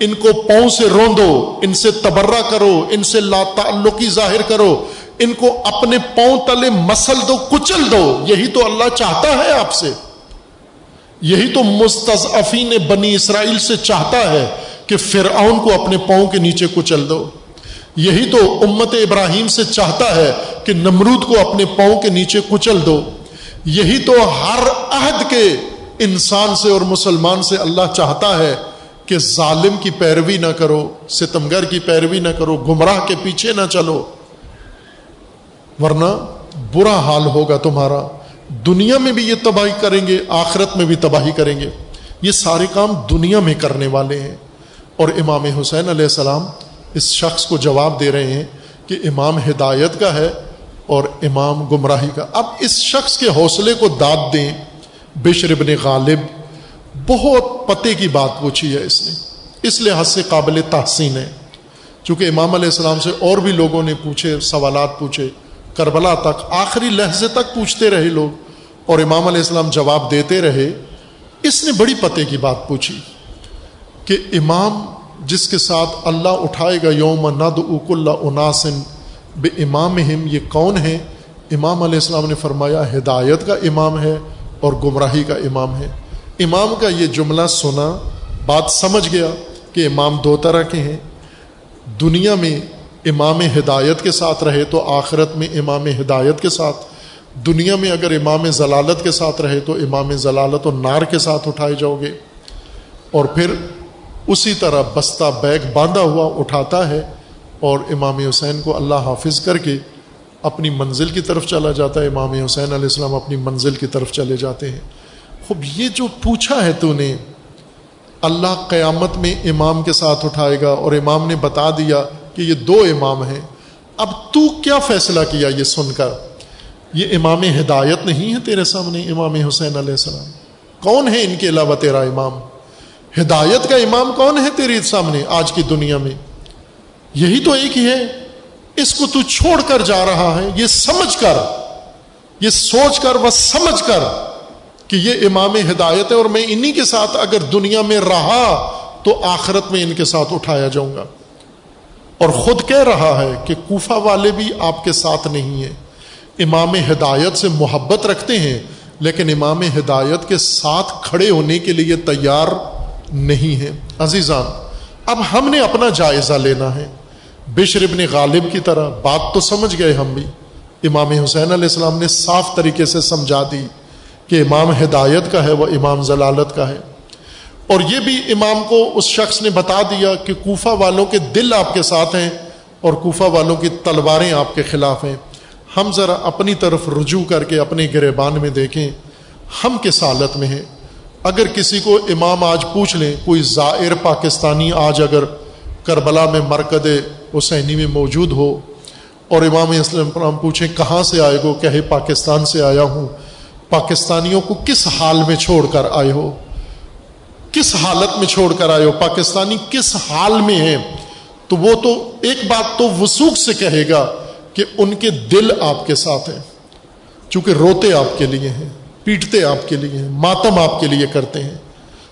ان کو پاؤں سے روندو، ان سے تبرہ کرو، ان سے لا تعلقی ظاہر کرو، ان کو اپنے پاؤں تلے مسل دو، کچل دو، یہی تو اللہ چاہتا ہے آپ سے۔ یہی تو مستضعفین بنی اسرائیل سے چاہتا ہے کہ فرعون کو اپنے پاؤں کے نیچے کچل دو۔ یہی تو امت ابراہیم سے چاہتا ہے کہ نمرود کو اپنے پاؤں کے نیچے کچل دو۔ یہی تو ہر عہد کے انسان سے اور مسلمان سے اللہ چاہتا ہے کہ ظالم کی پیروی نہ کرو، ستمگر کی پیروی نہ کرو، گمراہ کے پیچھے نہ چلو۔ ورنہ برا حال ہوگا تمہارا۔ دنیا میں بھی یہ تباہی کریں گے، آخرت میں بھی تباہی کریں گے۔ یہ سارے کام دنیا میں کرنے والے ہیں۔ اور امام حسین علیہ السلام اس شخص کو جواب دے رہے ہیں کہ امام ہدایت کا ہے اور امام گمراہی کا۔ اب اس شخص کے حوصلے کو داد دیں۔ بشر ابن غالب بہت پتے کی بات پوچھی ہے اس نے۔ اس لحاظ سے قابل تحسین ہے۔ چونکہ امام علیہ السلام سے اور بھی لوگوں نے پوچھے، سوالات پوچھے، کربلا تک، آخری لہجے تک پوچھتے رہے لوگ اور امام علیہ السلام جواب دیتے رہے۔ اس نے بڑی پتے کی بات پوچھی کہ امام جس کے ساتھ اللہ اٹھائے گا، یوم ند اک اللہ عناسن بے امام یہ کون ہے امام علیہ السلام نے فرمایا، ہدایت کا امام ہے اور گمراہی کا امام ہے۔ امام کا یہ جملہ سنا، بات سمجھ گیا کہ امام دو طرح کے ہیں۔ دنیا میں امام ہدایت کے ساتھ رہے تو آخرت میں امام ہدایت کے ساتھ۔ دنیا میں اگر امام ضلالت کے ساتھ رہے تو امام ضلالت و نار کے ساتھ اٹھائے جاؤ گے۔ اور پھر اسی طرح بستہ بیگ باندھا ہوا اٹھاتا ہے اور امام حسین کو اللہ حافظ کر کے اپنی منزل کی طرف چلا جاتا ہے۔ امام حسین علیہ السلام اپنی منزل کی طرف چلے جاتے ہیں۔ خوب، یہ جو پوچھا ہے تو نے، اللہ قیامت میں امام کے ساتھ اٹھائے گا اور امام نے بتا دیا کہ یہ دو امام ہیں۔ اب تو کیا فیصلہ کیا یہ سن کر؟ یہ امام ہدایت نہیں ہے تیرے سامنے، امام حسین علیہ السلام۔ کون ہے ان کے علاوہ تیرا امام؟ ہدایت کا امام کون ہے تیرے سامنے آج کی دنیا میں؟ یہی تو ایک ہی ہے۔ اس کو تو چھوڑ کر جا رہا ہے، یہ سمجھ کر، یہ سوچ کر، وہ سمجھ کر۔ کہ یہ امام ہدایت ہے اور میں انہی کے ساتھ اگر دنیا میں رہا تو آخرت میں ان کے ساتھ اٹھایا جاؤں گا۔ اور خود کہہ رہا ہے کہ کوفہ والے بھی آپ کے ساتھ نہیں ہیں۔ امام ہدایت سے محبت رکھتے ہیں، لیکن امام ہدایت کے ساتھ کھڑے ہونے کے لیے تیار نہیں ہیں۔ عزیزان، اب ہم نے اپنا جائزہ لینا ہے۔ بشر ابن غالب کی طرح بات تو سمجھ گئے ہم بھی۔ امام حسین علیہ السلام نے صاف طریقے سے سمجھا دی۔ کہ امام ہدایت کا ہے، وہ امام ضلالت کا ہے۔ اور یہ بھی امام کو اس شخص نے بتا دیا کہ کوفہ والوں کے دل آپ کے ساتھ ہیں اور کوفہ والوں کی تلواریں آپ کے خلاف ہیں۔ ہم ذرا اپنی طرف رجوع کر کے اپنے گریبان میں دیکھیں، ہم کس حالت میں ہیں؟ اگر کسی کو امام آج پوچھ لیں، کوئی زائر پاکستانی آج اگر کربلا میں مرکد حسینی میں موجود ہو اور امام اسلم پوچھیں کہاں سے آئے گو، کہے پاکستان سے آیا ہوں پاکستانیوں کو کس حال میں چھوڑ کر آئے ہو؟ کس حالت میں چھوڑ کر آئے ہو؟ پاکستانی کس حال میں ہیں؟ تو وہ تو ایک بات تو وسوخ سے کہے گا کہ ان کے دل آپ کے ساتھ ہیں، چونکہ روتے آپ کے لیے ہیں، پیٹتے آپ کے لیے ہیں، ماتم آپ کے لیے کرتے ہیں،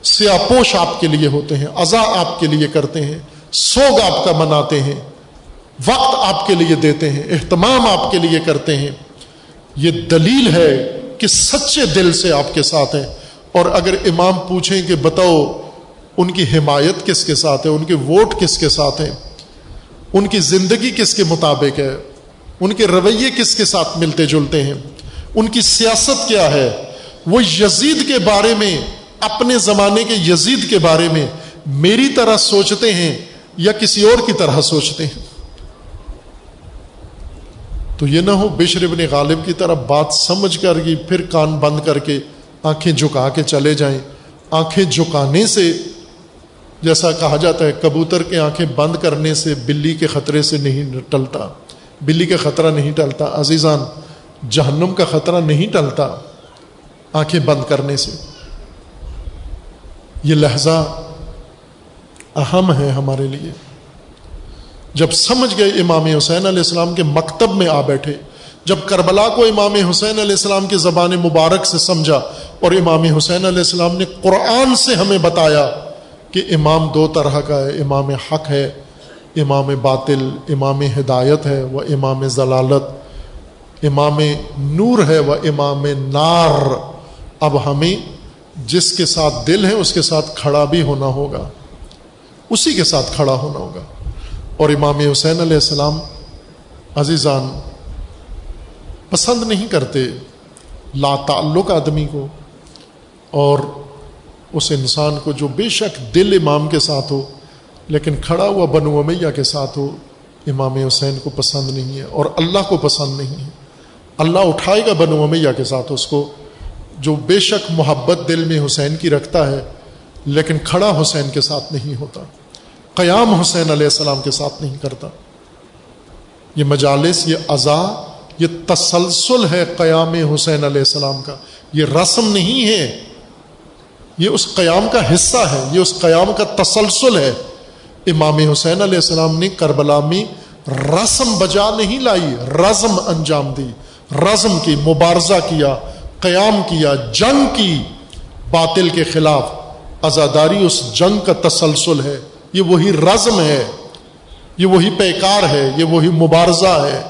سیاپوش آپ کے لیے ہوتے ہیں ازا آپ کے لیے کرتے ہیں، سوگ آپ کا مناتے ہیں، وقت آپ کے لیے دیتے ہیں، اہتمام آپ کے لیے کرتے ہیں۔ یہ دلیل ہے کہ سچے دل سے آپ کے ساتھ ہیں اور اگر امام پوچھیں کہ بتاؤ ان کی حمایت کس کے ساتھ ہے، ان کے ووٹ کس کے ساتھ ہیں، ان کی زندگی کس کے مطابق ہے، ان کے رویے کس کے ساتھ ملتے جلتے ہیں، ان کی سیاست کیا ہے، وہ یزید کے بارے میں، اپنے زمانے کے یزید کے بارے میں میری طرح سوچتے ہیں یا کسی اور کی طرح سوچتے ہیں؟ تو یہ نہ ہو بشر ابن غالب کی طرح بات سمجھ کر گی پھر کان بند کر کے آنکھیں جھکا کے چلے جائیں۔ آنکھیں جھکانے سے جیسا کہا جاتا ہے، کبوتر کے آنکھیں بند کرنے سے بلی کے خطرے سے نہیں ٹلتا۔ بلی کا خطرہ نہیں ٹلتا۔ عزیزان، جہنم کا خطرہ نہیں ٹلتا آنکھیں بند کرنے سے۔ یہ لہجہ اہم ہے ہمارے لیے۔ جب سمجھ گئے امام حسین علیہ السلام کے مکتب میں آ بیٹھے، جب کربلا کو امام حسین علیہ السلام کی زبان مبارک سے سمجھا اور امام حسین علیہ السلام نے قرآن سے ہمیں بتایا کہ امام دو طرح کا ہے، امام حق ہے، امام باطل، امام ہدایت ہے وہ امام ضلالت۔ امام نور ہے وہ امام نار۔ اب ہمیں جس کے ساتھ دل ہے، اس کے ساتھ کھڑا بھی ہونا ہوگا، اسی کے ساتھ کھڑا ہونا ہوگا۔ اور امام حسین علیہ السلام عزیزان پسند نہیں کرتے لا تعلق آدمی کو اور اس انسان کو جو بے شک دل امام کے ساتھ ہو، لیکن کھڑا ہوا بنو امیہ کے ساتھ ہو، امام حسین کو پسند نہیں ہے اور اللہ کو پسند نہیں ہے۔ اللہ اٹھائے گا بنو امیہ کے ساتھ اس کو، جو بے شک محبت دل میں حسین کی رکھتا ہے، لیکن کھڑا حسین کے ساتھ نہیں ہوتا۔ قیام حسین علیہ السلام کے ساتھ نہیں کرتا۔ یہ مجالس، یہ ازا یہ تسلسل ہے قیام حسین علیہ السلام کا۔ یہ رسم نہیں ہے۔ یہ اس قیام کا حصہ ہے۔ یہ اس قیام کا تسلسل ہے۔ امام حسین علیہ السلام نے کربلا میں رسم بجا نہیں لائی، رزم انجام دی۔ رزم کی مبارزہ کیا، قیام کیا، جنگ کی۔ باطل کے خلاف ازاداری اس جنگ کا تسلسل ہے۔ یہ وہی رزم ہے، یہ وہی پیکار ہے، یہ وہی مبارزہ ہے۔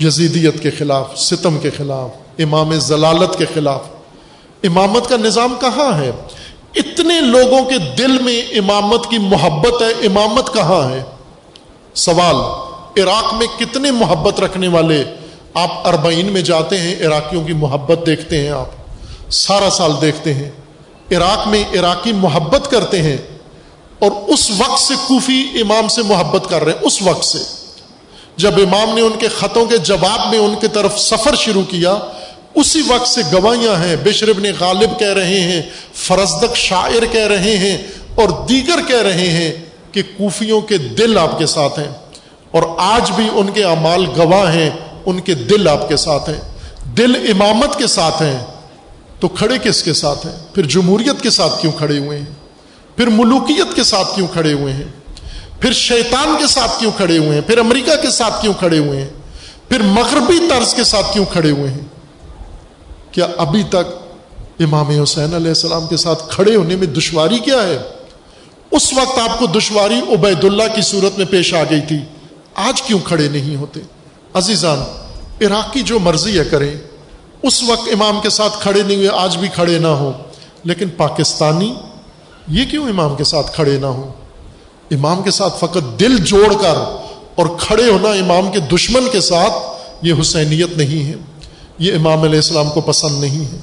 یزیدیت کے خلاف، ستم کے خلاف، امام ضلالت کے خلاف۔ امامت کا نظام کہاں ہے؟ اتنے لوگوں کے دل میں امامت کی محبت ہے، امامت کہاں ہے؟ سوال، عراق میں کتنے محبت رکھنے والے؟ آپ اربعین میں جاتے ہیں، عراقیوں کی محبت دیکھتے ہیں آپ، سارا سال دیکھتے ہیں۔ عراق میں عراقی محبت کرتے ہیں اور اس وقت سے کوفی امام سے محبت کر رہے ہیں، اس وقت سے۔ جب امام نے ان کے خطوں کے جواب میں ان کی طرف سفر شروع کیا، اسی وقت سے گواہیاں ہیں، بشر ابن غالب کہہ رہے ہیں، فرزدق شاعر کہہ رہے ہیں اور دیگر کہہ رہے ہیں کہ کوفیوں کے دل آپ کے ساتھ ہیں۔ اور آج بھی ان کے اعمال گواہ ہیں، ان کے دل آپ کے ساتھ ہیں۔ دل امامت کے ساتھ ہیں۔ تو کھڑے کس کے ساتھ ہیں؟ پھر جمہوریت کے ساتھ کیوں کھڑے ہوئے ہیں؟ پھر ملوکیت کے ساتھ کیوں کھڑے ہوئے ہیں؟ پھر شیطان کے ساتھ کیوں کھڑے ہوئے ہیں؟ پھر امریکہ کے ساتھ کیوں کھڑے ہوئے ہیں؟ پھر مغربی طرز کے ساتھ کیوں کھڑے ہوئے ہیں؟ کیا ابھی تک امام حسین علیہ السلام کے ساتھ کھڑے ہونے میں دشواری کیا ہے؟ اس وقت آپ کو دشواری عبید اللہ کی صورت میں پیش آ گئی تھی۔ آج کیوں کھڑے نہیں ہوتے؟ عزیزان عراق کی جو مرضی ہے کریں۔ اس وقت امام کے ساتھ کھڑے نہیں ہوئے، آج بھی کھڑے نہ ہوں۔ لیکن پاکستانی، یہ کیوں امام کے ساتھ کھڑے نہ ہوں؟ امام کے ساتھ فقط دل جوڑ کر اور کھڑے ہونا امام کے دشمن کے ساتھ، یہ حسینیت نہیں ہے۔ یہ امام علیہ السلام کو پسند نہیں ہے۔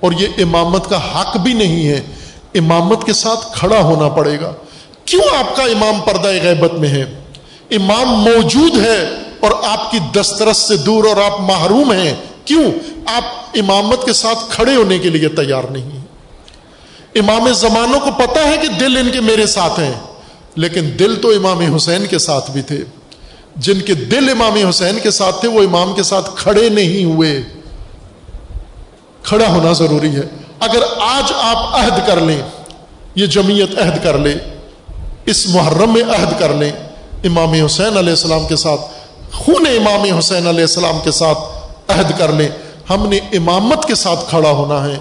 اور یہ امامت کا حق بھی نہیں ہے۔ امامت کے ساتھ کھڑا ہونا پڑے گا۔ کیوں آپ کا امام پردہ غیبت میں ہے؟ امام موجود ہے اور آپ کی دسترس سے دور اور آپ محروم ہیں۔ کیوں آپ امامت کے ساتھ کھڑے ہونے کے لیے تیار نہیں ہیں؟ امام زمانوں کو پتا ہے کہ دل ان کے میرے ساتھ ہیں، لیکن دل تو امام حسین کے ساتھ بھی تھے۔ جن کے دل امام حسین کے ساتھ تھے، وہ امام کے ساتھ کھڑے نہیں ہوئے۔ کھڑا ہونا ضروری ہے۔ اگر آج آپ عہد کر لیں، یہ جمعیت عہد کر لے، اس محرم میں عہد کر لیں، امام حسین علیہ السلام کے ساتھ، خون امام حسین علیہ السلام کے ساتھ عہد کر لیں۔ ہم نے امامت کے ساتھ کھڑا ہونا ہے۔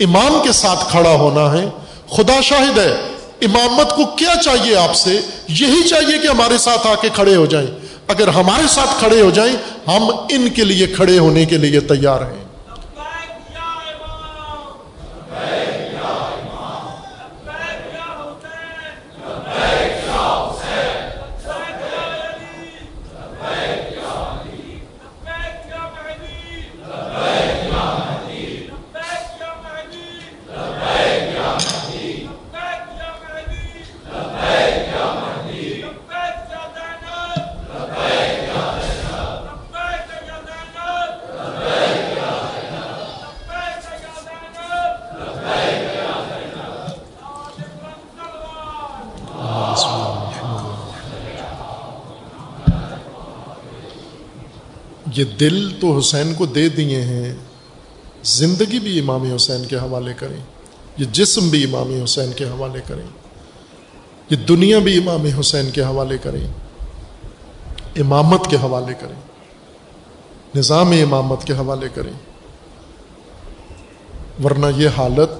امام کے ساتھ کھڑا ہونا ہے۔ خدا شاہد ہے۔ امامت کو کیا چاہیے آپ سے؟ یہی چاہیے کہ ہمارے ساتھ آ کے کھڑے ہو جائیں۔ اگر ہمارے ساتھ کھڑے ہو جائیں، ہم ان کے لیے کھڑے ہونے کے لیے تیار ہیں۔ دل تو حسین کو دے دیے ہیں، زندگی بھی امام حسین کے حوالے کریں۔ یہ جسم بھی امام حسین کے حوالے کریں۔ یہ دنیا بھی امام حسین کے حوالے کریں۔ امامت کے حوالے کریں۔ نظام امامت کے حوالے کریں۔ ورنہ یہ حالت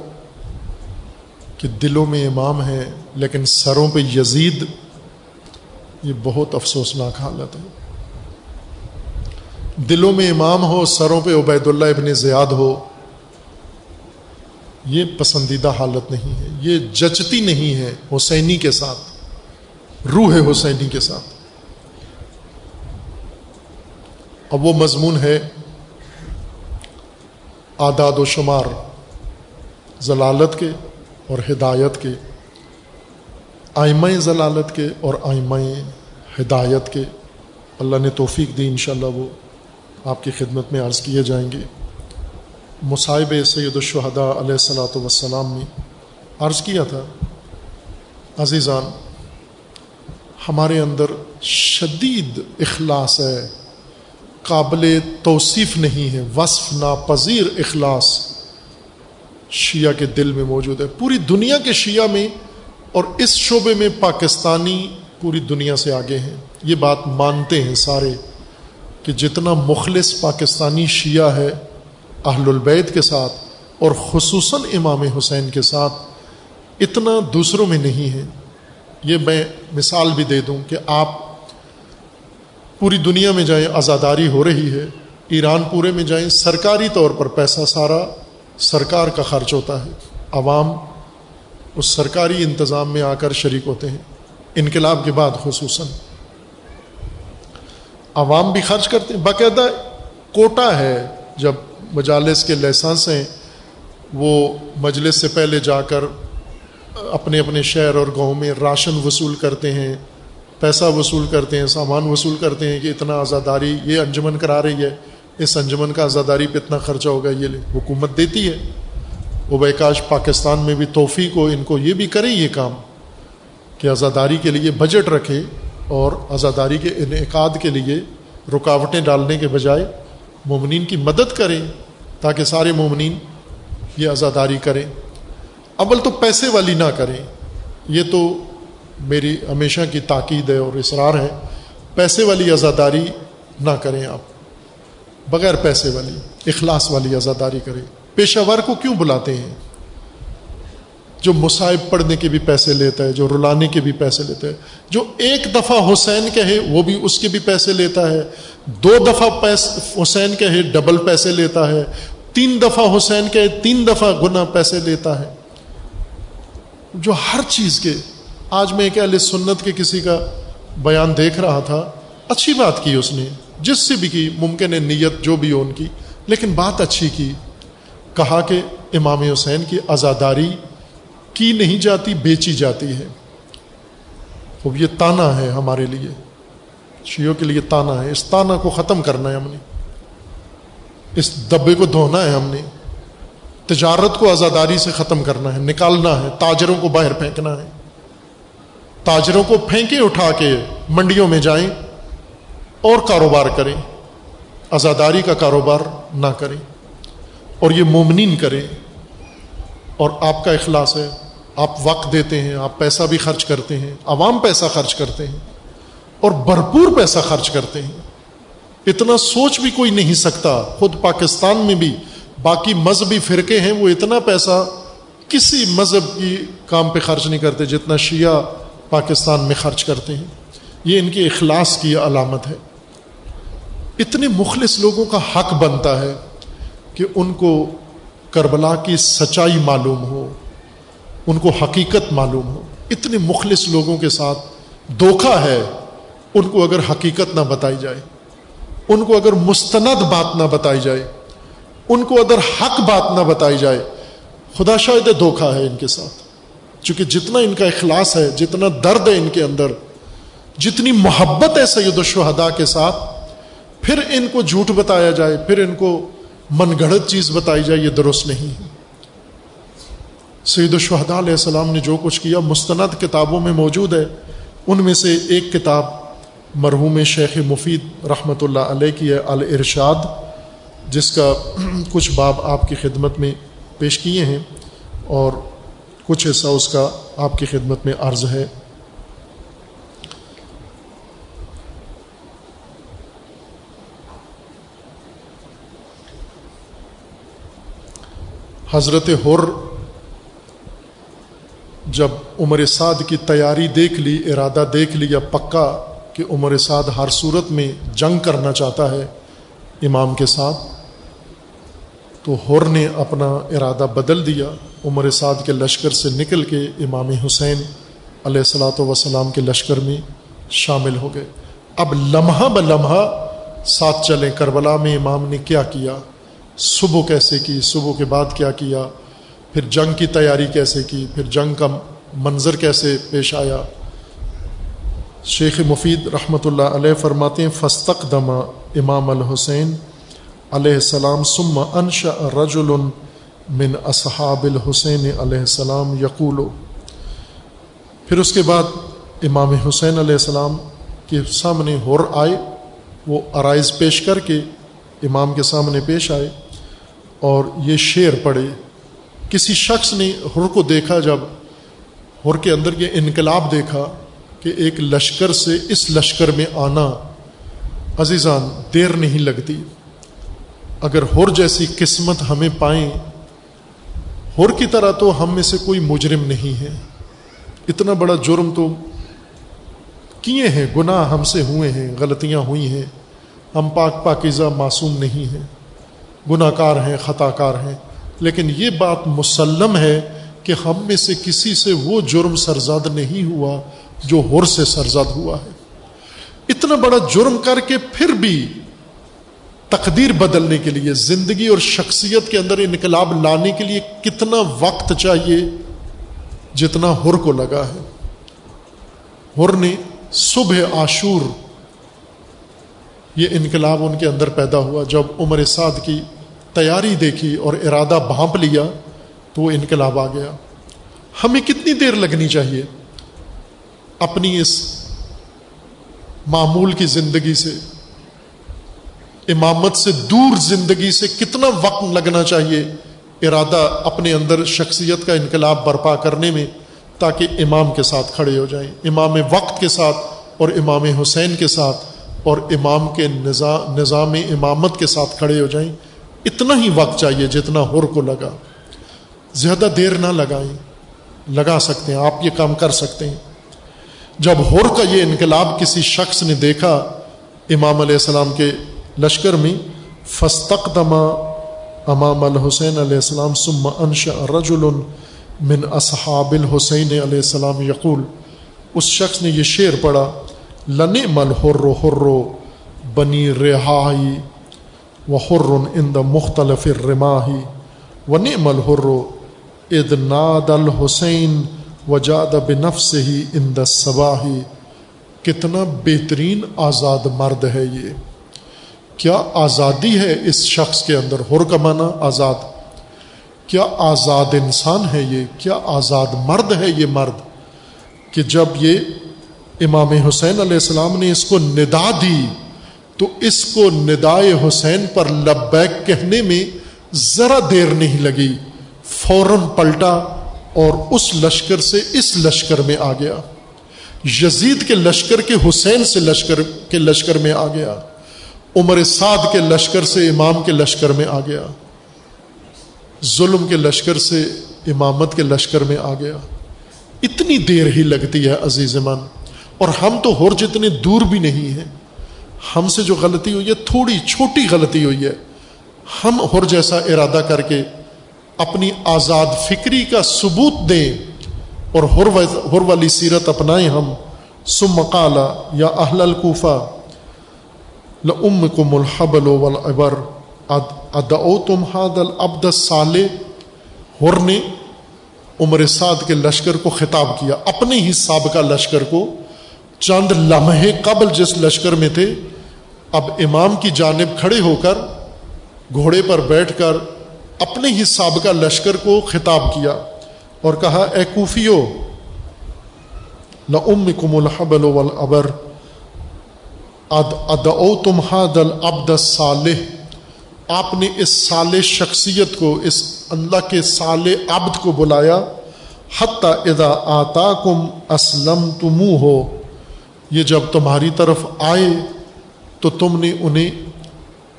کہ دلوں میں امام ہے لیکن سروں پہ یزید، یہ بہت افسوسناک حالت ہے۔ دلوں میں امام ہو، سروں پہ عبید اللہ ابن زیاد ہو، یہ پسندیدہ حالت نہیں ہے۔ یہ جچتی نہیں ہے حسینی کے ساتھ، روح حسینی کے ساتھ۔ اب وہ مضمون ہے، آداد و شمار، ضلالت کے اور ہدایت کے۔ آئمہ ضلالت کے اور آئمہ ہدایت کے۔ اللہ نے توفیق دی انشاءاللہ وہ آپ کی خدمت میں عرض کیے جائیں گے۔ مصائب سید الشہداء علیہ السلاۃ وسلام نے عرض کیا تھا، عزیزان، ہمارے اندر شدید اخلاص ہے، قابل توصیف نہیں ہے، وصف ناپذیر اخلاص شیعہ کے دل میں موجود ہے۔ پوری دنیا کے شیعہ میں اور اس شعبے میں پاکستانی پوری دنیا سے آگے ہیں۔ یہ بات مانتے ہیں سارے۔ کہ جتنا مخلص پاکستانی شیعہ ہے اہل البید کے ساتھ اور خصوصاً امام حسین کے ساتھ، اتنا دوسروں میں نہیں ہے۔ یہ میں مثال بھی دے دوں کہ آپ پوری دنیا میں جائیں، آزاداری ہو رہی ہے۔ ایران پورے میں جائیں، سرکاری طور پر پیسہ سارا سرکار کا خرچ ہوتا ہے۔ عوام اس سرکاری انتظام میں آ کر شریک ہوتے ہیں۔ انقلاب کے بعد خصوصاً۔ عوام بھی خرچ کرتے ہیں۔ باقاعدہ کوٹا ہے، جب مجالس کے لائسنس ہیں، وہ مجلس سے پہلے جا کر اپنے اپنے شہر اور گاؤں میں راشن وصول کرتے ہیں، پیسہ وصول کرتے ہیں، سامان وصول کرتے ہیں کہ اتنا آزاداری یہ انجمن کرا رہی ہے۔ اس انجمن کا آزاداری پہ اتنا خرچہ ہوگا، یہ حکومت دیتی ہے۔ وہ بکاش پاکستان میں بھی توفیق ہو، ان کو یہ بھی کرے یہ کام کہ آزاداری کے لیے بجٹ رکھے۔ اور آزاداری کے انعقاد کے لیے رکاوٹیں ڈالنے کے بجائے مومنین کی مدد کریں تاکہ سارے مومنین یہ آزاداری کریں۔ اول تو پیسے والی نہ کریں۔ یہ تو میری ہمیشہ کی تاکید ہے اور اصرار ہے۔ پیسے والی آزاداری نہ کریں آپ۔ بغیر پیسے والی، اخلاص والی آزاداری کرے پیشہ ور کو کیوں بلاتے ہیں؟ جو مصائب پڑھنے کے بھی پیسے لیتا ہے، جو رلانے کے بھی پیسے لیتا ہے۔ جو ایک دفعہ حسین کہے، وہ بھی اس کے بھی پیسے لیتا ہے۔ دو دفعہ حسین کہے، ڈبل پیسے لیتا ہے۔ تین دفعہ حسین کہے، تین دفعہ گنا پیسے لیتا ہے۔ جو ہر چیز کے، آج میں ایک علیہ سنت کے کسی کا بیان دیکھ رہا تھا۔ اچھی بات کی اس نے، جس سے بھی کی، ممکن ہے نیت جو بھی ہو ان کی۔ لیکن بات اچھی کی، کہا کہ امام حسین کی آزاداری کی نہیں جاتی، بیچی جاتی ہے۔ اب یہ تانا ہے ہمارے لیے۔ شیوں کے لیے تانا ہے۔ اس تانا کو ختم کرنا ہے ہم نے۔ اس دبے کو دھونا ہے ہم نے۔ تجارت کو آزاداری سے ختم کرنا ہے، نکالنا ہے، تاجروں کو باہر پھینکنا ہے۔ تاجروں کو پھینکے اٹھا کے منڈیوں میں جائیں۔ اور کاروبار کریں۔ آزاداری کا کاروبار نہ کریں۔ اور یہ مومنین کریں۔ اور آپ کا اخلاص ہے۔ آپ وقت دیتے ہیں، آپ پیسہ بھی خرچ کرتے ہیں، عوام پیسہ خرچ کرتے ہیں اور بھرپور پیسہ خرچ کرتے ہیں۔ اتنا سوچ بھی کوئی نہیں سکتا، خود پاکستان میں بھی، باقی مذہبی فرقے ہیں، وہ اتنا پیسہ کسی مذہب کی کام پہ خرچ نہیں کرتے جتنا شیعہ پاکستان میں خرچ کرتے ہیں۔ یہ ان کے اخلاص کی علامت ہے۔ اتنے مخلص لوگوں کا حق بنتا ہے کہ ان کو کربلا کی سچائی معلوم ہو۔ ان کو حقیقت معلوم ہو۔ اتنے مخلص لوگوں کے ساتھ دھوکھا ہے، ان کو اگر حقیقت نہ بتائی جائے، ان کو اگر مستند بات نہ بتائی جائے، ان کو اگر حق بات نہ بتائی جائے، خدا شاید دھوکھا ہے ان کے ساتھ۔ چونکہ جتنا ان کا اخلاص ہے، جتنا درد ہے ان کے اندر، جتنی محبت ہے سید الشہداء کے ساتھ، پھر ان کو جھوٹ بتایا جائے، پھر ان کو من گڑت چیز بتائی جائے، یہ درست نہیں ہے۔ سید الشہداء علیہ السلام نے جو کچھ کیا، مستند کتابوں میں موجود ہے۔ ان میں سے ایک کتاب مرحوم شیخ مفید رحمۃ اللہ علیہ کی ہے الرشاد جس کا کچھ باب آپ کی خدمت میں پیش کیے ہیں اور کچھ حصہ اس کا آپ کی خدمت میں عرض ہے۔ حضرت ہر جب عمر سعد کی تیاری دیکھ لی، ارادہ دیکھ لیا پکا کہ عمر سعد ہر صورت میں جنگ کرنا چاہتا ہے امام کے ساتھ، تو ہر نے اپنا ارادہ بدل دیا۔ عمر سعد کے لشکر سے نکل کے امام حسین علیہ السلاۃ وسلام کے لشکر میں شامل ہو گئے۔ اب لمحہ ب لمحہ ساتھ چلیں، کربلا میں امام نے کیا کیا؟ صبح کیسے کی؟ صبح کے بعد کیا کیا؟ پھر جنگ کی تیاری کیسے کی؟ پھر جنگ کا منظر کیسے پیش آیا؟ شیخ مفید رحمۃ اللہ علیہ فرماتے ہیں فستق دما امام الحسین علیہ السلام سم انش رجل من اصحاب الحسین علیہ السلام یقول۔ پھر اس کے بعد امام حسین علیہ السلام کے سامنے ہور آئے، وہ ارائض پیش کر کے امام کے سامنے پیش آئے اور یہ شعر پڑھے۔ کسی شخص نے ہر کو دیکھا، جب ہر کے اندر یہ انقلاب دیکھا کہ ایک لشکر سے اس لشکر میں آنا عزیزان دیر نہیں لگتی۔ اگر ہر جیسی قسمت ہمیں پائیں، ہر کی طرح تو ہم میں سے کوئی مجرم نہیں ہے۔ اتنا بڑا جرم تو کیے ہیں؟ گناہ ہم سے ہوئے ہیں، غلطیاں ہوئی ہیں۔ ہم پاک پاکیزہ معصوم نہیں ہیں۔ گناہ کار ہیں خطا کار ہیں۔ لیکن یہ بات مسلم ہے کہ ہم میں سے کسی سے وہ جرم سرزاد نہیں ہوا جو ہر سے سرزاد ہوا ہے۔ اتنا بڑا جرم کر کے پھر بھی تقدیر بدلنے کے لیے، زندگی اور شخصیت کے اندر انقلاب لانے کے لیے کتنا وقت چاہیے جتنا ہر کو لگا ہے۔ ہر نے صبح عاشور، یہ انقلاب ان کے اندر پیدا ہوا جب عمر سعد کی تیاری دیکھی اور ارادہ بھانپ لیا تو وہ انقلاب آ گیا۔ ہمیں کتنی دیر لگنی چاہیے؟ اپنی اس معمول کی زندگی سے، امامت سے دور زندگی سے کتنا وقت لگنا چاہیے؟ ارادہ اپنے اندر شخصیت کا انقلاب برپا کرنے میں، تاکہ امام کے ساتھ کھڑے ہو جائیں۔ امام وقت کے ساتھ اور امام حسین کے ساتھ اور امام کے نظام امامت کے ساتھ کھڑے ہو جائیں۔ اتنا ہی وقت چاہیے جتنا ہر کو لگا۔ زیادہ دیر نہ لگائیں۔ لگا سکتے ہیں، آپ یہ کام کر سکتے ہیں۔ جب ہر کا یہ انقلاب کسی شخص نے دیکھا، امام علیہ السلام کے لشکر میں فستقدما امام الحسین علیہ السلام ثم انشا رجل من اصحاب الحسین علیہ السلام یقول۔ اس شخص نے یہ شعر پڑھا لن مل حر حر بنی رہائی و حر ان دا مختلف رماہی و نعم الحر اد ناد الحسین وجاد بنفس ہی ان دا صباہی کتنا بہترین آزاد مرد ہے یہ. کیا آزادی ہے اس شخص کے اندر ہر کا معنی آزاد؟ کیا آزاد انسان ہے یہ؟ کیا آزاد مرد ہے یہ مرد؟ کہ جب یہ امام حسین علیہ السلام نے اس کو ندا دی تو اس کو ندائے حسین پر لبیک کہنے میں ذرا دیر نہیں لگی۔ فوراً پلٹا اور اس لشکر سے اس لشکر میں آ گیا۔ یزید کے لشکر کے حسین سے لشکر کے لشکر میں آ گیا۔ عمر سعد کے لشکر سے امام کے لشکر میں آ گیا۔ ظلم کے لشکر سے امامت کے لشکر میں آ گیا۔ اتنی دیر ہی لگتی ہے عزیز من۔ اور ہم تو ہور جتنے دور بھی نہیں ہیں۔ ہم سے جو غلطی ہوئی ہے، تھوڑی چھوٹی غلطی ہوئی ہے۔ ہم ہر جیسا ارادہ کر کے اپنی آزاد فکری کا ثبوت دیں اور ہر والی سیرت اپنائیں ہم۔ سم مقالہ یا اہل القوفہ لم کو ملحبل ابر ادعو تم حاد العبد صالح ہر نے عمر سعد کے لشکر کو خطاب کیا، اپنے ہی سابقہ لشکر کو۔ چند لمحے قبل جس لشکر میں تھے اب امام کی جانب کھڑے ہو کر گھوڑے پر بیٹھ کر اپنے ہی سابقہ لشکر کو خطاب کیا اور کہا، اے کوفیو لم الحبل ابر اد العبد صالح آپ نے اس سال شخصیت کو، اس اللہ کے سال عبد کو بلایا، حتیٰ ادا آتا کم اسلم تم ہو یہ جب تمہاری طرف آئے تو تم نے انہیں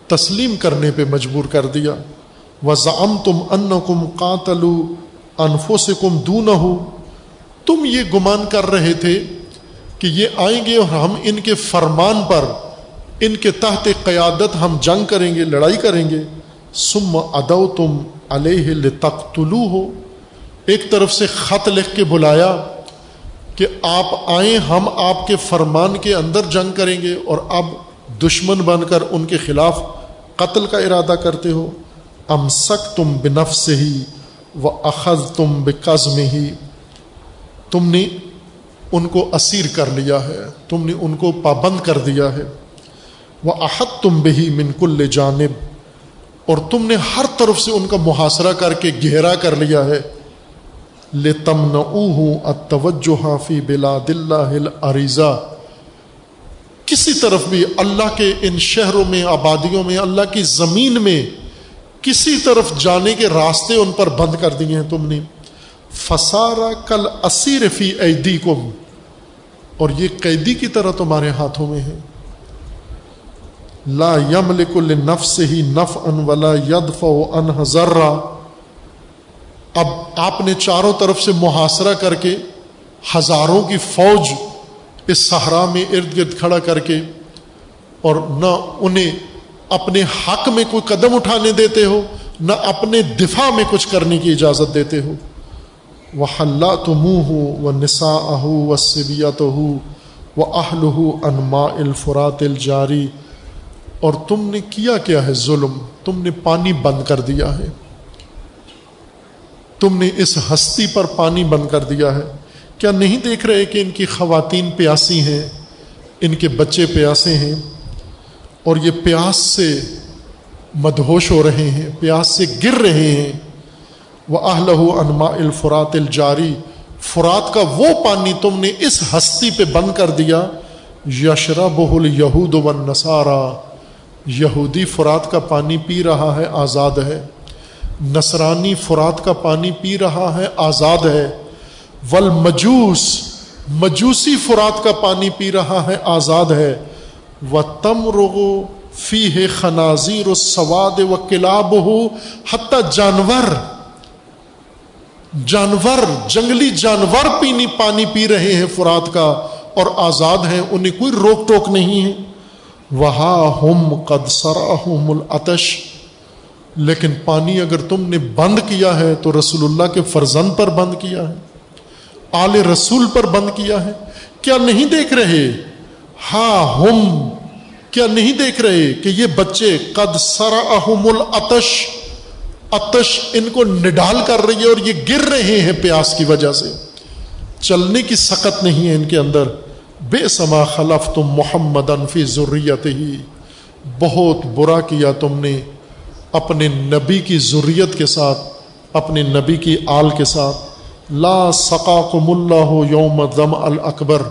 تسلیم کرنے پہ مجبور کر دیا۔ وضام تم ان کم قاتلو انفو سے کم دون ہو تم یہ گمان کر رہے تھے کہ یہ آئیں گے اور ہم ان کے فرمان پر، ان کے تحت قیادت ہم جنگ کریں گے، لڑائی کریں گے۔ سم ادو تم علیہ تختلو ہو ایک طرف سے خط لکھ کے بلایا کہ آپ آئیں، ہم آپ کے فرمان کے اندر جنگ کریں گے اور اب دشمن بن کر ان کے خلاف قتل کا ارادہ کرتے ہو۔ ام سک تم بنف سے ہی و اخذ تم بزم ہی تم نے ان کو اسیر کر لیا ہے، تم نے ان کو پابند کر دیا ہے۔ وہ احد تم بہی منکل جانب۔ اور تم نے ہر طرف سے ان کا محاصرہ کر کے گہرا کر لیا ہے۔ لے تم نوجو حافی بلا دل عریضہ کسی طرف بھی اللہ کے ان شہروں میں، آبادیوں میں، اللہ کی زمین میں کسی طرف جانے کے راستے ان پر بند کر دیے ہیں تم نے۔ فسارا کل اسیر فی ایدی کم اور یہ قیدی کی طرح تمہارے ہاتھوں میں ہے۔ لا یم لکل نفس ہی نف ان ولا ید فو ان ذرا اب آپ نے چاروں طرف سے محاصرہ کر کے ہزاروں کی فوج اس صحرا میں ارد گرد کھڑا کر کے اور نہ انہیں اپنے حق میں کوئی قدم اٹھانے دیتے ہو، نہ اپنے دفاع میں کچھ کرنے کی اجازت دیتے ہو۔ وہ حلہ تو منہ ہو وہ نسا اہو و سبیت ہو وہ اہل ہو انما الفرات الجاری اور تم نے کیا کیا ہے ظلم؟ تم نے پانی بند کر دیا ہے۔ تم نے اس ہستی پر پانی بند کر دیا ہے۔ کیا نہیں دیکھ رہے کہ ان کی خواتین پیاسی ہیں؟ ان کے بچے پیاسے ہیں؟ اور یہ پیاس سے مدہوش ہو رہے ہیں، پیاس سے گر رہے ہیں۔ وہ آہل انما الفرات الجاری فرات کا وہ پانی تم نے اس ہستی پہ بند کر دیا۔ یشرا بہل یہود و نسارا یہودی فرات کا پانی پی رہا ہے، آزاد ہے۔ نصرانی فرات کا پانی پی رہا ہے، آزاد ہے۔ ول مجوس مجوسی فرات کا پانی پی رہا ہے، آزاد ہے۔ و تم رغو فی ہے خنازیر و سواد و کلاب ہو حتیٰ جانور جانور، جنگلی جانور پینی پانی پی رہے ہیں فرات کا، اور آزاد ہیں، انہیں کوئی روک ٹوک نہیں ہے۔ وہاں ہم قد سرا العتش لیکن پانی اگر تم نے بند کیا ہے، تو رسول اللہ کے فرزند پر بند کیا ہے۔ آل رسول پر بند کیا ہے؟ کیا نہیں دیکھ رہے؟ ہاں ہم، کیا نہیں دیکھ رہے کہ یہ بچے قد سرا العتش اتش ان کو نڈال کر رہی ہے اور یہ گر رہے ہیں پیاس کی وجہ سے۔ چلنے کی سکت نہیں ہے ان کے اندر۔ بے سما خلف تم محمد انفی ضروریت ہی بہت برا کیا تم نے اپنے نبی کی ضروریت کے ساتھ، اپنے نبی کی آل کے ساتھ۔ لا سقا کم اللہ یوم دم الکبر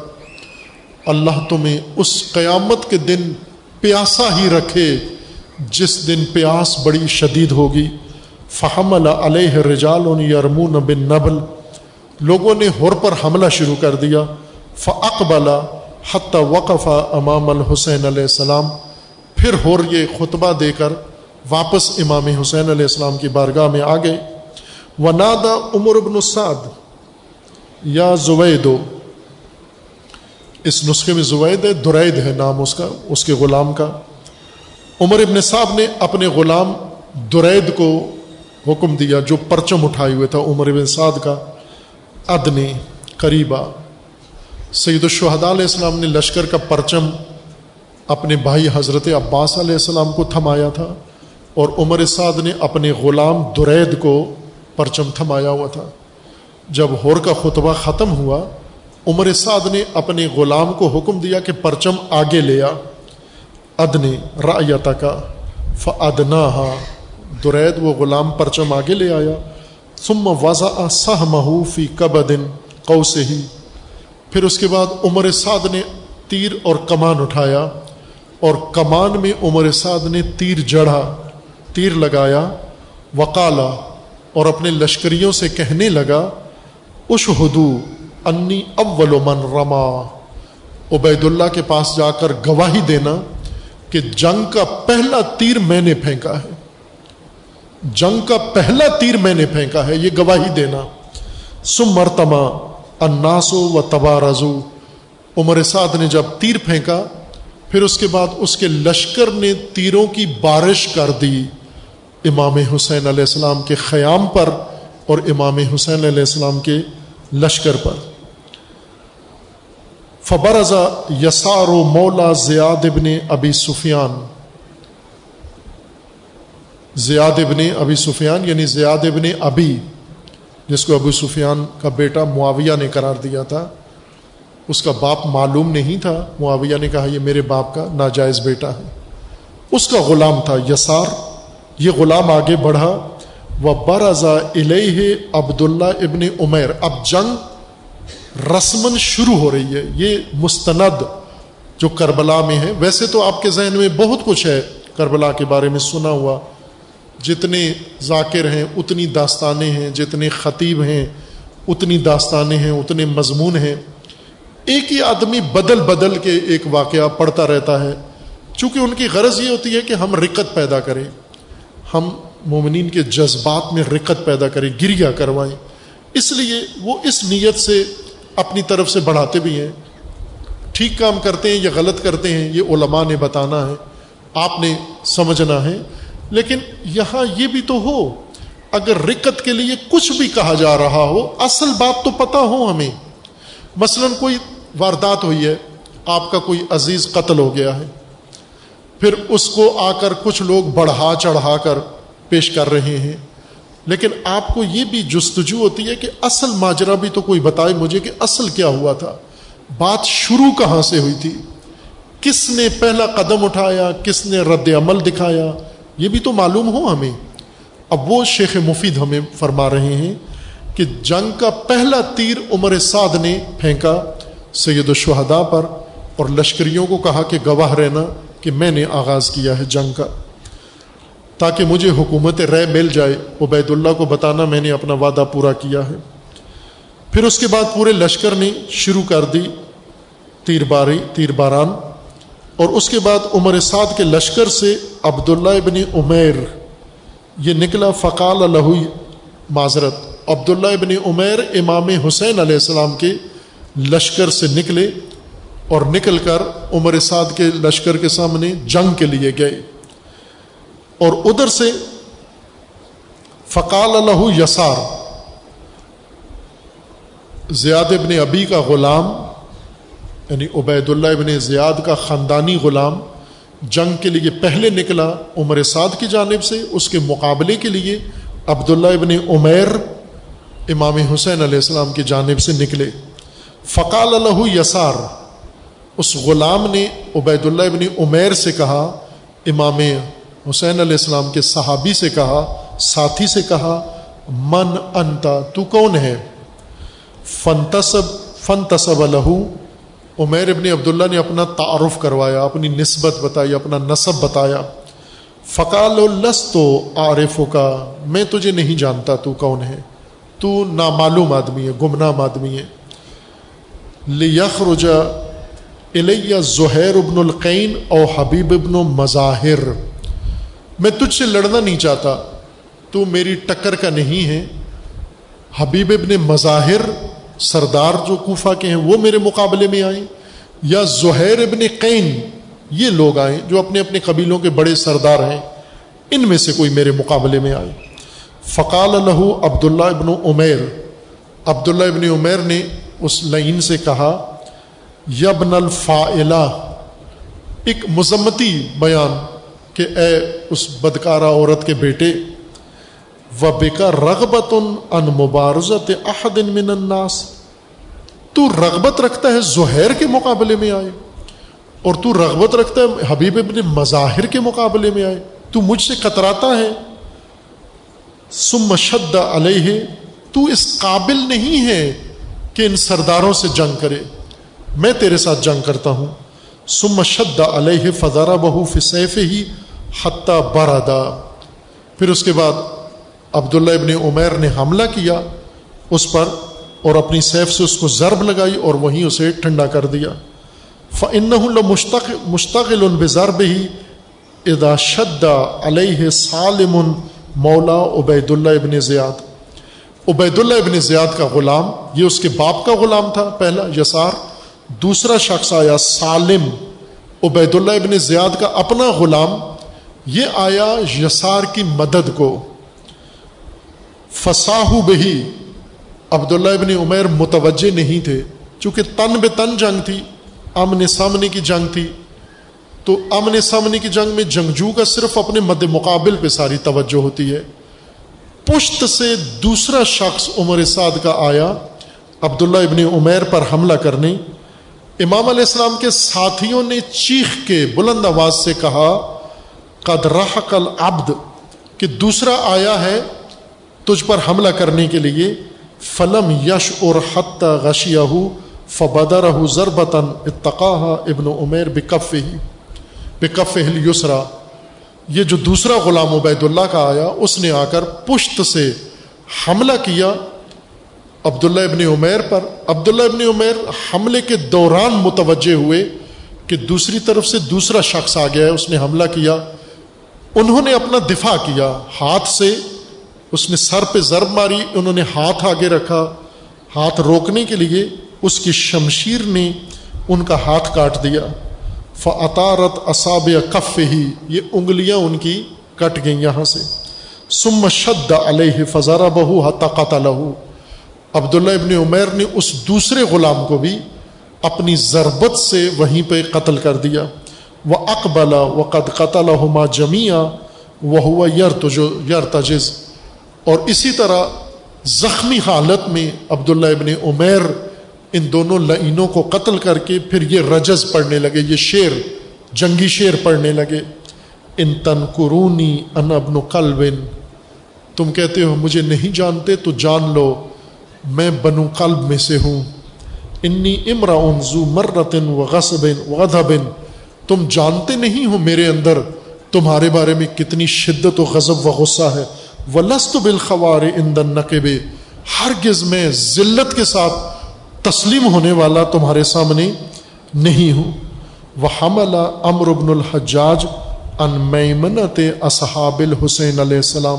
اللہ تمہیں اس قیامت کے دن پیاسا ہی رکھے جس دن پیاس بڑی شدید ہوگی۔ فہم علیہ رجال یرمون بن نبل لوگوں نے ہر پر حملہ شروع کر دیا۔ فقبلا حتی وقف امام الحسین علیہ السلام۔ پھر ہور یہ خطبہ دے کر واپس امام حسین علیہ السلام کی بارگاہ میں آ گئے و نادا عمر ابن السعد یا زویدو اس نسخے میں زوید ہے، درید ہے نام اس کا، اس کے غلام کا۔ عمر ابن صاحب نے اپنے غلام درید کو حکم دیا، جو پرچم اٹھائے ہوئے تھا عمر ابن سعد کا، ادنی، قریبا۔ سید الشہداء علیہ السلام نے لشکر کا پرچم اپنے بھائی حضرت عباس علیہ السلام کو تھمایا تھا اور عمر سعد نے اپنے غلام درید کو پرچم تھمایا ہوا تھا۔ جب ہور کا خطبہ ختم ہوا، عمر سعد نے اپنے غلام کو حکم دیا کہ پرچم آگے لیا ادنی رایتا کا فدنا درید وہ غلام پرچم آگے لے آیا۔ ثم وضع سہ فی کب دن سے ہی پھر اس کے بعد عمر سعد نے تیر اور کمان اٹھایا۔ اور کمان میں عمر سعد نے تیر جڑا، تیر لگایا۔ وکالا اور اپنے لشکریوں سے کہنے لگا اش ہدو انی اول من رما. عبید اللہ کے پاس جا کر گواہی دینا کہ جنگ کا پہلا تیر میں نے پھینکا ہے۔ جنگ کا پہلا تیر میں نے پھینکا ہے، یہ گواہی دینا۔ سم مرتما اناسو و تبا رضو عمر سعد نے جب تیر پھینکا، پھر اس کے بعد اس کے لشکر نے تیروں کی بارش کر دی۔ امام حسین علیہ السلام کے خیام پر اور امام حسین علیہ السلام کے لشکر پر۔ فبرزا یسار و مولا زیاد ابن ابی سفیان۔ زیاد ابن ابی سفیان یعنی زیاد ابن ابی، جس کو ابو سفیان کا بیٹا معاویہ نے قرار دیا تھا۔ اس کا باپ معلوم نہیں تھا۔ معاویہ نے کہا، یہ میرے باپ کا ناجائز بیٹا ہے۔ اس کا غلام تھا یسار۔ یہ غلام آگے بڑھا وہ برضا الہ عبداللہ ابن عمیر اب جنگ رسمن شروع ہو رہی ہے، یہ مستند جو کربلا میں ہے۔ ویسے تو آپ کے ذہن میں بہت کچھ ہے کربلا کے بارے میں سنا ہوا۔ جتنے ذاکر ہیں، اتنی داستانیں ہیں، جتنے خطیب ہیں، اتنی داستانیں ہیں، اتنے مضمون ہیں۔ ایک ہی آدمی بدل بدل کے ایک واقعہ پڑھتا رہتا ہے۔ چونکہ ان کی غرض یہ ہوتی ہے کہ ہم رکت پیدا کریں۔ ہم مومنین کے جذبات میں رکت پیدا کریں گریا کروائیں۔ اس لیے وہ اس نیت سے اپنی طرف سے بڑھاتے بھی ہیں۔ ٹھیک کام کرتے ہیں یا غلط کرتے ہیں، یہ علماء نے بتانا ہے۔ آپ نے سمجھنا ہے۔ لیکن یہاں یہ بھی تو ہو، اگر رکت کے لیے کچھ بھی کہا جا رہا ہو، اصل بات تو پتا ہو ہمیں۔ مثلا کوئی واردات ہوئی ہے، آپ کا کوئی عزیز قتل ہو گیا ہے۔ پھر اس کو آ کر کچھ لوگ بڑھا چڑھا کر پیش کر رہے ہیں۔ لیکن آپ کو یہ بھی جستجو ہوتی ہے کہ اصل ماجرا بھی تو کوئی بتائے مجھے کہ اصل کیا ہوا تھا۔ بات شروع کہاں سے ہوئی تھی؟ کس نے پہلا قدم اٹھایا؟ کس نے رد عمل دکھایا؟ یہ بھی تو معلوم ہو ہمیں۔ اب وہ شیخ مفید ہمیں فرما رہے ہیں کہ جنگ کا پہلا تیر عمر سعد نے پھینکا سید الشہداء پر اور لشکریوں کو کہا کہ گواہ رہنا۔ کہ میں نے آغاز کیا ہے جنگ کا۔ تاکہ مجھے حکومت رے مل جائے، عبید اللہ کو بتانا میں نے اپنا وعدہ پورا کیا ہے۔ پھر اس کے بعد پورے لشکر نے شروع کر دی تیر باری تیر باران اور اس کے بعد عمر سعد کے لشکر سے عبداللہ ابن عمیر، یہ نکلا فقال الہ معذرت۔ عبداللہ ابن عمیر امام حسین علیہ السلام کے لشکر سے نکلے۔ اور نکل کر عمر سعد کے لشکر کے سامنے جنگ کے لیے گئے۔ اور ادھر سے فقال الہ یسار، زیاد ابن ابی کا غلام یعنی عبید اللہ ابن زیاد کا خاندانی غلام، جنگ کے لیے پہلے نکلا عمر سعد کی جانب سے، اس کے مقابلے کے لیے عبداللہ ابن عمیر امام حسین علیہ السلام کی جانب سے نکلے۔ فقال الہ یسار اس غلام نے عبید اللہ ابن عمیر سے کہا، امام حسین علیہ السلام کے صحابی سے کہا، ساتھی سے کہا، من انتا، تو کون ہے؟ فنتصب فن تصب عمیر ابن عبداللہ نے اپنا تعارف کروایا، اپنی نسبت بتائی، اپنا نصب بتایا۔ فقال لس تو عارف کا میں تجھے نہیں جانتا تو کون ہے؟ تو نامعلوم آدمی ہے، گمنام آدمی ہے۔ لیخرجا الیہ زہیر ابن القین او حبیب ابن مظاہر۔ میں تجھ سے لڑنا نہیں چاہتا، تو میری ٹکر کا نہیں ہے۔ حبیب ابن مظاہر سردار جو کوفہ کے ہیں، وہ میرے مقابلے میں آئیں۔ یا زہیر ابن قین، یہ لوگ آئیں جو اپنے اپنے قبیلوں کے بڑے سردار ہیں، ان میں سے کوئی میرے مقابلے میں آئے۔ فقال الہ عبداللہ ابن عمیر۔ عبداللہ ابن عمیر نے اس لائن سے کہا یبن الفا ایک مذمتی بیان کہ اے اس بدکارہ عورت کے بیٹے و بےکا رغبت ان مبارزت احدن من الناس۔ تو رغبت رکھتا ہے زہیر کے مقابلے میں آئے، اور تو رغبت رکھتا ہے حبیب ابن مظاہر کے مقابلے میں آئے۔ تو مجھ سے کتراتا ہے۔ سم شد علیہ۔ تو اس قابل نہیں ہے کہ ان سرداروں سے جنگ کرے۔ میں تیرے ساتھ جنگ کرتا ہوں۔ سم شد علیہ فضارہ بہو فصیف ہی حتیٰ برادا پھر اس کے بعد عبداللہ ابن عمیر نے حملہ کیا اس پر اور اپنی سیف سے اس کو ضرب لگائی اور وہیں اسے ٹھنڈا کر دیا۔ فن مشتق مشتقل ضرب ہی ادا شد علیہ سالم مولا عبید اللہ ابن زیاد۔ عبید اللہ ابن زیاد کا غلام، یہ اس کے باپ کا غلام تھا پہلا، یسار۔ دوسرا شخص آیا، سالم عبید اللہ ابن زیاد کا اپنا غلام، یہ آیا یسار کی مدد کو۔ فساہو بہی، عبداللہ ابن عمیر متوجہ نہیں تھے، چونکہ تن بے تن جنگ تھی امن سامنے کی جنگ تھی۔ تو امن سامنے کی جنگ میں جنگجو کا صرف اپنے مد مقابل پہ ساری توجہ ہوتی ہے۔ پشت سے دوسرا شخص عمر سعد کا آیا، عبداللہ ابن عمیر پر حملہ کرنے۔ امام علیہ السلام کے ساتھیوں نے چیخ کے بلند آواز سے کہا، قد رحق العبد کہ دوسرا آیا ہے تجھ پر حملہ کرنے کے لیے، فلم یش اور حت غشیہ فبدر ضربتاً اتقاہ ابن عمیر بکف ہی بکف یسرا یہ جو دوسرا غلام عبید اللہ کا آیا، اس نے آ کر پشت سے حملہ کیا عبداللہ ابن عمیر پر۔ عبداللہ ابن عمیر حملے کے دوران متوجہ ہوئے کہ دوسری طرف سے دوسرا شخص آ گیا ہے، اس نے حملہ کیا۔ انہوں نے اپنا دفاع کیا، ہاتھ سے۔ اس نے سر پہ ضرب ماری، انہوں نے ہاتھ آگے رکھا۔ ہاتھ روکنے کے لیے اس کی شمشیر نے ان کا ہاتھ کاٹ دیا۔ فعطارت اصاب کف ہی یہ انگلیاں ان کی کٹ گئیں یہاں سے۔ سم شد علیہ فضارہ بہو حتقات لہو عبداللہ ابن عمیر نے اس دوسرے غلام کو بھی اپنی ضربت سے وہیں پہ قتل کر دیا۔ وہ اقبلا و قد قتل جمیا وہ ہوا یر تجز اور اسی طرح زخمی حالت میں عبداللہ ابن عمیر ان دونوں لعینوں کو قتل کر کے پھر یہ رجز پڑھنے لگے، یہ شعر جنگی شعر پڑھنے لگے۔ ان تن قرونی ان ابن قلب۔ تم کہتے ہو مجھے نہیں جانتے تو جان لو۔ میں بنو قلب میں سے ہوں۔ انی امرا زو مرتن و غصبن غذبن تم جانتے نہیں ہو میرے اندر تمہارے بارے میں کتنی شدت و غضب و غصہ ہے۔ ولست بالخوار اندن نقب ہرگز میں ذلت کے ساتھ تسلیم ہونے والا تمہارے سامنے نہیں ہوں۔ و حمل امر ابن الحجاج ان میمنت اصحاب الحسین علیہ السلام۔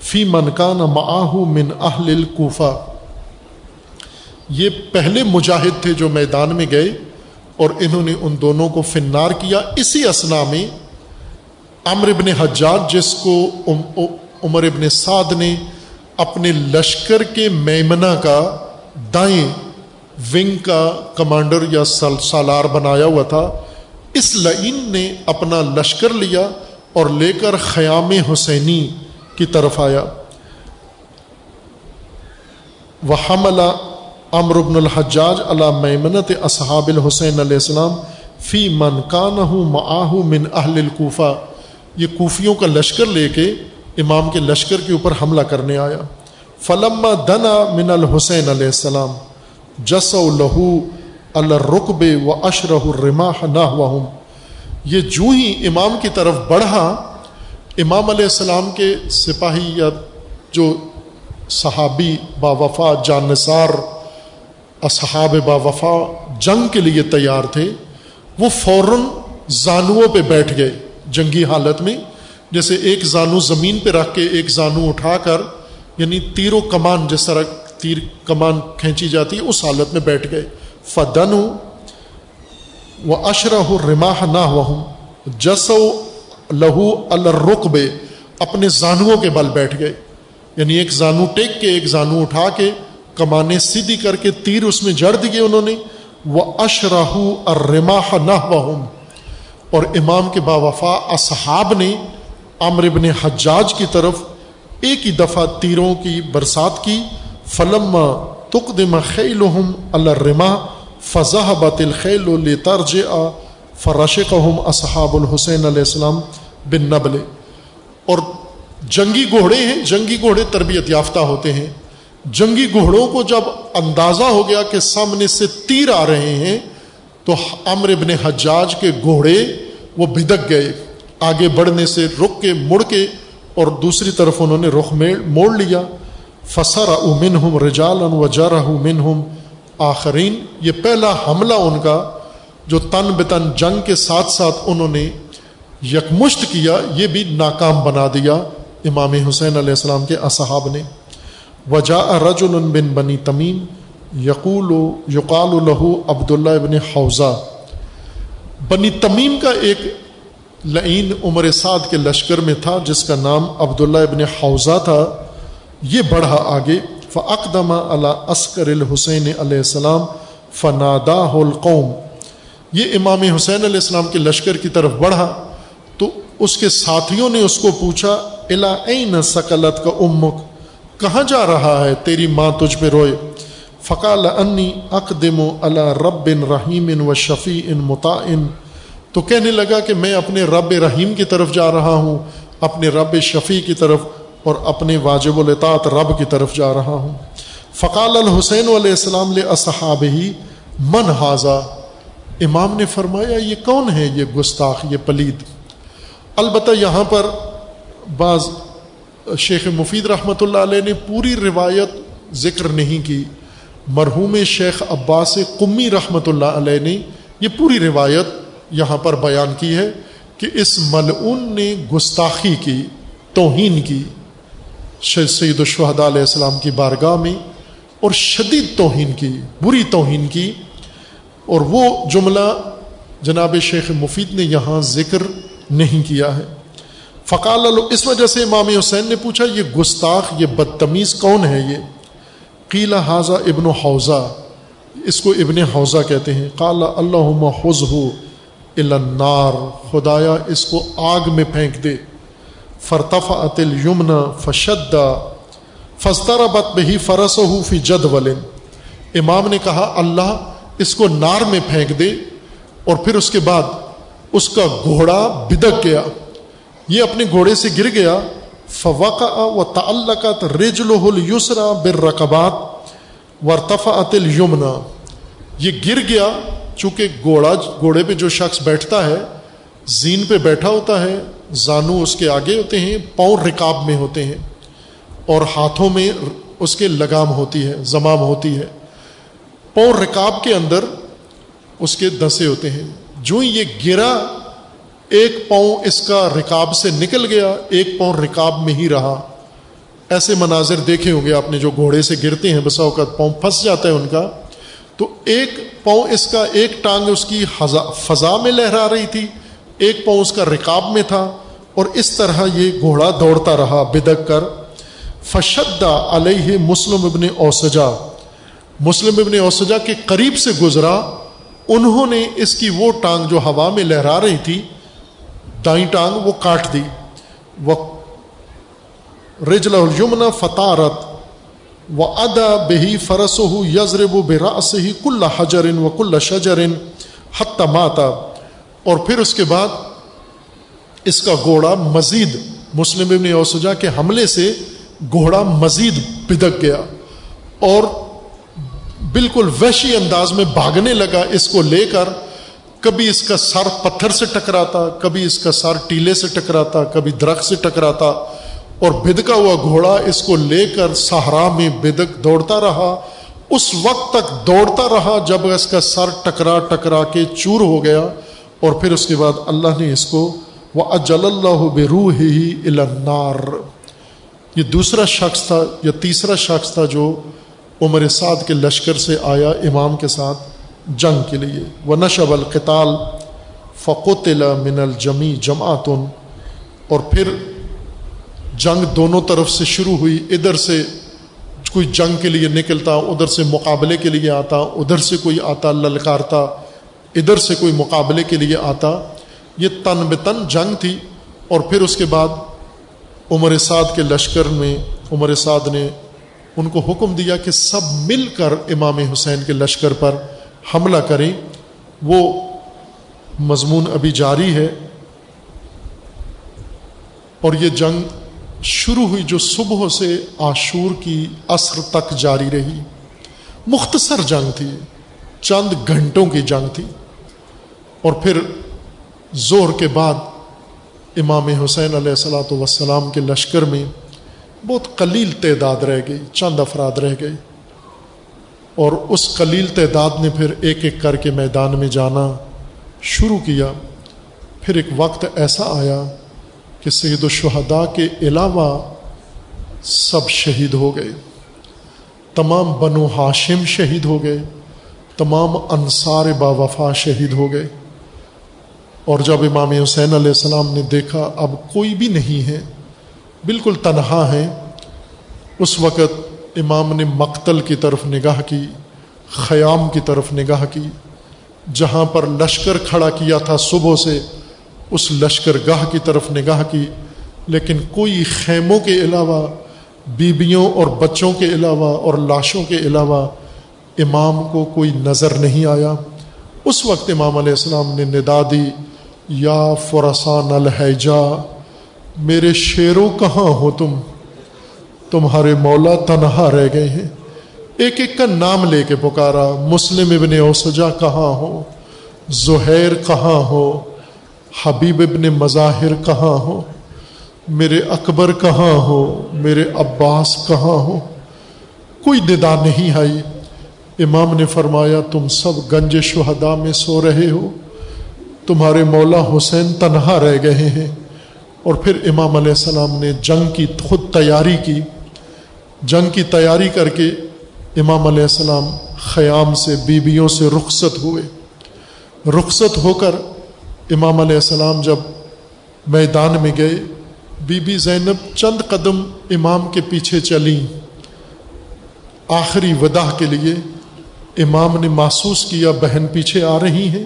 فی منکان معاہ من اہل الکوفہ۔ یہ پہلے مجاہد تھے جو میدان میں گئے اور انہوں نے ان دونوں کو فنار کیا۔ اسی اسنا میں امر ابن حجاج، جس کو عمر ابن سعد نے اپنے لشکر کے میمنا کا دائیں ونگ کا کمانڈر یا سالار بنایا ہوا تھا، اس لعین نے اپنا لشکر لیا اور لے کر خیام حسینی کی طرف آیا۔ وہ حملہ امر ابن الحجاج علی میمنت اصحاب الحسین علیہ السلام فی من کان معاہ من اہل الکوفہ یہ کوفیوں کا لشکر لے کے امام کے لشکر کے اوپر حملہ کرنے آیا۔ فلما دنا من الحسین علیہ السلام جس لہو الرقب و اشرح الرما نہ یہ جو ہی امام کی طرف بڑھا امام علیہ السلام کے سپاہی یا جو صحابی با وفا جانصار اصحاب با وفا جنگ کے لیے تیار تھے، وہ فوراً زانوؤں پہ بیٹھ گئے جنگی حالت میں، جیسے ایک زانو زمین پہ رکھ کے ایک زانو اٹھا کر یعنی تیر و کمان جس طرح تیر کمان کھینچی جاتی ہے اس حالت میں بیٹھ گئے۔ فدن و اشرح رماح نہ جسو لہو الرقب، اپنے زانوؤں کے بل بیٹھ گئے۔ یعنی ایک زانو ٹیک کے، ایک زانو اٹھا کے، کمانے سیدھی کر کے تیر اس میں جڑ دیے انہوں نے۔ وہ اشراہ ارماح نہ اور امام کے با وفا اصحاب نے عمر ابن حجاج کی طرف ایک ہی دفعہ تیروں کی برسات کی۔ فلم تقدم خیلہم الرما فضح بات الخیل لترج فرشقہم اصحاب الحسین علیہ السلام بن نبل۔ اور جنگی گھوڑے ہیں، جنگی گھوڑے تربیت یافتہ ہوتے ہیں۔ جنگی گھوڑوں کو جب اندازہ ہو گیا کہ سامنے سے تیر آ رہے ہیں، تو امر ابن حجاج کے گھوڑے وہ بدک گئے۔ آگے بڑھنے سے رک کے مڑ کے اور دوسری طرف انہوں نے رخ موڑ لیا۔ فسر امن ہم رجال و جر من ہم آخرین، یہ پہلا حملہ ان کا جو تن بتن جنگ کے ساتھ ساتھ انہوں نے یکمشت کیا، یہ بھی ناکام بنا دیا امام حسین علیہ السلام کے اصحاب نے۔ وجا رجل بن بنی تمیم یقول، یقال الہو عبداللہ ابن حوضہ۔ بنی تمیم کا ایک لعین عمر سعد کے لشکر میں تھا، جس کا نام عبداللہ ابن حوضہ تھا۔ یہ بڑھا آگے۔ فعقدمہ اللہ عسکر الحسین علیہ السلام فنادا القوم۔ یہ امام حسین علیہ السلام کے لشکر کی طرف بڑھا تو اس کے ساتھیوں نے اس کو پوچھا، الا عین سکلت کا امک؟ کہاں جا رہا ہے؟ تیری ماں تجھ پہ روئے. فقال انی اقدم اللہ رب ان رحیم ان و شفیع ان متعن تو کہنے لگا کہ میں اپنے رب رحیم کی طرف جا رہا ہوں، اپنے رب شفیع کی طرف اور اپنے واجب الطاعت رب کی طرف جا رہا ہوں۔ فقال الحسین علیہ السلام صحاب ہی من حاضہ امام نے فرمایا، یہ کون ہے یہ گستاخ، یہ پلید؟ البتہ یہاں پر بعض شیخ مفید رحمۃ اللہ علیہ نے پوری روایت ذکر نہیں کی۔ مرحوم شیخ عباس قمی رحمۃ اللہ علیہ نے یہ پوری روایت یہاں پر بیان کی ہے کہ اس ملعون نے گستاخی کی، توہین کی۔ سید الشہداء علیہ السلام کی بارگاہ میں اور شدید توہین کی، بری توہین کی۔ اور وہ جملہ جناب شیخ مفید نے یہاں ذکر نہیں کیا ہے۔ فقال اس وجہ سے امام حسین نے پوچھا، یہ گستاخ، یہ بدتمیز کون ہے یہ؟ قیلا حاضہ ابن حوضہ۔ اس کو ابن حوضہ کہتے ہیں۔ قال اللہ حز ہو النار۔ خدایا، اس کو آگ میں پھینک دے۔ فرطف عطل یمنا فشدا فستر بت بہی فرس ہو فی جد ولن امام نے کہا، اللہ اس کو نار میں پھینک دے اور پھر اس کے بعد اس کا گھوڑا بدک گیا۔ یہ اپنے گھوڑے سے گر گیا۔ فوق و تعلقت رجل یسرا بر رقبات ورتفا یمنا یہ گر گیا چونکہ گھوڑا، گھوڑے پہ جو شخص بیٹھتا ہے، زین پہ بیٹھا ہوتا ہے۔ زانو اس کے آگے ہوتے ہیں، پاؤں رکاب میں ہوتے ہیں اور ہاتھوں میں اس کے لگام ہوتی ہے، زمام ہوتی ہے۔ پاؤں رکاب کے اندر اس کے دسے ہوتے ہیں۔ جو یہ گرا، ایک پاؤں اس کا رکاب سے نکل گیا، ایک پاؤں رکاب میں ہی رہا۔ ایسے مناظر دیکھے ہوں گے آپ نے جو گھوڑے سے گرتے ہیں، بسا اوقات پاؤں پھنس جاتا ہے ان کا۔ تو ایک پاؤں اس کا ایک ٹانگ اس کی فضا میں لہرا رہی تھی، ایک پاؤں اس کا رکاب میں تھا۔ اور اس طرح یہ گھوڑا دوڑتا رہا، بدک کر۔ فشدہ علیہ مسلم ابن اوسجا۔ مسلم ابن اوسجا کے قریب سے گزرا، انہوں نے اس کی وہ ٹانگ جو ہوا میں لہرا رہی تھی، دائیں ٹانگ وہ کاٹ دی۔ وہ رجل الجمن فتارت و ادا بہی فرس ہو یزرب و براس ہی کل حجرن و کل شجرن حت ماتا۔ اور پھر اس کے بعد اس کا گھوڑا مزید، مسلم ابن اوسجا کے حملے سے گھوڑا مزید بدک گیا۔ اور بالکل وحشی انداز میں بھاگنے لگا اس کو لے کر۔ کبھی اس کا سر پتھر سے ٹکراتا، کبھی اس کا سر ٹیلے سے ٹکراتا، کبھی درخت سے ٹکراتا۔ اور بدکا ہوا گھوڑا اس کو لے کر سہارا میں بدک دوڑتا رہا۔ اس وقت تک دوڑتا رہا جب اس کا سر ٹکرا ٹکرا کے چور ہو گیا۔ اور پھر اس کے بعد اللہ نے اس کو وہ اجل اللہ بے روح ہی النار۔ یہ دوسرا شخص تھا یا تیسرا شخص تھا جو عمر سعد کے لشکر سے آیا امام کے ساتھ جنگ کے لیے۔ وہ نشب القتال فقوط من الجمی جماعتن اور پھر جنگ دونوں طرف سے شروع ہوئی۔ ادھر سے کوئی جنگ کے لیے نکلتا، ادھر سے مقابلے کے لیے آتا، ادھر سے کوئی آتا، للکارتا، ادھر سے کوئی مقابلے کے لیے آتا۔ یہ تن بتن جنگ تھی۔ اور پھر اس کے بعد عمر سعد کے لشکر میں، عمر سعد نے ان کو حکم دیا کہ سب مل کر امام حسین کے لشکر پر حملہ کریں۔ وہ مضمون ابھی جاری ہے۔ اور یہ جنگ شروع ہوئی جو صبح سے عاشور کی عصر تک جاری رہی۔ مختصر جنگ تھی۔ چند گھنٹوں کی جنگ تھی۔ اور پھر زور کے بعد امام حسین علیہ السلاۃ وسلام کے لشکر میں بہت قلیل تعداد رہ گئی، چند افراد رہ گئے۔ اور اس قلیل تعداد نے پھر ایک ایک کر کے میدان میں جانا شروع کیا۔ پھر ایک وقت ایسا آیا کہ سید الشہداء کے علاوہ سب شہید ہو گئے۔ تمام بنو ہاشم شہید ہو گئے، تمام انصار با وفا شہید ہو گئے۔ اور جب امام حسین علیہ السلام نے دیکھا، اب کوئی بھی نہیں ہے۔ بالکل تنہا ہیں۔ اس وقت امام نے مقتل کی طرف نگاہ کی، خیام کی طرف نگاہ کی۔ جہاں پر لشکر کھڑا کیا تھا صبح سے، اس لشکر گاہ کی طرف نگاہ کی۔ لیکن کوئی خیموں کے علاوہ، بیبیوں اور بچوں کے علاوہ اور لاشوں کے علاوہ امام کو کوئی نظر نہیں آیا۔ اس وقت امام علیہ السلام نے ندا دی، یا فرسان الحجا میرے شیروں کہاں ہو تم؟ تمہارے مولا تنہا رہ گئے ہیں۔ ایک ایک کا نام لے کے پکارا۔ مسلم ابن اوسجا کہاں ہو؟ زہیر کہاں ہو؟ حبیب ابن مظاہر کہاں ہو؟ میرے اکبر کہاں ہو؟ میرے عباس کہاں ہو؟ کوئی ندا نہیں آئی۔ امام نے فرمایا، تم سب گنج شہدا میں سو رہے ہو۔ تمہارے مولا حسین تنہا رہ گئے ہیں۔ اور پھر امام علیہ السلام نے جنگ کی خود تیاری کی۔ جنگ کی تیاری کر کے امام علیہ السلام خیام سے بیویوں سے رخصت ہوئے۔ رخصت ہو کر امام علیہ السلام جب میدان میں گئے بی بی زینب چند قدم امام کے پیچھے چلیں آخری ودا کے لیے امام نے محسوس کیا، بہن پیچھے آ رہی ہیں۔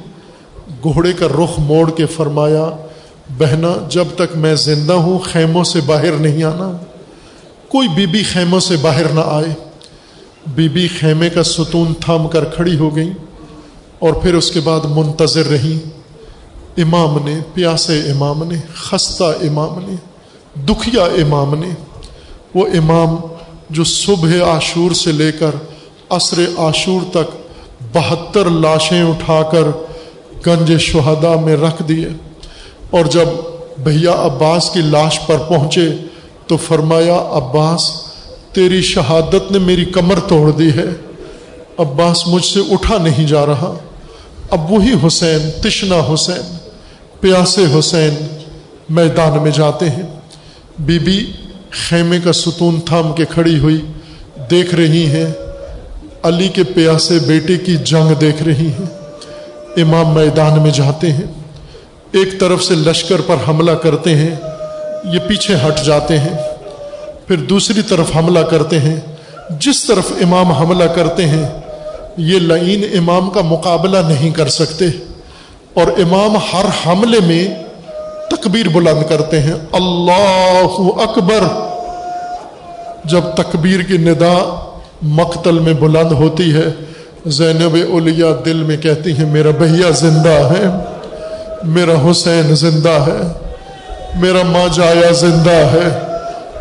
گھوڑے کا رخ موڑ کے فرمایا بہنا، جب تک میں زندہ ہوں، خیموں سے باہر نہیں آنا۔ کوئی بی بی خیموں سے باہر نہ آئے۔ بی بی خیمے کا ستون تھام کر کھڑی ہو گئی اور پھر اس کے بعد منتظر رہی امام نے، پیاسے امام نے، خستہ امام نے، دکھیا امام نے۔ وہ امام جو صبح عاشور سے لے کر عصر عاشور تک بہتر لاشیں اٹھا کر گنج شہدا میں رکھ دیے۔ اور جب بھیا عباس کی لاش پر پہنچے تو فرمایا، عباس، تیری شہادت نے میری کمر توڑ دی ہے۔ عباس مجھ سے اٹھا نہیں جا رہا۔ اب وہی حسین تشنا حسین، پیاسے حسین میدان میں جاتے ہیں۔ بی بی خیمے کا ستون تھام کے کھڑی ہوئی دیکھ رہی ہیں۔ علی کے پیاسے بیٹے کی جنگ دیکھ رہی ہیں۔ امام میدان میں جاتے ہیں۔ ایک طرف سے لشکر پر حملہ کرتے ہیں، یہ پیچھے ہٹ جاتے ہیں، پھر دوسری طرف حملہ کرتے ہیں۔ جس طرف امام حملہ کرتے ہیں، یہ لعین امام کا مقابلہ نہیں کر سکتے۔ اور امام ہر حملے میں تکبیر بلند کرتے ہیں۔ اللہ اکبر۔ جب تکبیر کی ندا مقتل میں بلند ہوتی ہے، زینب اولیاء دل میں کہتی ہیں، میرا بھیا زندہ ہے۔ میرا حسین زندہ ہے، میرا ماں جایا زندہ ہے،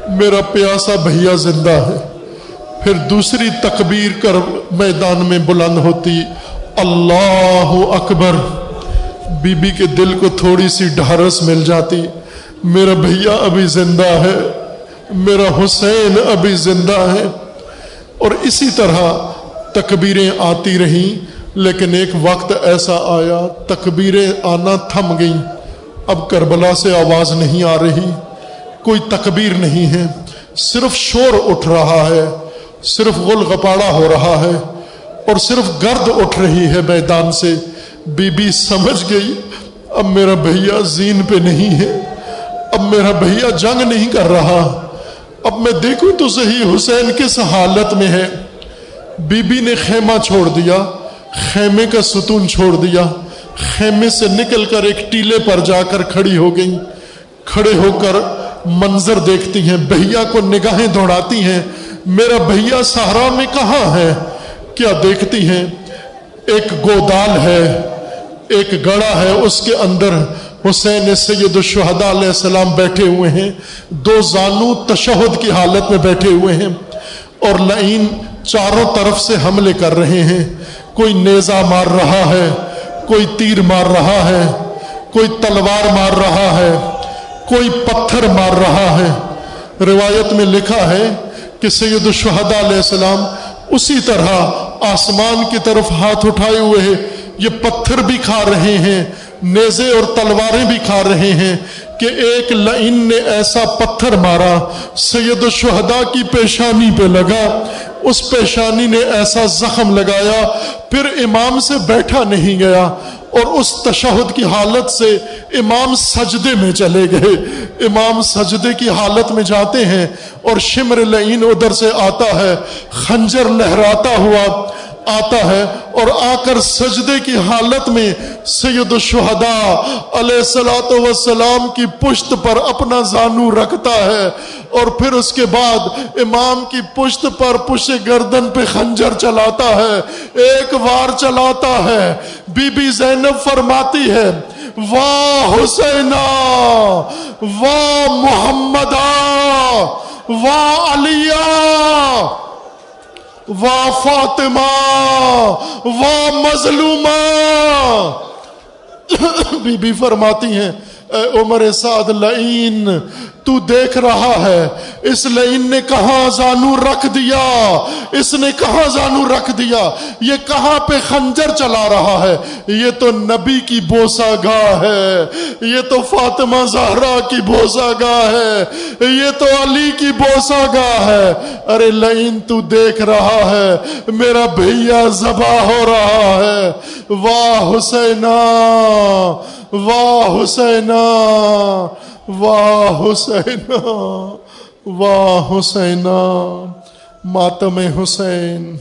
میرا پیاسا بھیا زندہ ہے۔ پھر دوسری تکبیر کر میدان میں بلند ہوتی، اللہ اکبر۔ بی بی کے دل کو تھوڑی سی ڈھارس مل جاتی، میرا بھیا ابھی زندہ ہے، میرا حسین ابھی زندہ ہے۔ اور اسی طرح تکبیریں آتی رہیں لیکن ایک وقت ایسا آیا، تکبیریں آنا تھم گئیں۔ اب کربلا سے آواز نہیں آ رہی، کوئی تکبیر نہیں ہے۔ صرف شور اٹھ رہا ہے، صرف غل غپاڑا ہو رہا ہے، اور صرف گرد اٹھ رہی ہے میدان سے۔ بی بی سمجھ گئی، اب میرا بھیا زین پہ نہیں ہے۔ اب میرا بھیا جنگ نہیں کر رہا۔ اب میں دیکھوں تو صحیح حسین کس حالت میں ہے۔ بی بی نے خیمہ چھوڑ دیا۔ خیمے کا ستون چھوڑ دیا۔ خیمے سے نکل کر ایک ٹیلے پر جا کر کھڑی ہو گئی کھڑے ہو کر منظر دیکھتی ہیں۔ بھیا کو نگاہیں دوڑاتی ہیں۔ میرا بھیا سہارا میں کہاں ہے؟ کیا دیکھتی ہیں؟ ایک گودال ہے۔ ایک گڑا ہے۔ اس کے اندر حسین سید الشہداء علیہ السلام بیٹھے ہوئے ہیں۔ دو زانو تشہد کی حالت میں بیٹھے ہوئے ہیں اور لعین چاروں طرف سے حملے کر رہے ہیں۔ کوئی نیزا مار رہا ہے، کوئی تیر مار رہا ہے، کوئی تلوار مار رہا ہے، کوئی پتھر مار رہا ہے۔ روایت میں لکھا ہے کہ سید الشہداء علیہ السلام اسی طرح آسمان کی طرف ہاتھ اٹھائے ہوئے ہیں۔ یہ پتھر بھی کھا رہے ہیں، نیزے اور تلواریں بھی کھا رہے ہیں کہ ایک لعین نے ایسا پتھر مارا، سید الشہداء کی پیشانی پہ لگا۔ اس پیشانی نے ایسا زخم لگایا، پھر امام سے بیٹھا نہیں گیا اور اس تشہد کی حالت سے امام سجدے میں چلے گئے۔ امام سجدے کی حالت میں جاتے ہیں اور شمر لعین ادھر سے آتا ہے، خنجر لہراتا ہوا آتا ہے اور آ کر سجدے کی حالت میں سید الشہداء علیہ سلاۃ وسلام کی پشت پر اپنا زانو رکھتا ہے اور پھر اس کے بعد امام کی پشت پر پش گردن پہ خنجر چلاتا ہے، ایک وار چلاتا ہے۔ بی بی زینب فرماتی ہے واہ حسینا واہ محمد واہ علیہ واہ فاطمہ واہ مظلومہ۔ بی بی فرماتی ہیں اے عمر سعد لعین تو دیکھ رہا ہے۔ اس لین نے کہاں زانو رکھ دیا؟ اس نے کہاں زانو رکھ دیا؟ یہ کہاں پہ خنجر چلا رہا ہے؟ یہ تو نبی کی بوسا گاہ ہے۔ یہ تو فاطمہ زہرا کی بوسا گاہ ہے۔ یہ تو علی کی بوسا گاہ ہے۔ ارے لین تو دیکھ رہا ہے۔ میرا بھیا زبا ہو رہا ہے۔ واہ حسینہ واہ حسینا واہ حسین واہ حسین ماتم حسین۔